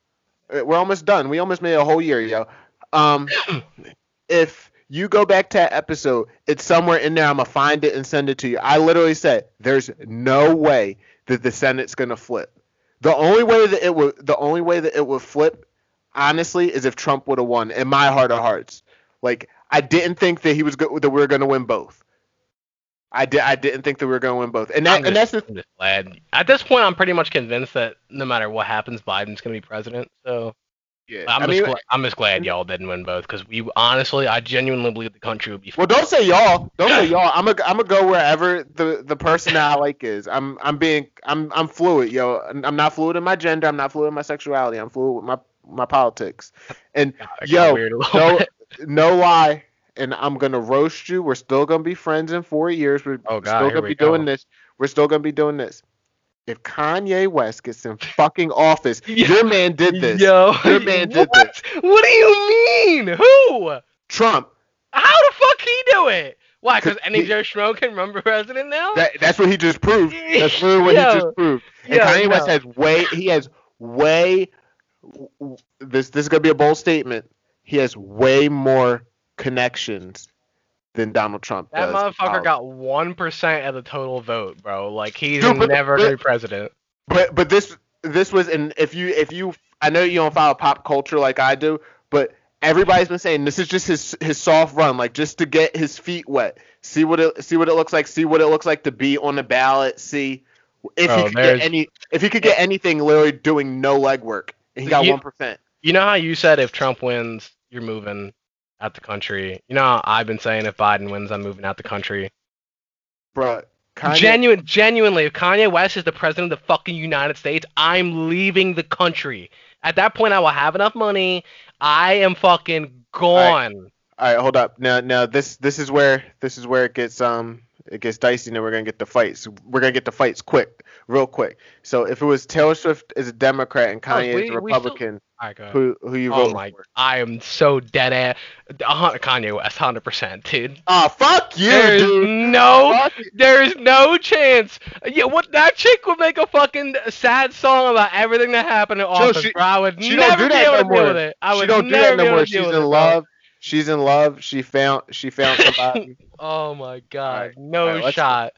we're almost done. We almost made a whole year, yo. Um, [clears throat] if you go back to that episode, it's somewhere in there. I'm gonna find it and send it to you. I literally said, "There's no way that the Senate's gonna flip. The only way that it would, the only way that it would flip, honestly, is if Trump would have won. In my heart of hearts, like I didn't think that he was go- that we were gonna win both. I did. I didn't think that we were gonna win both. And that, I'm and just- that's the just glad. At this point, I'm pretty much convinced that no matter what happens, Biden's gonna be president. So yeah. I'm I just mean, gla- I'm just glad y'all didn't win both because we honestly, I genuinely believe the country would be. Well, don't say y'all. Don't say [laughs] y'all. I'm gonna I'm gonna go wherever the the person that I like is. I'm I'm being I'm I'm fluid, yo. I'm not fluid in my gender. I'm not fluid in my sexuality. I'm fluid with my my politics. [laughs] And I got yo, a no bit. no lie. And I'm gonna roast you. We're still gonna be friends in four years. We're Oh, God, still gonna be doing this. We're still gonna be doing this. If Kanye West gets in fucking office, [laughs] Yeah. your man did this. Yo, Your man did what? this. What do you mean? Who? Trump. How the fuck he do it? Why? Because any Joe Schmo can run for president now? That, that's what he just proved. That's [laughs] really what Yo. he just proved. And Yo, Kanye West has way. He has way. This this is gonna be a bold statement. He has way more connections than Donald Trump That motherfucker Um, got one percent of the total vote, bro. Like he's Dude, but- never gonna be president. But but this this was and if you if you I know you don't follow pop culture like I do, but everybody's been saying this is just his his soft run, like just to get his feet wet. See what it see what it looks like. See what it looks like to be on the ballot. See if Bro, he could get any if he could get anything literally doing no legwork. And he got one percent. You know how you said if Trump wins, you're moving out the country. You know I've been saying if Biden wins, I'm moving out the country. Bruh. Kanye, Genuine, genuinely, if Kanye West is the president of the fucking United States, I'm leaving the country. At that point, I will have enough money. I am fucking gone. All right, hold up. Now, now this this is where this is where it gets um it gets dicey. and then we're gonna get the fights. We're gonna get the fights quick, real quick. So if it was Taylor Swift is a Democrat and Oh, Kanye we- is a still- Republican, go who who you Oh vote my! for? I am so dead ass. Kanye West, hundred percent, dude. Oh fuck you, There's dude. no, there's no chance. Yeah, what that chick would make a fucking sad song about everything that happened in office, she- bro. I would never do be that able no to deal with it. I she would don't do that no more. She's in with it, love. She's in love. She found she found [laughs] somebody. Oh my god, Alright, no alright, let's- shot.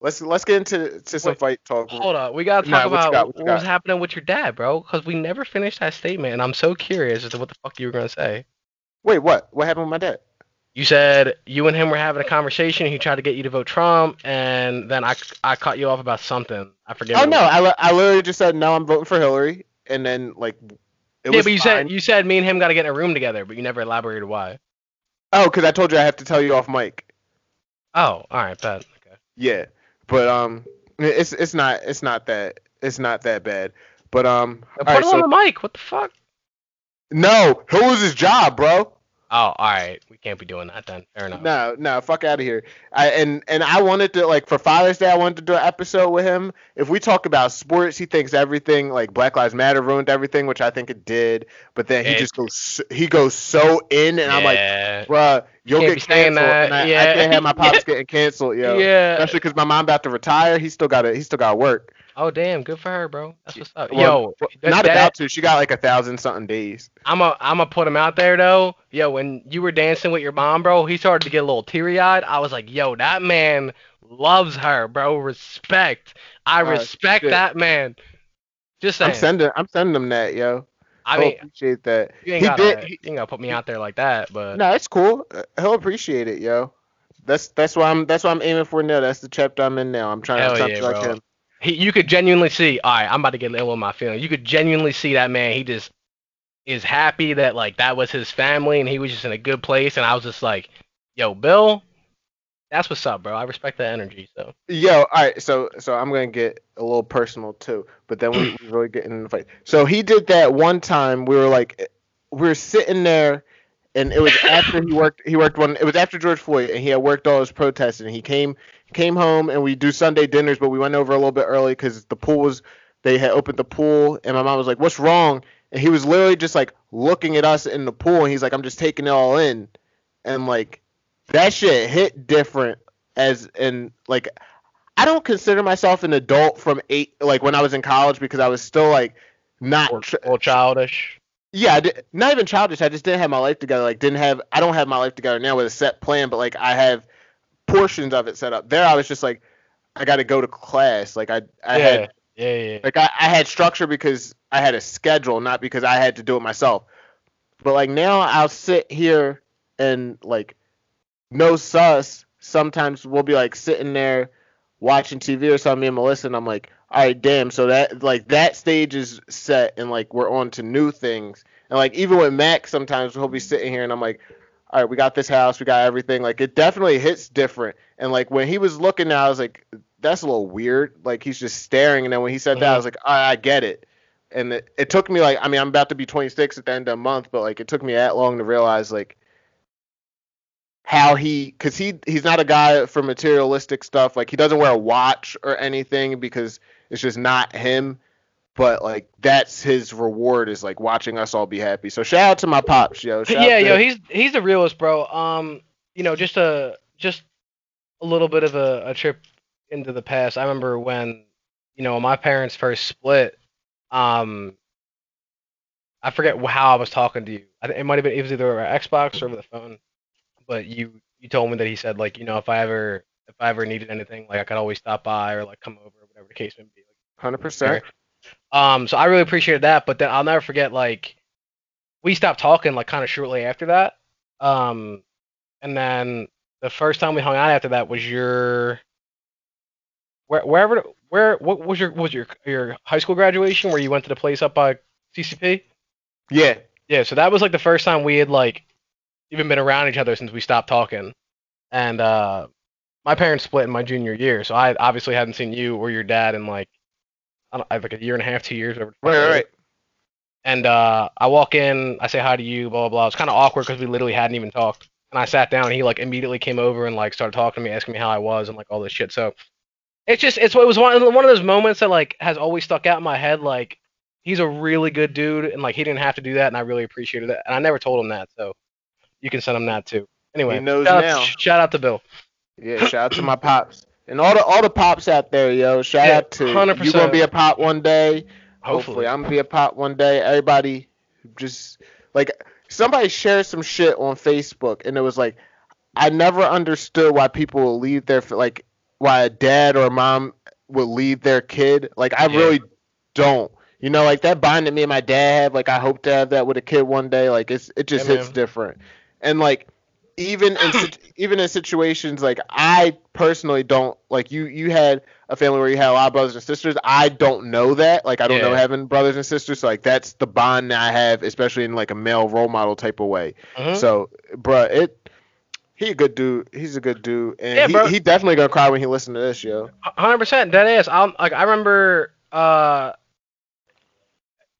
let's let's get into to some Wait, fight talk. Hold on, we gotta Nah, talk about got, what you what was happening with your dad, bro. Because we never finished that statement, and I'm so curious as to what the fuck you were gonna say. Wait, what? What happened with my dad? You said you and him were having a conversation. He tried to get you to vote Trump, and then I, I caught you off about something. I forget. Oh no. I, I literally just said no. I'm voting for Hillary, and then like it yeah, was but you fine. said you said me and him got to get in a room together, but you never elaborated why. Oh, because I told you I have to tell you off mic. Oh, all right, bad. Okay. Yeah, but um, it's it's not it's not that it's not that bad. But um, Now put right, him so on the mic. What the fuck? no, he'll lose his job, bro. Oh, all right. We can't be doing that then. Fair enough. No, no, fuck out of here. I and and I wanted to like for Father's Day, I wanted to do an episode with him. If we talk about sports, he thinks everything like Black Lives Matter ruined everything, which I think it did. But then he It- just goes he goes so in, and I'm like, Yeah. bruh, you'll can't get canceled. And I, I can't have my [laughs] pops getting canceled, yo. Yeah. Especially because my mom about to retire. He still got to he still got to work. Oh damn, good for her, bro. That's what's up. Well, Yo, that- not about to. She got like a thousand something days. I'm a I'm gonna put him out there though. Yo, when you were dancing with your mom, bro, he started to get a little teary eyed. I was like, yo, that man loves her, bro. Respect. I respect shit. that man. Just saying. I'm sending I'm sending him that, yo. I He'll mean, appreciate that. you ain't he gotta, did. you ain't gotta put me out there like that, but No, it's cool. He'll appreciate it, yo. That's that's why I'm that's why I'm aiming for now. That's the chapter I'm in now. I'm trying Hell to touch yeah, like bro. him. He, you could genuinely see. All right, I'm about to get ill with my feelings. You could genuinely see that man. He just is happy that like that was his family and he was just in a good place. And I was just like, yo, Bill, that's what's up, bro. I respect that energy. So Yo, all right. So so I'm gonna get a little personal too, but then we, really get in the fight. So he did that one time. We were like, we were sitting there, and it was after he worked. He worked one. It was after George Floyd, and he had worked all his protests, and he came came home, and we do Sunday dinners, but we went over a little bit early because the pool was. They had opened the pool, and my mom was like, "What's wrong?" And he was literally just like looking at us in the pool, and he's like, "I'm just taking it all in," and like that shit hit different as in like I don't consider myself an adult from eight like when I was in college because I was still like not or, or childish. Yeah not even childish I just didn't have my life together like didn't have I don't have my life together now with a set plan but like I have portions of it set up there I was just like I got to go to class like I I yeah, had yeah, yeah. like I, I had structure because I had a schedule, not because I had to do it myself. But like now I'll sit here and like no sus. Sometimes we'll be like sitting there watching TV or something, me and Melissa, and I'm like, all right, damn. So that like that stage is set, and like we're on to new things. And like even with Max, sometimes he'll be sitting here, and I'm like, all right, we got this house, we got everything. Like it definitely hits different. And like when he was looking, at I was like, that's a little weird. Like he's just staring, and then when he said that, I Mhm. was like, right, I get it. And it, it took me like, I mean, I'm about to be 26 at the end of the month, but like it took me that long to realize like how he, because he he's not a guy for materialistic stuff. Like he doesn't wear a watch or anything because it's just not him. But like that's his reward is like watching us all be happy. So shout out to my pops, yo. Shout out yeah, yo, he's he's the realest, bro. Um, you know, just a just a little bit of a, a trip into the past. I remember when, you know, my parents first split. Um, I forget how I was talking to you. It might have been it was either over Xbox or over the phone, but you you told me that he said like you know if I ever if I ever needed anything like I could always stop by or like come over or whatever the case may be. Hundred percent. Um, so I really appreciated that. But then I'll never forget like we stopped talking like kind of shortly after that. Um, and then the first time we hung out after that was your where wherever where what was your was your your high school graduation where you went to the place up by CCP? Yeah. Yeah, so that was like the first time we had like even been around each other since we stopped talking. And uh my parents split in my junior year, so I obviously hadn't seen you or your dad in like I don't I have like a year and a half, two years. Whatever. Right. Right. right. And uh, I walk in, I say hi to you, blah blah blah. It's kind of awkward because we literally hadn't even talked. And I sat down, and he like immediately came over and like started talking to me, asking me how I was and like all this shit. So it's just it's it was one one of those moments that like has always stuck out in my head. Like he's a really good dude, and like he didn't have to do that, and I really appreciated it. And I never told him that, so you can send him that too. Anyway, He knows shout, now. Out, shout out to Bill. Yeah, shout out to my pops and all the all the pops out there, yo. Shout Yeah, out to you 100%. gonna be a pop one day. Hopefully, I'm gonna be a pop one day. Everybody, just like somebody shared some shit on Facebook, and it was like, I never understood why people will leave their like why a dad or a mom would leave their kid. Like I Yeah. really don't. You know, like that bond that me and my dad have. Like I hope to have that with a kid one day. Like it's it just Yeah, hits man. different. And like even in [coughs] even in situations like I personally don't like you you had a family where you had a lot of brothers and sisters. I don't know that. Like I don't know having brothers and sisters. So like that's the bond that I have, especially in like a male role model type of way. Mhm. So, bruh, it he a good dude. He's a good dude, and Yeah, he, bro. he definitely gonna cry when he listen to this, yo. hundred percent dead ass. I'm like I remember. Uh,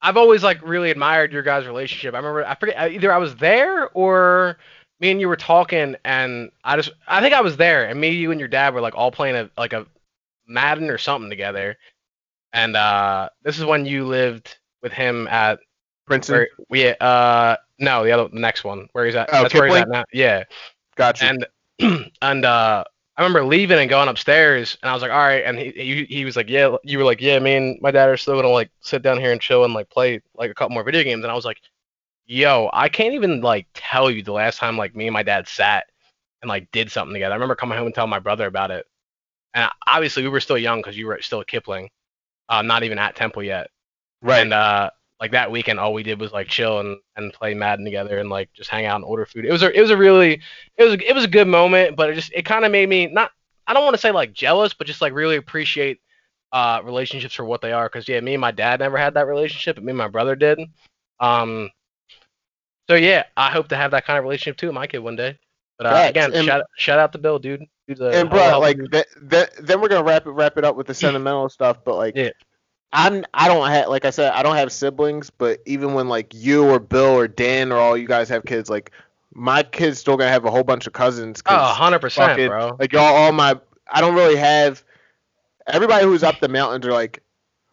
I've always like really admired your guys' relationship. I remember I forget either I was there or me and you were talking, and I just I think I was there, and me, you, and your dad were like all playing a like a Madden or something together. And uh, this is when you lived with him at Princeton, where we uh no the other the next one where he's at. Oh, that's where he's at now. Yeah gotcha. and [clears throat] and uh I remember leaving and going upstairs and I was like, all right, and he he, he was like, yeah, you were like, yeah, me and my dad are still gonna like sit down here and chill and like play like a couple more video games, and I was like, yo, I can't even like tell you the last time like me and my dad sat and like did something together. I remember coming home and telling my brother about it, and obviously we were still young because you were still at Kipling, uh, not even at Temple yet, right. and uh, like that weekend, all we did was like chill and, and play Madden together and like just hang out and order food. It was a it was a really it was it was a good moment, but it just it kind of made me not I don't want to say like jealous, but just like really appreciate uh relationships for what they are. Cause yeah, me and my dad never had that relationship, but me and my brother did. Um, so yeah, I hope to have that kind of relationship too with my kid one day. But uh, again, And- shout shout out to Bill, dude. Dude's a and hell of a bro, like that, that, then we're gonna wrap it wrap it up with the [laughs] sentimental stuff. But like, Yeah. I'm I don't have like I said I don't have siblings, but even when like you or Bill or Dan or all you guys have kids, like my kids still gonna have a whole bunch of cousins. 'cause, oh, 100 percent, bro. Like y'all, all my I don't really have everybody who's up the mountains are like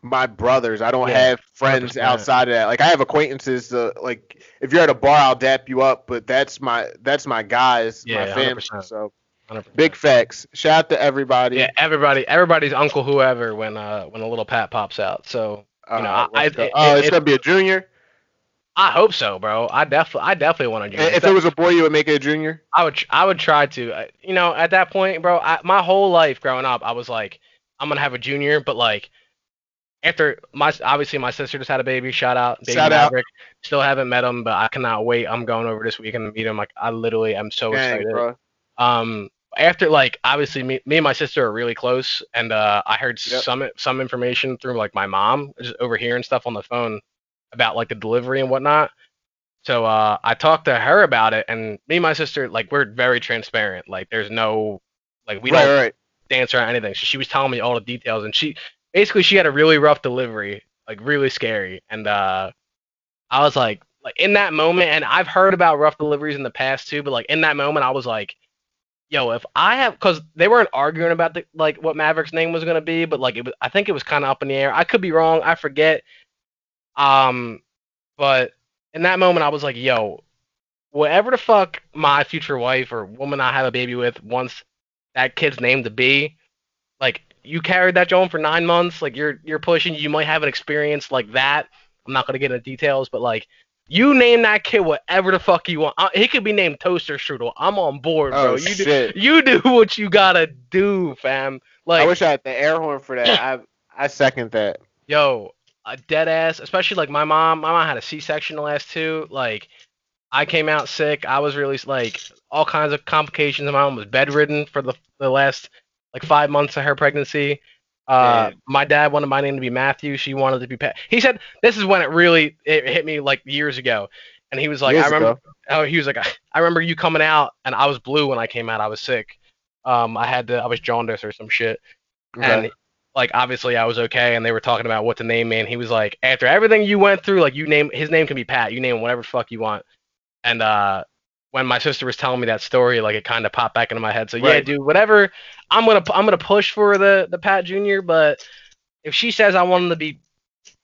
my brothers. I don't Yeah, have friends 100%. outside of that. Like I have acquaintances. Uh, like if you're at a bar, I'll dap you up, but that's my that's my guys, Yeah, my family. 100%. So 100%. big facts. Shout out to everybody. Yeah, everybody, everybody's uncle, whoever, when uh when a little Pat pops out. So you know, Uh, I- let's go. I- oh, it's it- gonna be a junior. I hope so, bro. I definitely, I definitely want to do. if it was a boy, you would make it a junior. I would, I would try to. Uh, You know, at that point, bro, I, my whole life growing up, I was like, I'm gonna have a junior, but like. After my obviously my sister just had a baby. Shout out, baby Shout out. Maverick. Still haven't met him, but I cannot wait. I'm going over this weekend to meet him. Like I literally am so Dang, excited. bro. um after like obviously me, me and my sister are really close and uh i heard Yep. some some information through like my mom just overhearing stuff on the phone about like the delivery and whatnot so uh i talked to her about it and me and my sister like we're very transparent like there's no like we right, don't right. dance around anything so she was telling me all the details and she basically she had a really rough delivery like really scary and uh i was like like in that moment and i've heard about rough deliveries in the past too but like in that moment i was like yo, if I have, because they weren't arguing about the like what Maverick's name was gonna be, but like it was, I think it was kind of up in the air. I could be wrong. I forget. Um, but in that moment, I was like, yo, whatever the fuck my future wife or woman I have a baby with wants that kid's name to be, like you carried that Joan for nine months, like you're you're pushing. You might have an experience like that. I'm not gonna get into details, but like You name that kid whatever the fuck you want. Uh, he could be named Toaster Strudel. I'm on board, bro. Oh you do, shit! you do [laughs] what you gotta do, fam. Like, I wish I had the air horn for that. [laughs] I I second that. yo, a dead ass, especially like my mom. My mom had a C-section the last two. Like, I came out sick. I was really like all kinds of complications. My mom was bedridden for the the last like five months of her pregnancy. Uh, my dad wanted my name to be Matthew. She wanted to be Pat. He said this is when it really it hit me like years ago, and he was like, Years I remember. ago. Oh, he was like, I, remember you coming out, and I was blue when I came out. I was sick. Um, I had to. I was jaundice or some shit and like obviously I was okay and they were talking about what to name me and he was like after everything you went through like you name his name can be Pat you name him whatever fuck you want and uh when my sister was telling me that story like it kind of popped back into my head so yeah dude whatever I'm gonna I'm gonna push for the the Pat Junior but if she says I want him to be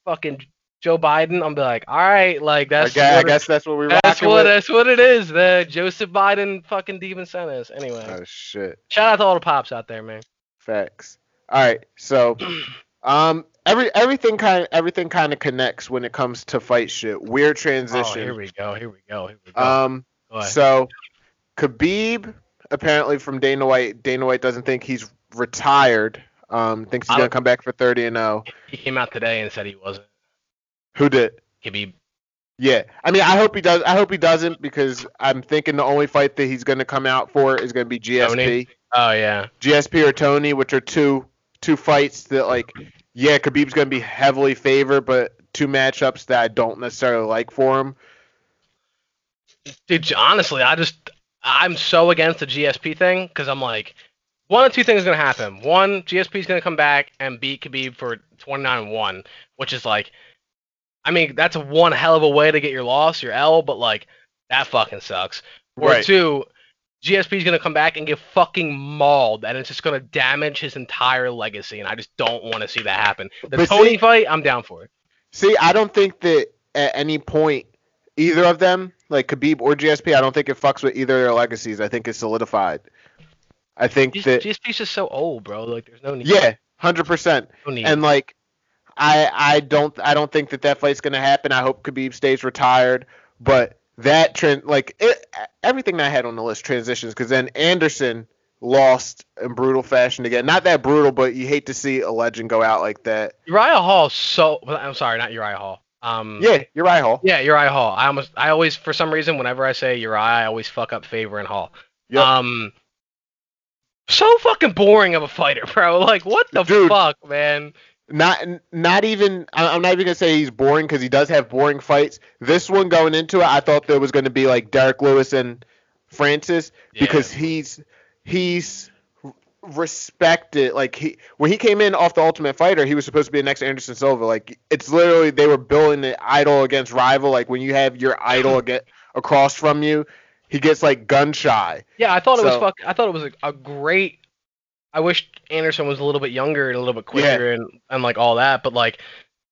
fucking Joe Biden I'm be like all right like that's okay, I what it- that's what we're that's what with. that's what it is the Joseph Biden fucking Devin Sentence anyway Oh shit! shout out to all the pops out there man Facts. All right, so [clears throat] um, every everything kind of everything kind of connects when it comes to fight shit. Weird transition. oh here we go here we go here we go um. So Khabib apparently from Dana White. Dana White doesn't think he's retired. Um, thinks he's gonna come back for thirty and zero. He came out today and said he wasn't. Who did? Khabib. Yeah, I mean, I hope he does. I hope he doesn't because I'm thinking the only fight that he's going to come out for is going to be GSP, Tony? Oh yeah. GSP or Tony, which are two two fights that like, yeah, Khabib's going to be heavily favored, but two matchups that I don't necessarily like for him. Dude, honestly, I just I'm so against the GSP thing because I'm like, one of two things is gonna happen. One, GSP is gonna come back and beat Khabib for 29-1, which is like, I mean, that's one hell of a way to get your loss, your L, but like that fucking sucks. Or Right. two, GSP is gonna come back and get fucking mauled, and it's just gonna damage his entire legacy, and I just don't want to see that happen. The But Tony see- fight, I'm down for it. See, I don't think that at any point either of them, like Khabib or GSP, I don't think it fucks with either of their legacies. I think it's solidified. I think G- that GSP's just so old, bro. Like, there's no need. yeah, hundred percent. no need. And like, I I don't I don't think that that fight's gonna happen. I hope Khabib stays retired. But that trend, like it, everything I had on the list transitions, because then Anderson lost in brutal fashion again. Not that brutal, but you hate to see a legend go out like that. Uriah Hall, so I'm sorry, not Uriah Hall. Um, Yeah, you're right, Hall. yeah, Uriah Hall. I almost, I always, for some reason, whenever I say Uriah, I always fuck up Faber and Hall. Yep. Um, so fucking boring of a fighter, [laughs] bro. Like, what the Dude. fuck, man? Not not even I- I'm not even gonna say he's boring because he does have boring fights. This one going into it, I thought there was gonna be like Derrick Lewis and Francis because he's he's respected. Like he when he came in off the Ultimate Fighter, he was supposed to be the next Anderson Silva. Like it's literally they were building the idol against rival. Like when you have your idol [clears throat] get across from you, he gets like gun shy. yeah, I thought it was fuck. I thought it was a, a great. I wish Anderson was a little bit younger and a little bit quicker and and like all that, but like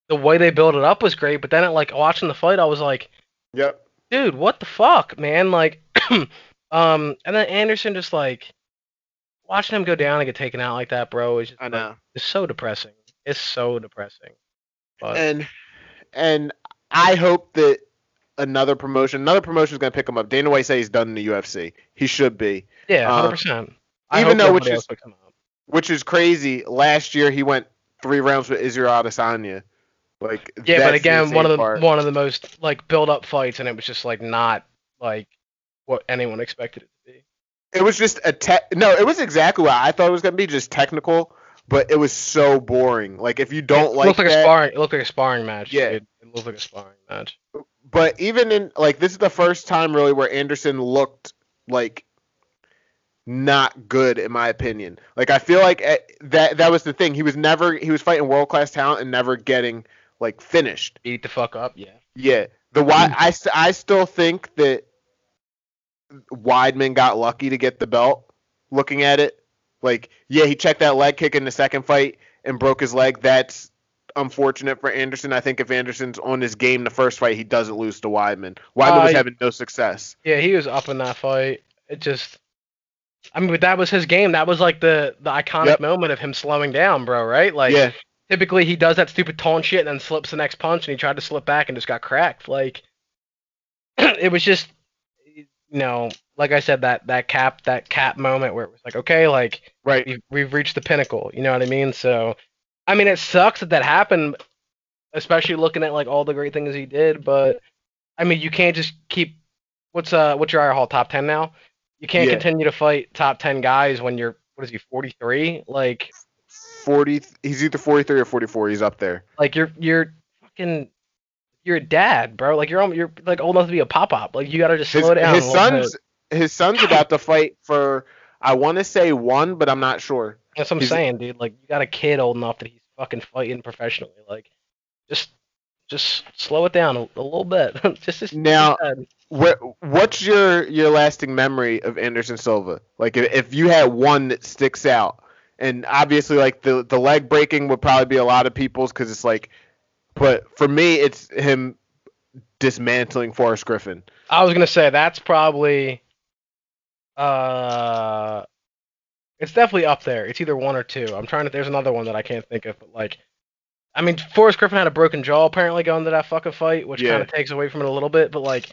the way they built it up was great. But then, like watching the fight, I was like. Yep. dude, what the fuck, man? Like, [clears throat] um, and then Anderson just like watching him go down and get taken out like that, bro, is just, I like, know. it's so depressing. It's so depressing. But and and I hope that another promotion, another promotion is gonna pick him up. Dana White said he's done in the UFC. He should be, yeah, uh, hundred percent. Even though which is- else picks him up. which is crazy. Last year he went three rounds with Israel Adesanya. Like Yeah, but again, one of the part. one of the most like build up fights, and it was just like not like what anyone expected it to. It was just a te- no. It was exactly what I thought it was gonna be, just technical. But it was so boring. Like if you don't it like looked like that, a sparring. It looked like a sparring match. Yeah. dude. it looked like a sparring match. but even in like this is the first time really where Anderson looked like not good in my opinion. Like I feel like eh, that that was the thing. He was never he was fighting world class talent and never getting like finished. Beat the fuck up. Yeah. Yeah. The why I st- I still think that Weidman got lucky to get the belt. Looking at it, like yeah, he checked that leg kick in the second fight and broke his leg. That's unfortunate for Anderson. I think if Anderson's on his game the first fight, he doesn't lose to Weidman. Weidman was Uh, having no success. Yeah, he was up in that fight. It just, I mean, but that was his game. That was like the the iconic Yep. moment of him slowing down, bro. Right? Like, yeah, typically he does that stupid taunt shit and then slips the next punch, and he tried to slip back and just got cracked. Like, [clears throat] it was just you know, like I said, that that cap that cap moment where it was like, okay, like Right. we've we've reached the pinnacle. You know what I mean? So, I mean, it sucks that that happened, especially looking at like all the great things he did. But I mean, you can't just keep what's uh what's your Uriah Hall top ten now? You can't Yeah. continue to fight top ten guys when you're what is he forty three? Like Forty. He's either forty-three or forty-four. He's up there. like you're you're fucking you're a dad, bro. Like you're you're like old enough to be a pop up. Like you gotta just His, slow down. his a little bit. son's his son's about to fight for. I want to say one, but I'm not sure. That's what I'm he's- saying, dude. Like you got a kid old enough that he's fucking fighting professionally. Like just just slow it down a, a little bit. [laughs] just as Now- what's your your lasting memory of Anderson Silva? Like if, if you had one that sticks out, and obviously like the the leg breaking would probably be a lot of people's because it's like, but for me it's him dismantling Forrest Griffin. I was gonna say that's probably uh it's definitely up there. It's either one or two. I'm trying to there's another one that I can't think of, but like I mean Forrest Griffin had a broken jaw apparently going to that fucking fight, which Yeah. kind of takes away from it a little bit, but like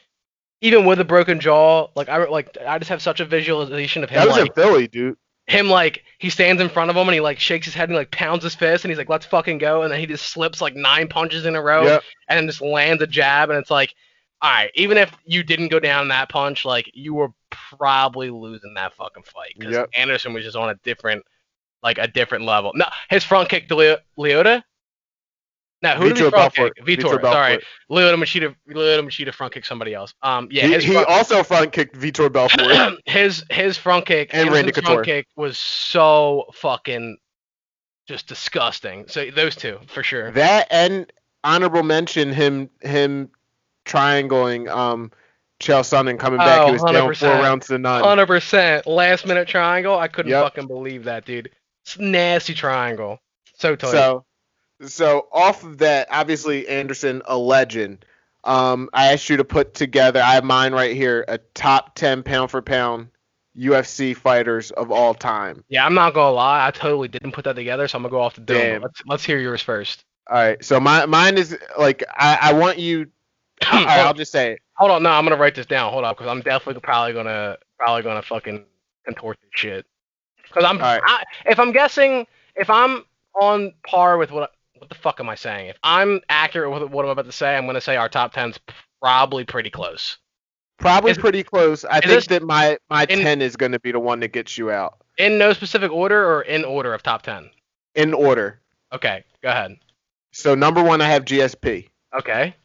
even with a broken jaw, like I like I just have such a visualization of him That was like in Philly, dude. Him like he stands in front of him and he like shakes his head and like pounds his fist and he's like let's fucking go and then he just slips like nine punches in a row Yep. and then just lands a jab and it's like all right even if you didn't go down that punch like you were probably losing that fucking fight because Yep. Anderson was just on a different like a different level no his front kick to Leo- Lyoto no who did he Vitor front Belfort. kick Vitor, Vitor sorry. Lyoto Machida Lyoto Machida front kick somebody else um yeah he he front- also front kicked Vitor Belfort. [coughs] his his front kick And Randy Couture. front kick was so fucking just disgusting. So those two for sure. that and honorable mention him him triangling um Chael Sonnen coming back. Oh, he was down four rounds to none. Hundred percent last minute triangle. I couldn't Yep. fucking believe that, dude. It's nasty triangle. So tight. So, so off of that, obviously Anderson, a legend. Um, I asked you to put together. I have mine right here. A top ten pound for pound UFC fighters of all time. yeah, I'm not gonna lie. I totally didn't put that together, so I'm gonna go off the dome. Damn. Let's let's hear yours first. All right. So my mine is like I, I want you. [clears throat] All right, I'll just say it. Hold on, no, I'm gonna write this down. Hold up, because I'm definitely probably gonna probably gonna fucking contort this shit. Because I'm, Alright. I, if I'm guessing, if I'm on par with what, what the fuck am I saying? If I'm accurate with what I'm about to say, I'm gonna say our top ten's probably pretty close. Probably Is- pretty close. I think this- that my my in- ten is going to be the one that gets you out In no specific order or in order of top ten. in order. Okay, go ahead. So number one, I have GSP. Okay,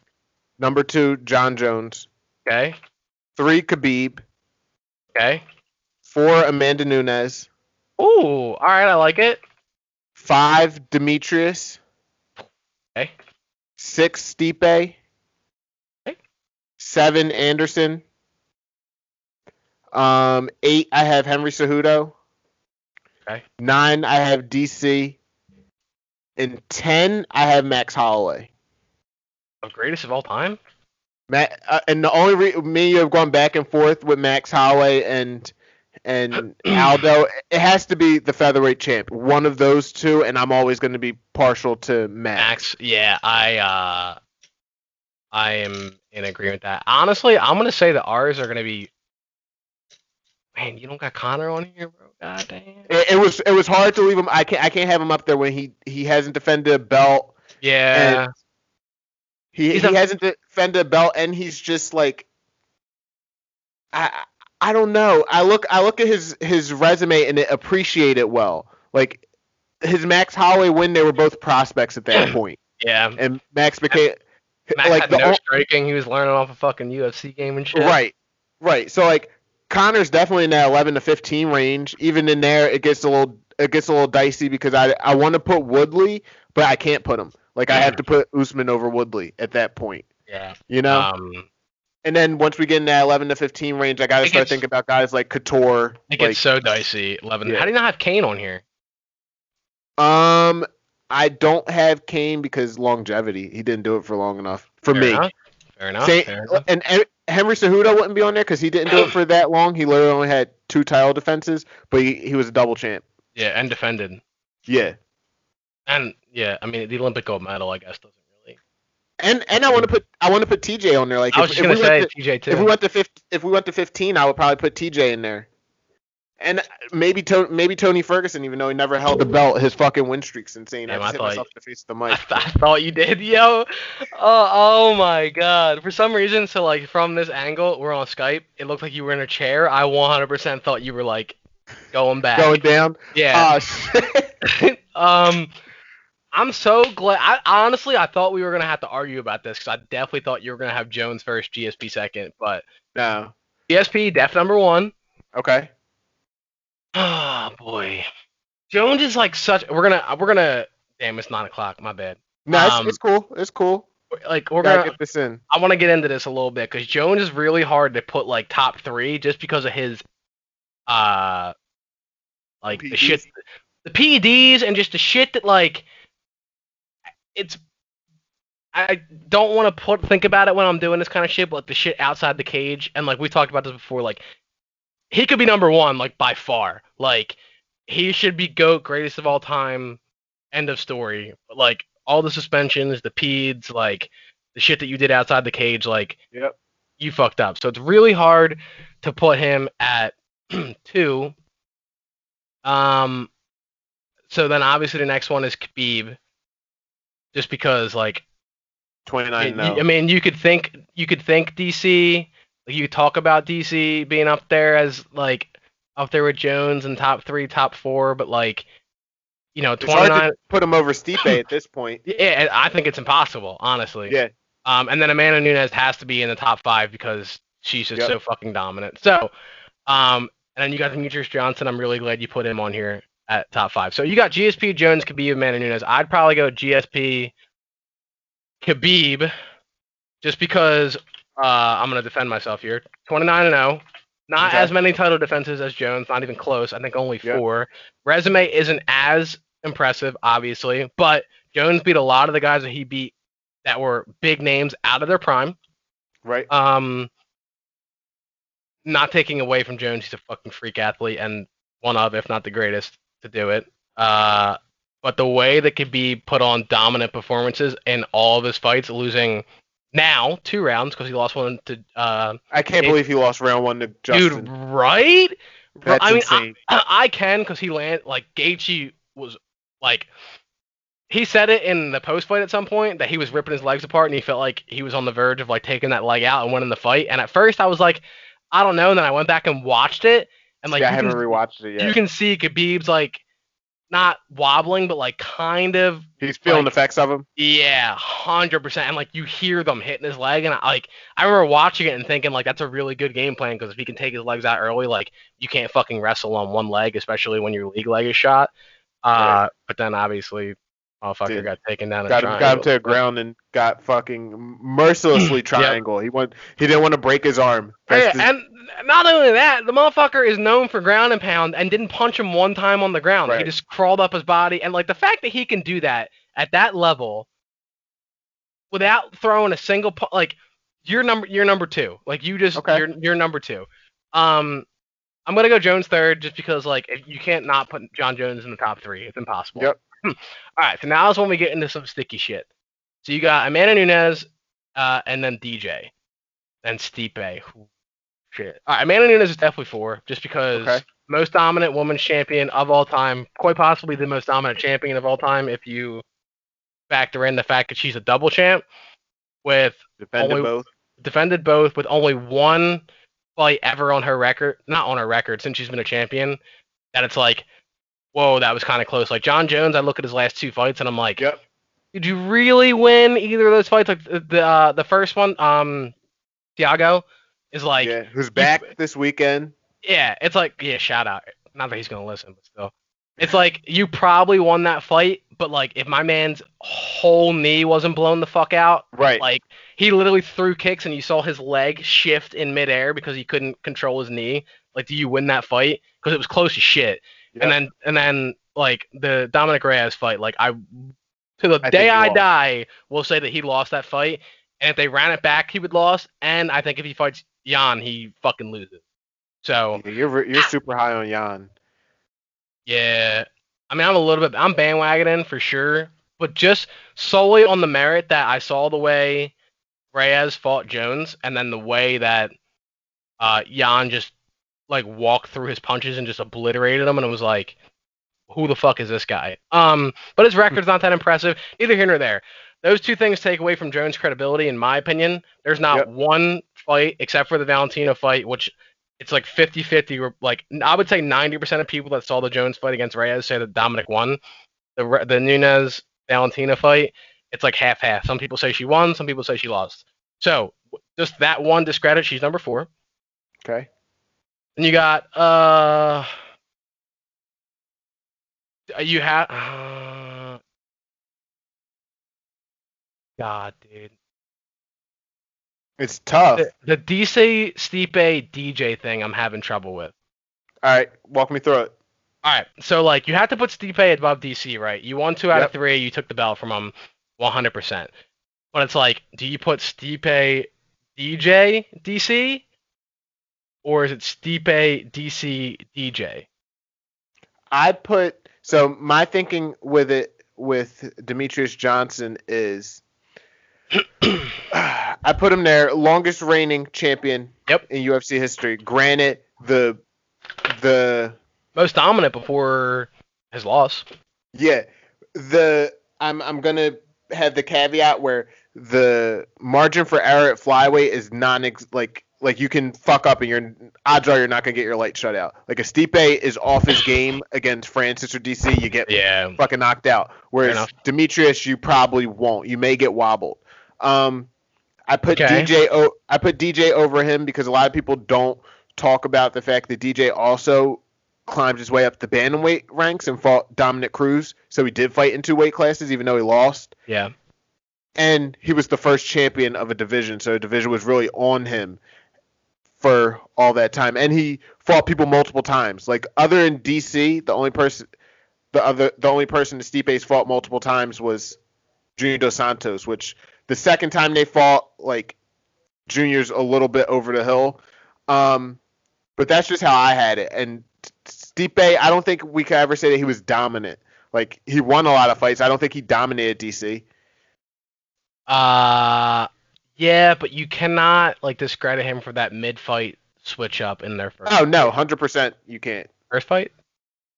Number two, Jon Jones. okay, Three, Khabib. okay. Four, Amanda Nunes. Ooh, all right, I like it. Five, Demetrious. Okay. Six, Stipe. Okay. Seven, Anderson. Um, eight, I have Henry Cejudo. Okay. Nine, I have DC. And ten, I have Max Holloway. The greatest of all time. Matt, uh, and the only re- me have gone back and forth with Max Holloway and and [clears throat] Aldo. It has to be the featherweight champ, one of those two, and I'm always going to be partial to Max. Max, yeah, I uh I am in agreement with that. Honestly, I'm gonna say that ours are gonna be Man, you don't got Conor on here, bro. God damn. It, it was it was hard to leave him. I can't I can't have him up there when he he hasn't defended a belt. Yeah. He He's he a- hasn't defended a belt, and he's just like I I don't know. I look I look at his his resume and it appreciate it well. Like his Max Holloway win, they were both prospects at that [clears throat] point, yeah. and Max became Max like had the no striking. He was learning off a fucking UFC game and shit. right right. So like Conor's definitely in that 11 to 15 range. Even in there, it gets a little it gets a little dicey because I I want to put Woodley, but I can't put him. Like I have to put Usman over Woodley at that point. Yeah. You know. Um And then once we get in that 11 to 15 range, I got to start gets- thinking about guys like Couture. it Like, gets so dicey. Eleven. Yeah. How do you not have Cain on here? um, I don't have Cain because longevity. He didn't do it for long enough for Fair me. Enough. Fair enough. Say- fair enough. and, Henry Cejudo wouldn't be on there because he didn't do it for that long. He literally only had two title defenses, but he, he was a double champ. Yeah, and defended. Yeah, And yeah, I mean the Olympic gold medal, I guess, doesn't And and I want to put I want to put TJ on there. Like I was if, just gonna we say to, TJ too. if we went to 15, if we went to 15, I would probably put TJ in there. And maybe to, maybe Tony Ferguson, even though he never held the belt, his fucking win streak's insane. Damn, I I hit thought myself in the face with the I, mic. th- I thought you did, yo. Oh, oh my god. For some reason, so like from this angle, we're on Skype. It looked like you were in a chair. I 100% thought you were like going back. Going down. yeah. Oh shit. [laughs] um, I'm so glad. I honestly, I thought we were gonna have to argue about this because I definitely thought you were gonna have Jones first, GSP second, but no. GSP def number one. Okay. Oh [sighs] boy, Jones is like such. We're gonna we're gonna. Damn, it's nine o'clock. My bad. No, it's, Um, it's cool. It's cool. Like we're Gotta gonna. get this in. I want to get into this a little bit because Jones is really hard to put like top three just because of his, uh, like the shit, the PEDs and just the shit that like, it's. I don't want to put think about it when I'm doing this kind of shit, but like the shit outside the cage and like we talked about this before, like he could be number one like by far, like he should be goat, greatest of all time, end of story. But like all the suspensions, the peds, like the shit that you did outside the cage, like Yep. you fucked up. So it's really hard to put him at [clears throat] two. Um, so then obviously the next one is Khabib, just because like 29 y- no. I mean you could think you could think DC, like you talk about DC being up there as like up there with Jones and top three, top four, but like you know it's hard twenty nine. to put him over Stipe [laughs] at this point. Yeah, I think it's impossible, honestly. Yeah. Um, and then Amanda Nunes has to be in the top five because she's just Yep. so fucking dominant. So, um, and then you got Demetrious Johnson. I'm really glad you put him on here at top five. So you got GSP, Jones, Khabib, Amanda Nunes. I'd probably go GSP, Khabib, just because uh, I'm gonna defend myself here. 29 and 0. Not Okay. as many title defenses as Jones. Not even close. I think only Yep. four. Resume isn't as impressive, obviously, but Jones beat a lot of the guys that he beat that were big names out of their prime. Right. Um, not taking away from Jones, he's a fucking freak athlete and one of, if not the greatest, to do it. Uh, but the way that could be put on dominant performances in all of his fights, losing now two rounds because he lost one to uh, I can't it- believe he lost round one to Justin. dude, right? That's I mean, insane. I, [clears throat] I can because he land like Gaethje was like he said it in the post fight at some point that he was ripping his legs apart and he felt like he was on the verge of like taking that leg out and winning the fight. And at first I was like, I don't know. And then I went back and watched it and like yeah, I haven't can, rewatched it yet. you can see Khabib's like not wobbling but like kind of He's feeling like- the effects of him. yeah, hundred percent. And like you hear them hitting his leg, and I, like I remember watching it and thinking like that's a really good game plan because if he can take his legs out early, like you can't fucking wrestle on one leg, especially when your league leg is shot. Uh, Right. but then obviously, motherfucker got taken down. Got him, got him to the ground and got fucking mercilessly [clears throat] triangle. He went. He didn't want to break his arm. Yeah, and not only that, the motherfucker is known for ground and pound and didn't punch him one time on the ground. He just crawled up his body, and like the fact that he can do that at that level without throwing a single pu- like you're number you're number two. Like you just Okay. you're you're number two. Um, I'm gonna go Jones third just because like if you can't not put Jon Jones in the top three. It's impossible. Yep. [laughs] All right, so now is when we get into some sticky shit. So you got Amanda Nunes, uh, and then DJ, then Stipe. Shit. All right, Amanda Nunes is definitely four, just because Okay. most dominant women's champion of all time, quite possibly the most dominant champion of all time, if you factor in the fact that she's a double champ with defended only- both. defended both with only one fight ever on her record, not on her record since she's been a champion. That it's like, whoa, that was kind of close. Like Jon Jones, I look at his last two fights and I'm like, Yep. did you really win either of those fights? Like the the, uh, the first one, um, Thiago is like, yeah. Who's back this weekend? yeah, it's like yeah, shout out. Not that he's gonna listen, but still, it's like you probably won that fight, but like if my man's whole knee wasn't blown the fuck out, Right. like he literally threw kicks and you saw his leg shift in midair because he couldn't control his knee. Like, do you win that fight? Because it was close as shit. And then and then like the Dominick Reyes fight, like I to the I day I lost. die will say that he lost that fight. And if they ran it back, he would lose. And I think if he fights Jan, he fucking loses. So Yeah, you're you're super high on Jan. yeah, I mean I'm a little bit I'm bandwagoning for sure. but just solely on the merit that I saw the way Reyes fought Jones, and then the way that uh, Jan just like walked through his punches and just obliterated him, and it was like, who the fuck is this guy? Um, but his record's not that impressive. Neither here nor there. Those two things take away from Jones' credibility, in my opinion. There's not Yep. one fight except for the Valentino fight, which it's like 50-50. or, Like I would say 90% of people that saw the Jones fight against Reyes say that Dominick won. The the Nunes Valentina fight, it's like half half. Some people say she won, some people say she lost. So just that one discredit, she's number four. Okay. And you got uh you have uh, God, dude. It's tough. The, the DC Stipe DJ thing I'm having trouble with. All right, walk me through it. All right, so like you have to put Stipe above DC, right? You won two out Yep. of three. You took the belt from him, 100%. But it's like, do you put Stipe DJ DC, or is it Stipe DC DJ? I put so my thinking with it with Demetrious Johnson is [clears throat] I put him there, longest reigning champion Yep. in UFC history. Granted, the the Most dominant before his loss. yeah the I'm I'm gonna have the caveat where the margin for error at flyweight is non like like you can fuck up and you're odds are you're not gonna get your light shut out. Like a Stipe is off his game against Francis or DC, you get Yeah. fucking knocked out. Whereas. Demetrious, you probably won't. You may get wobbled. Um, I put Okay. DJ. O- I put DJ over him because a lot of people don't talk about the fact that DJ also climbed his way up the bantamweight ranks and fought Dominick Cruz. So he did fight in two weight classes, even though he lost. Yeah. And he was the first champion of a division, so the division was really on him for all that time. And he fought people multiple times. Like other in DC, the only person, the other, the only person Stipe's fought multiple times was Junior Dos Santos. Which the second time they fought, like Junior's a little bit over the hill. Um, but that's just how I had it. And Stipe, I don't think we could ever say that he was dominant. Like he won a lot of fights. I don't think he dominated DC. Uh yeah, but you cannot like discredit him for that mid fight switch up in their first Oh no, hundred percent you can't. first fight?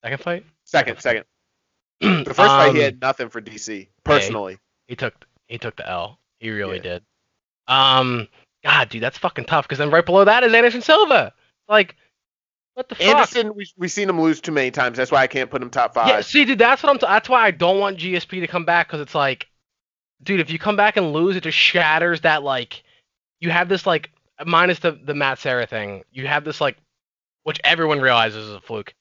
Second fight? Second, second. The first fight he [clears throat] Um, had nothing for DC personally. he took he took the L. He really Yeah. did. Um God, dude, that's fucking tough because then right below that is Anderson Silva. Like what the fuck? Anderson, we we seen him lose too many times. That's why I can't put him top five. Yeah, see, dude, that's what I'm. T- that's why I don't want GSP to come back because it's like, dude, if you come back and lose, it just shatters that like, you have this like minus the the Matt Serra thing. You have this like, which everyone realizes is a fluke.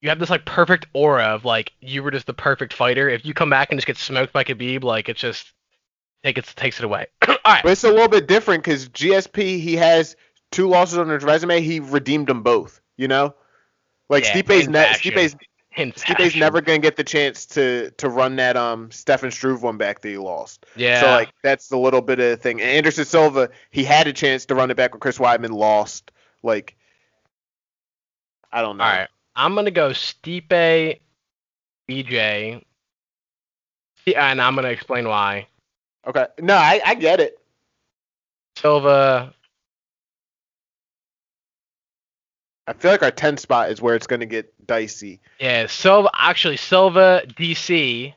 You have this like perfect aura of like you were just the perfect fighter. If you come back and just get smoked by Khabib, like it's just take it takes it away. [clears throat] All right, But it's a little bit different because GSP he has two losses on his resume. He redeemed them both. You know, like Yeah, Stipe's in ne- fashion. Stipe's in Stipe's never gonna get the chance to to run that um Stefan Struve one back that he lost. Yeah. So like that's the little bit of the thing. And Anderson Silva, he had a chance to run it back with Chris Weidman, lost. Like I don't know. All right, I'm gonna go Stipe, BJ, and I'm gonna explain why. Okay. No, I, I get it. Silva, I feel like our 10 spot is where it's going to get dicey. yeah, Silva. Actually, Silva, DC.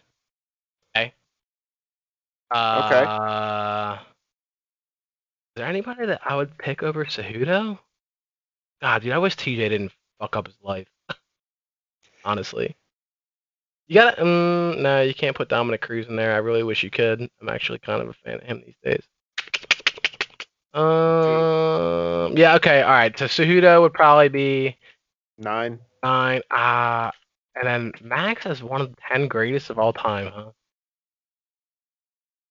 Okay. Uh, Is there anybody that I would pick over Cejudo? God, dude, I wish TJ didn't fuck up his life. [laughs] Honestly. You got um, no, you can't put Dominick Cruz in there. I really wish you could. I'm actually kind of a fan of him these days. Um, yeah, okay, all right. So Cejudo would probably be Nine. nine. Ah, and then Max is one of the ten greatest of all time, huh?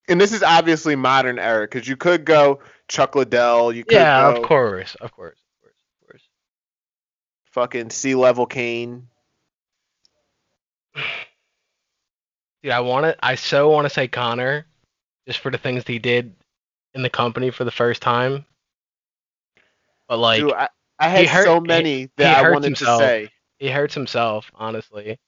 And this is obviously modern era because you could go Chuck Liddell. You could Yeah, go of course, of course, of course, of course. fucking sea level Cain. [sighs] Dude, I want to. I so want to say Conor, just for the things that he did in the company for the first time. But like, Dude, I, I had hurt- so many he that I wanted himself. to say. he hurts himself, honestly.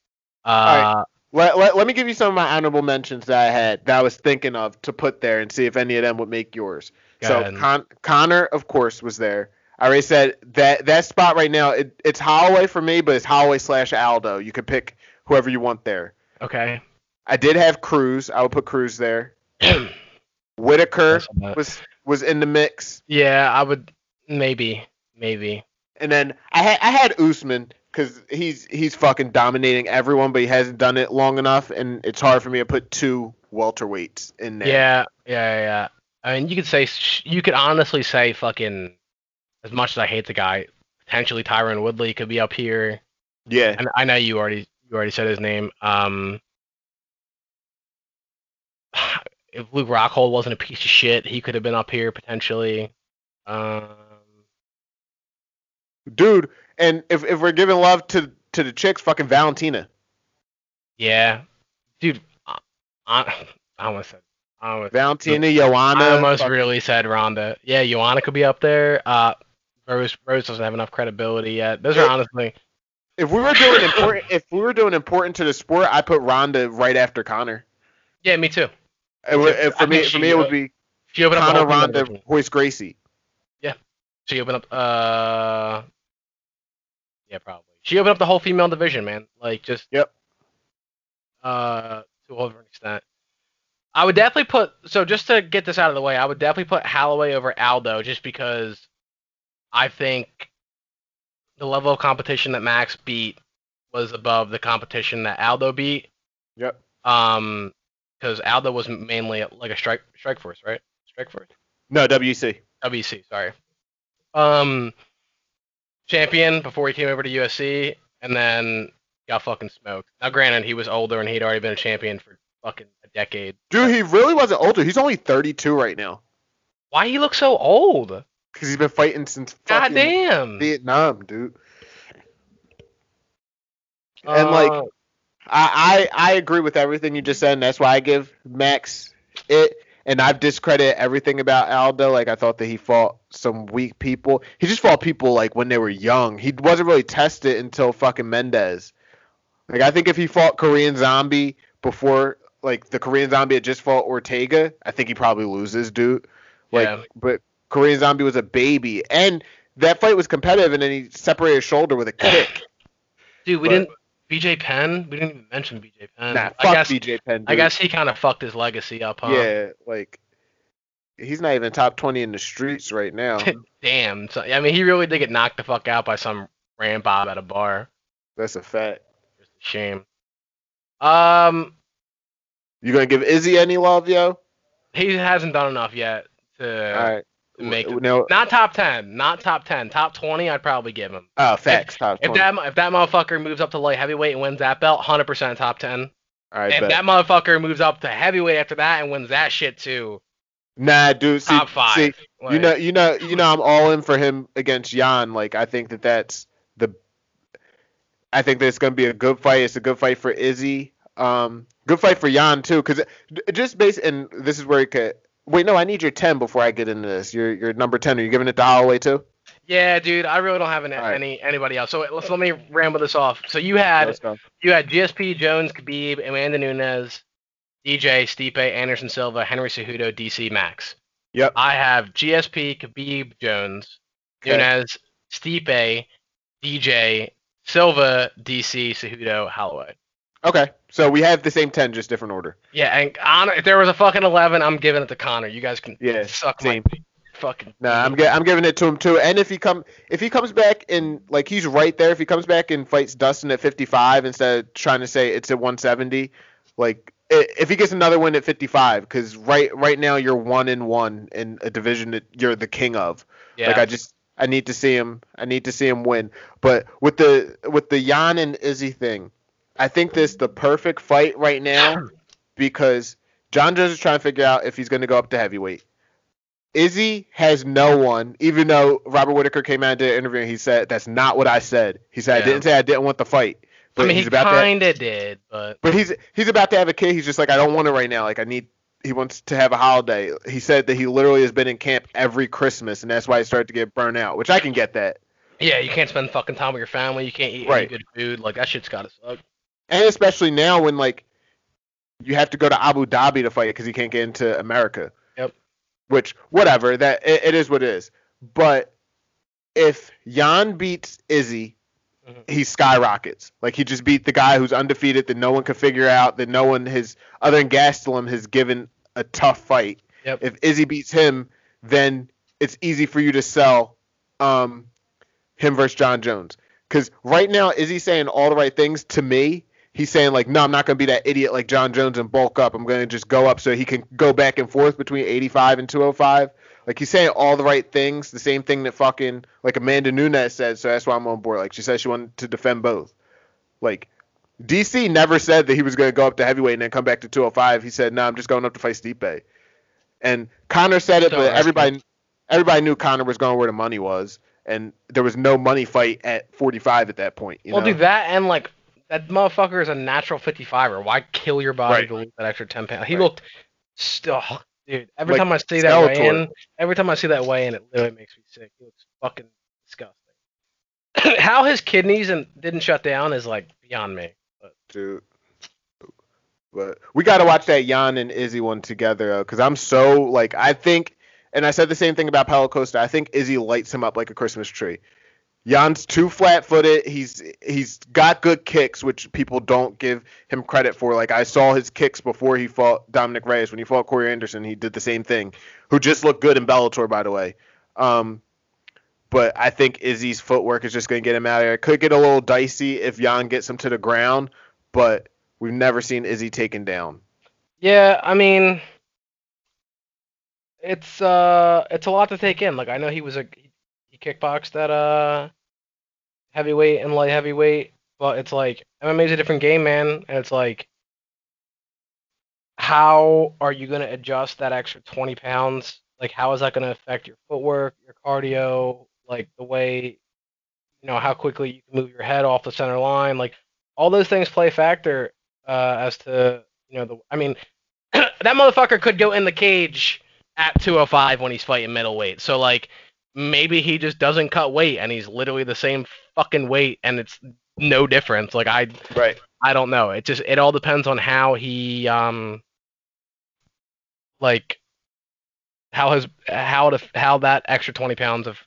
Uh, right. let, let, let me give you some of my honorable mentions that I had that I was thinking of to put there and see if any of them would make yours. So. Con- Conor, of course, was there. I already said that that spot right now. It, it's Holloway for me, but it's Holloway slash Aldo. You can pick whoever you want there. Okay. I did have Cruz. I would put Cruz there. [clears throat] Whittaker was was in the mix, yeah, I would maybe, maybe. and then I had I had Usman because he's he's fucking dominating everyone, but he hasn't done it long enough, and it's hard for me to put two welterweights in there. Yeah, yeah, yeah. I mean, you could say you could honestly say fucking as much as I hate the guy, potentially Tyron Woodley could be up here. yeah. And I know you already you already said his name. Um, [sighs] if Luke Rockhold wasn't a piece of shit, he could have been up here potentially. Um, dude. And if, if we're giving love to to the chicks, fucking Valentina. yeah, dude. I, I, I almost said. I almost, Valentina, Joanna. I almost fuck- really said Ronda. Yeah, Joanna could be up there. Uh, Rose Rose doesn't have enough credibility yet. Those are honestly. if we were doing important, if we were doing important to the sport, I put Ronda right after Conor. Yeah, me too. It too. for I me, for me, it would be She opened up Conor, Ronda. Royce Gracie. Yeah, She opened up. Uh, yeah, probably. She opened up the whole female division, man. Like just. Yep. Uh, to a whole extent. I would definitely put. So just to get this out of the way, I would definitely put Holloway over Aldo, just because I think the level of competition that Max beat was above the competition that Aldo beat. Yep. Um, because Aldo was mainly like a strike Strikeforce, right? Strikeforce. No, WEC. WEC, sorry. Um, champion before he came over to UFC, and then got fucking smoked. Now, granted, he was older and he'd already been a champion for fucking a decade. Dude, he really wasn't older. He's only 32 right now. Why he look so old? Because he's been fighting since God fucking damn. Vietnam, dude. And like, Uh, I, I I agree with everything you just said, and that's why I give Max it. And I've discredited everything about Aldo. Like I thought that he fought some weak people. He just fought people like when they were young. He wasn't really tested until fucking Mendes. Like I think if he fought Korean Zombie before, like the Korean Zombie had just fought Ortega, I think he probably loses, dude. Like, Yeah. but Korean Zombie was a baby, and that fight was competitive, and then he separated his shoulder with a kick. dude, we but- didn't. BJ Penn? We didn't even mention BJ Penn. nah, I fuck guess, BJ Penn. Dude. I guess he kind of fucked his legacy up, huh? Yeah, like he's not even top twenty in the streets right now. [laughs] Damn. So, I mean, he really did get knocked the fuck out by some ram bob at a bar. That's a fact. Just a shame. Um, You gonna give Izzy any love, yo? he hasn't done enough yet to All right. Make it. no. Not top ten, not top ten, top twenty. I'd probably give him. Oh, facts. top If that if that motherfucker moves up to light heavyweight and wins that belt, hundred percent top ten. All right, if bet. that motherfucker moves up to heavyweight after that and wins that shit too, nah, dude. See, top five. see, you know, you know, you know, I'm all in for him against Jan. Like, I think that that's the. I think that it's gonna be a good fight. It's a good fight for Izzy. Um, good fight for Jan too, because just based and this is where he could. Wait, no, I need your ten before I get into this. Your your number ten. Are you giving it to Holloway too? Yeah, dude, I really don't have any, All right. any anybody else. So let's let me ramble this off. So you had you had GSP, Jones, Khabib, Amanda Nunes, DJ, Stipe, Anderson Silva, Henry Cejudo, DC, Max. Yep. I have GSP, Khabib, Jones, Okay. Nunes, Stipe, DJ, Silva, DC, Cejudo, Holloway. Okay, so we have the same ten, just different order. Yeah, and Conor, if there was a fucking eleven, I'm giving it to Conor. You guys can Yeah, suck same. my fucking. Nah, I'm gi- I'm giving it to him too. And if he come if he comes back and like he's right there, if he comes back and fights Dustin at 55 instead of trying to say it's at 170, like if he gets another win at 55, because right right now you're one in one in a division that you're the king of. yeah. Like I just I need to see him I need to see him win. But with the with the Jan and Izzy thing, I think this the perfect fight right now because Jon Jones is trying to figure out if he's going to go up to heavyweight. Izzy has no one, even though Robert Whittaker came out and did an interview and he said that's not what I said. He said I didn't say I didn't want the fight. But I mean, he's he about to kind of did, but but he's he's about to have a kid. He's just like I don't want it right now. Like I need. He wants to have a holiday. He said that he literally has been in camp every Christmas, and that's why he started to get burnt out. Which I can get that, yeah, you can't spend fucking time with your family. You can't eat Right. any good food. Like that shit's gotta suck. And especially now when like you have to go to Abu Dhabi to fight because he can't get into America. Yep. Which whatever that it, it is what it is. But if Jan beats Izzy, Mhm. he skyrockets. Like he just beat the guy who's undefeated that no one can figure out that no one has other than Gastelum has given a tough fight. Yep. If Izzy beats him, then it's easy for you to sell um him versus Jon Jones. Because right now, Izzy's saying all the right things to me. He's saying like, no, I'm not gonna be that idiot like Jon Jones and bulk up. I'm gonna just go up so he can go back and forth between 85 and 205. Like he's saying all the right things, the same thing that fucking like Amanda Nunes said. So that's why I'm on board. Like she said, she wanted to defend both. Like DC never said that he was gonna go up to heavyweight and then come back to 205. He said, no, I'm just going up to fight Stipe. And Conor said it, So but everybody everybody knew Conor was going where the money was, and there was no money fight at 45 at that point. You well, know? do that and like that motherfucker is a natural 55er. Why kill your body Right. to lose that extra 10 pounds? He Right. looked still, oh, dude. Every Like time I see that weigh Skeletor. in, every time I see that weigh in, it literally makes me sick. He looks fucking disgusting. [clears throat] How his kidneys and didn't shut down is like beyond me. dude. But we got to watch that Jan and Izzy one together because I'm so like I think, and I said the same thing about Paulo Costa. I think Izzy lights him up like a Christmas tree. Jan's too flat-footed. He's he's got good kicks, which people don't give him credit for. Like I saw his kicks before he fought Dominick Reyes. When he fought Corey Anderson, he did the same thing. Who just looked good in Bellator, by the way. Um, but I think Izzy's footwork is just going to get him out of there. It could get a little dicey if Jan gets him to the ground, but we've never seen Izzy taken down. Yeah, I mean, it's uh, it's a lot to take in. Like I know he was a he kickboxed at uh heavyweight and light heavyweight, but it's like MMA's a different game, man, and it's like how are you gonna adjust that extra twenty pounds? Like how is that gonna affect your footwork, your cardio, like the way you know how quickly you can move your head off the center line, like all those things play factor uh, as to you know the. I mean, [clears throat] that motherfucker could go in the cage at 205 when he's fighting middleweight. So like maybe he just doesn't cut weight and he's literally the same fucking weight and it's no difference. Like I Right. I don't know. It just it all depends on how he um like how his how to how that extra 20 pounds of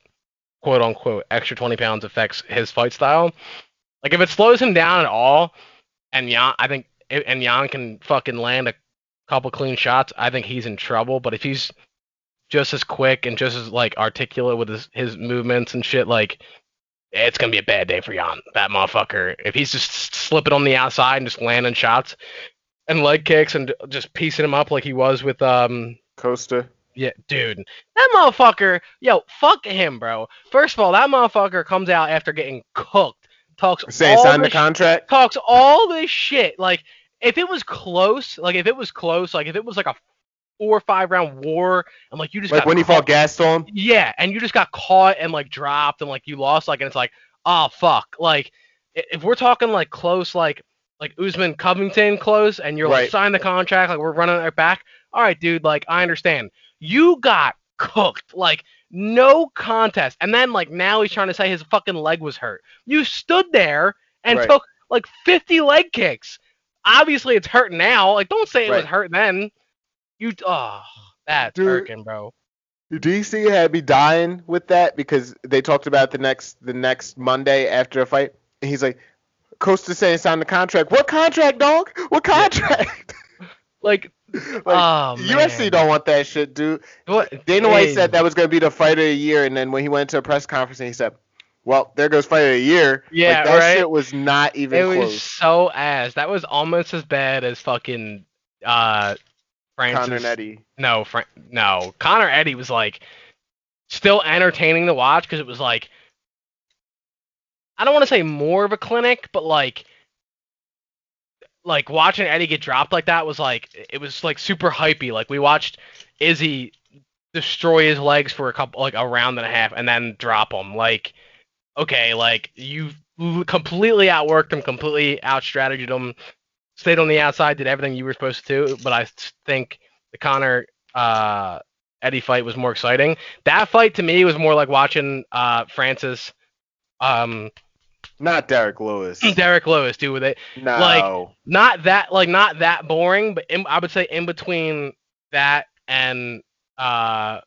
quote unquote extra 20 pounds affects his fight style. Like if it slows him down at all and Jan I think and Jan can fucking land a couple clean shots, I think he's in trouble, but if he's just as quick and just as like articulate with his, his movements and shit like it's gonna be a bad day for Jan. That motherfucker. If he's just slipping on the outside and just landing shots and leg kicks and just piecing him up like he was with um Costa. yeah, dude. That motherfucker, yo, fuck him, bro. First of all, that motherfucker comes out after getting cooked, talks Saying all sign the contract. talks all this shit. Like, if it was close, like if it was close, like if it was like a four or five round war, and like you just Like got when he caught- fought Gastelum. yeah, and you just got caught and like dropped and like you lost, like and it's like, oh fuck, like if we're talking like close, like like Usman Covington close, and you're like Right. sign the contract, like we're running it back. All right, dude, like I understand. You got cooked, like no contest, and then like now he's trying to say his fucking leg was hurt. You stood there and Right. took like 50 leg kicks. Obviously, it's hurting now. Like, don't say it was hurt then. You, oh, that's Dude. hurting, bro. DC had me dying with that because they talked about the next the next Monday after a fight. And he's like, Costa saying sign the contract. What contract, dog? What contract? [laughs] Like, [laughs] like, oh UFC man. don't want that shit, dude. What? Dana White Hey, said that was going to be the fight of the year, and then when he went to a press conference, and he said, "Well, there goes fight of the year." Yeah, like, that right? shit was not even It was so ass. That was almost as bad as fucking uh Francis. Conor and Eddie. No, Fran- no. Conor Eddie was like still entertaining to watch because it was like I don't want to say more of a clinic, but like like watching Eddie get dropped like that was like it was like super hypey. Like we watched Izzy destroy his legs for a couple like a round and a half and then drop him. Like okay, like you completely outworked him, completely out strategied him, stayed on the outside, did everything you were supposed to do. But I think the Conor uh, Eddie fight was more exciting. That fight to me was more like watching uh, Francis um, Not Derrick Lewis. [clears throat] Derrick Lewis, dude, with it. No. like- Not that like not that boring, but in, I would say in between that and uh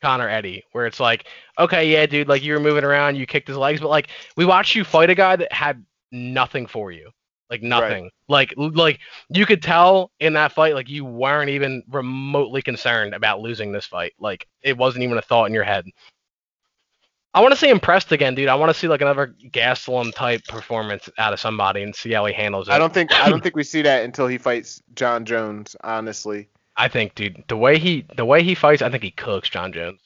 Conor Eddie, where it's like, okay, yeah, dude, like you were moving around, you kicked his legs, but like we watched you fight a guy that had nothing for you. Like nothing. Like like you could tell in that fight, like you weren't even remotely concerned about losing this fight. Like it wasn't even a thought in your head. I want to see impressed again, dude. I want to see like another Gastelum type performance out of somebody and see how he handles it. I don't think I don't [coughs] think we see that until he fights Jon Jones. Honestly. I think, dude, the way he the way he fights, I think he cooks Jon Jones.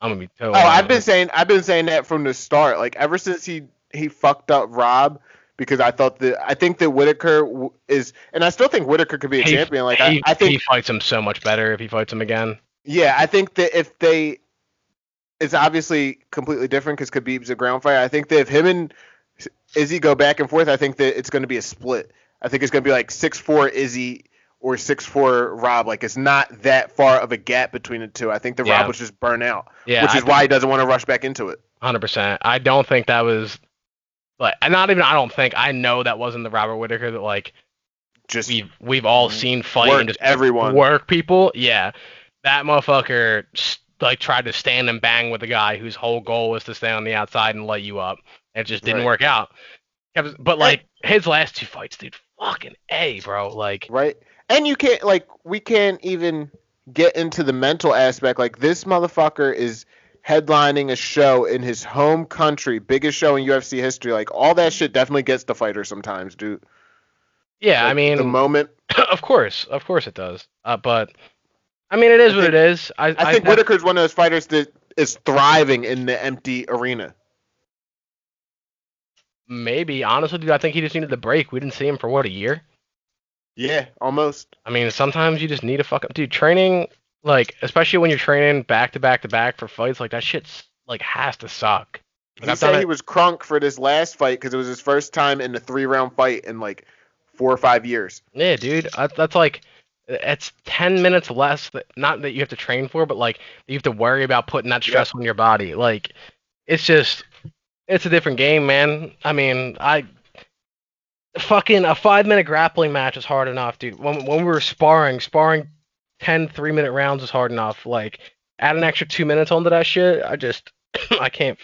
I'm gonna be totally. Oh. I've been saying I've been saying that from the start. Like ever since he he fucked up Rob because I thought that I think that Whittaker is and I still think Whittaker could be a He- champion. Like he, I, I think he fights him so much better if he fights him again. yeah, I think that if they it's obviously completely different because Khabib's a ground fighter. I think that if him and Izzy go back and forth, I think that it's going to be a split. I think it's going to be like six four Izzy or six four Rob. Like it's not that far of a gap between the two. I think the Yeah. Rob was just burnt out, Yeah, which is why he doesn't want to rush back into it. Hundred percent. I don't think that was, but and not even. I don't think. I know that wasn't the Robert Whittaker that like Just we've we've all seen fight and just everyone. work people. Yeah, that motherfucker like tried to stand and bang with a guy whose whole goal was to stay on the outside and light you up. It just didn't Right. work out. But like his last two fights, dude, fucking a, bro. Like right? And you can't like we can't even get into the mental aspect. Like this motherfucker is headlining a show in his home country, biggest show in UFC history. Like all that shit definitely gets the fighter sometimes, dude. yeah, I Like, mean, the moment. [clears throat] of course, of course it does. Uh, but I mean, it is I what think- it is. I, I think I, Whittaker's one of those fighters that is thriving in the empty arena. maybe honestly, dude, I think he just needed the break. We didn't see him for what a year. Yeah, almost. I mean, sometimes you just need a fuck up, dude. Training, like, especially when you're training back to back to back for fights, like that shit's like has to suck. Like, He I've said he it- was crunk for this last fight because it was his first time in a three round fight in like four or five years. Yeah, dude, that, that's like it's ten minutes less. That not that you have to train for, but like you have to worry about putting that stress on your body. Like, it's just, it's a different game, man. I mean, I fucking a five minute grappling match is hard enough, dude. When when we were sparring, sparring 10 three minute rounds is hard enough. Like, add an extra two minutes onto that shit. I just, [clears throat] I can't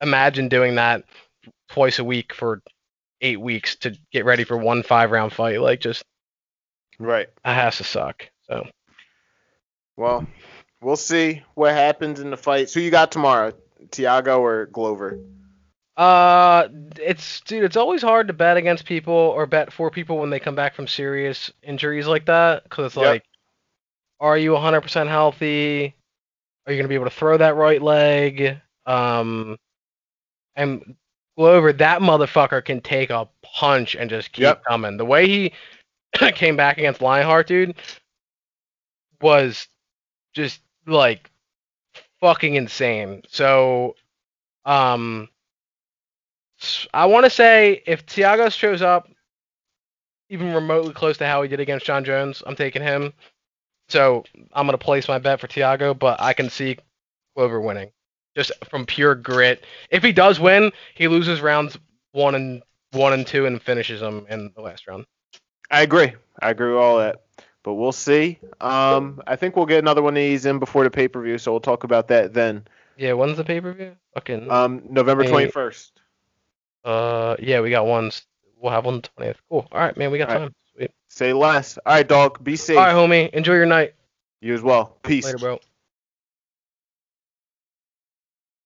imagine doing that twice a week for eight weeks to get ready for one five round fight. Like, just Right. that has to suck. So Well, we'll see what happens in the fights. Who you got tomorrow? Thiago or Glover? uh it's dude, it's always hard to bet against people or bet for people when they come back from serious injuries like that cuz it's Yep. like are you 100% healthy? Are you going to be able to throw that right leg? Um and Glover, that motherfucker can take a punch and just keep Yep. coming. The way he [coughs] came back against Lionheart, dude, was just like fucking insane. So, um, I want to say if Thiago shows up even remotely close to how he did against Jon Jones, I'm taking him. So I'm gonna place my bet for Thiago, but I can see Glover winning just from pure grit. If he does win, he loses rounds one and one and two and finishes them in the last round. I agree. I agree with all that. But we'll see. Um, I think we'll get another one of these in before the pay per view, so we'll talk about that then. Yeah, when's the pay per view? Fucking Um, November twenty first. uh, yeah, we got one. We'll have one twentieth. Cool. All right, man, we got All right. time. Sweet. Say less. All right, dog. Be safe. All right, homie. Enjoy your night. You as well. Peace. Later, bro.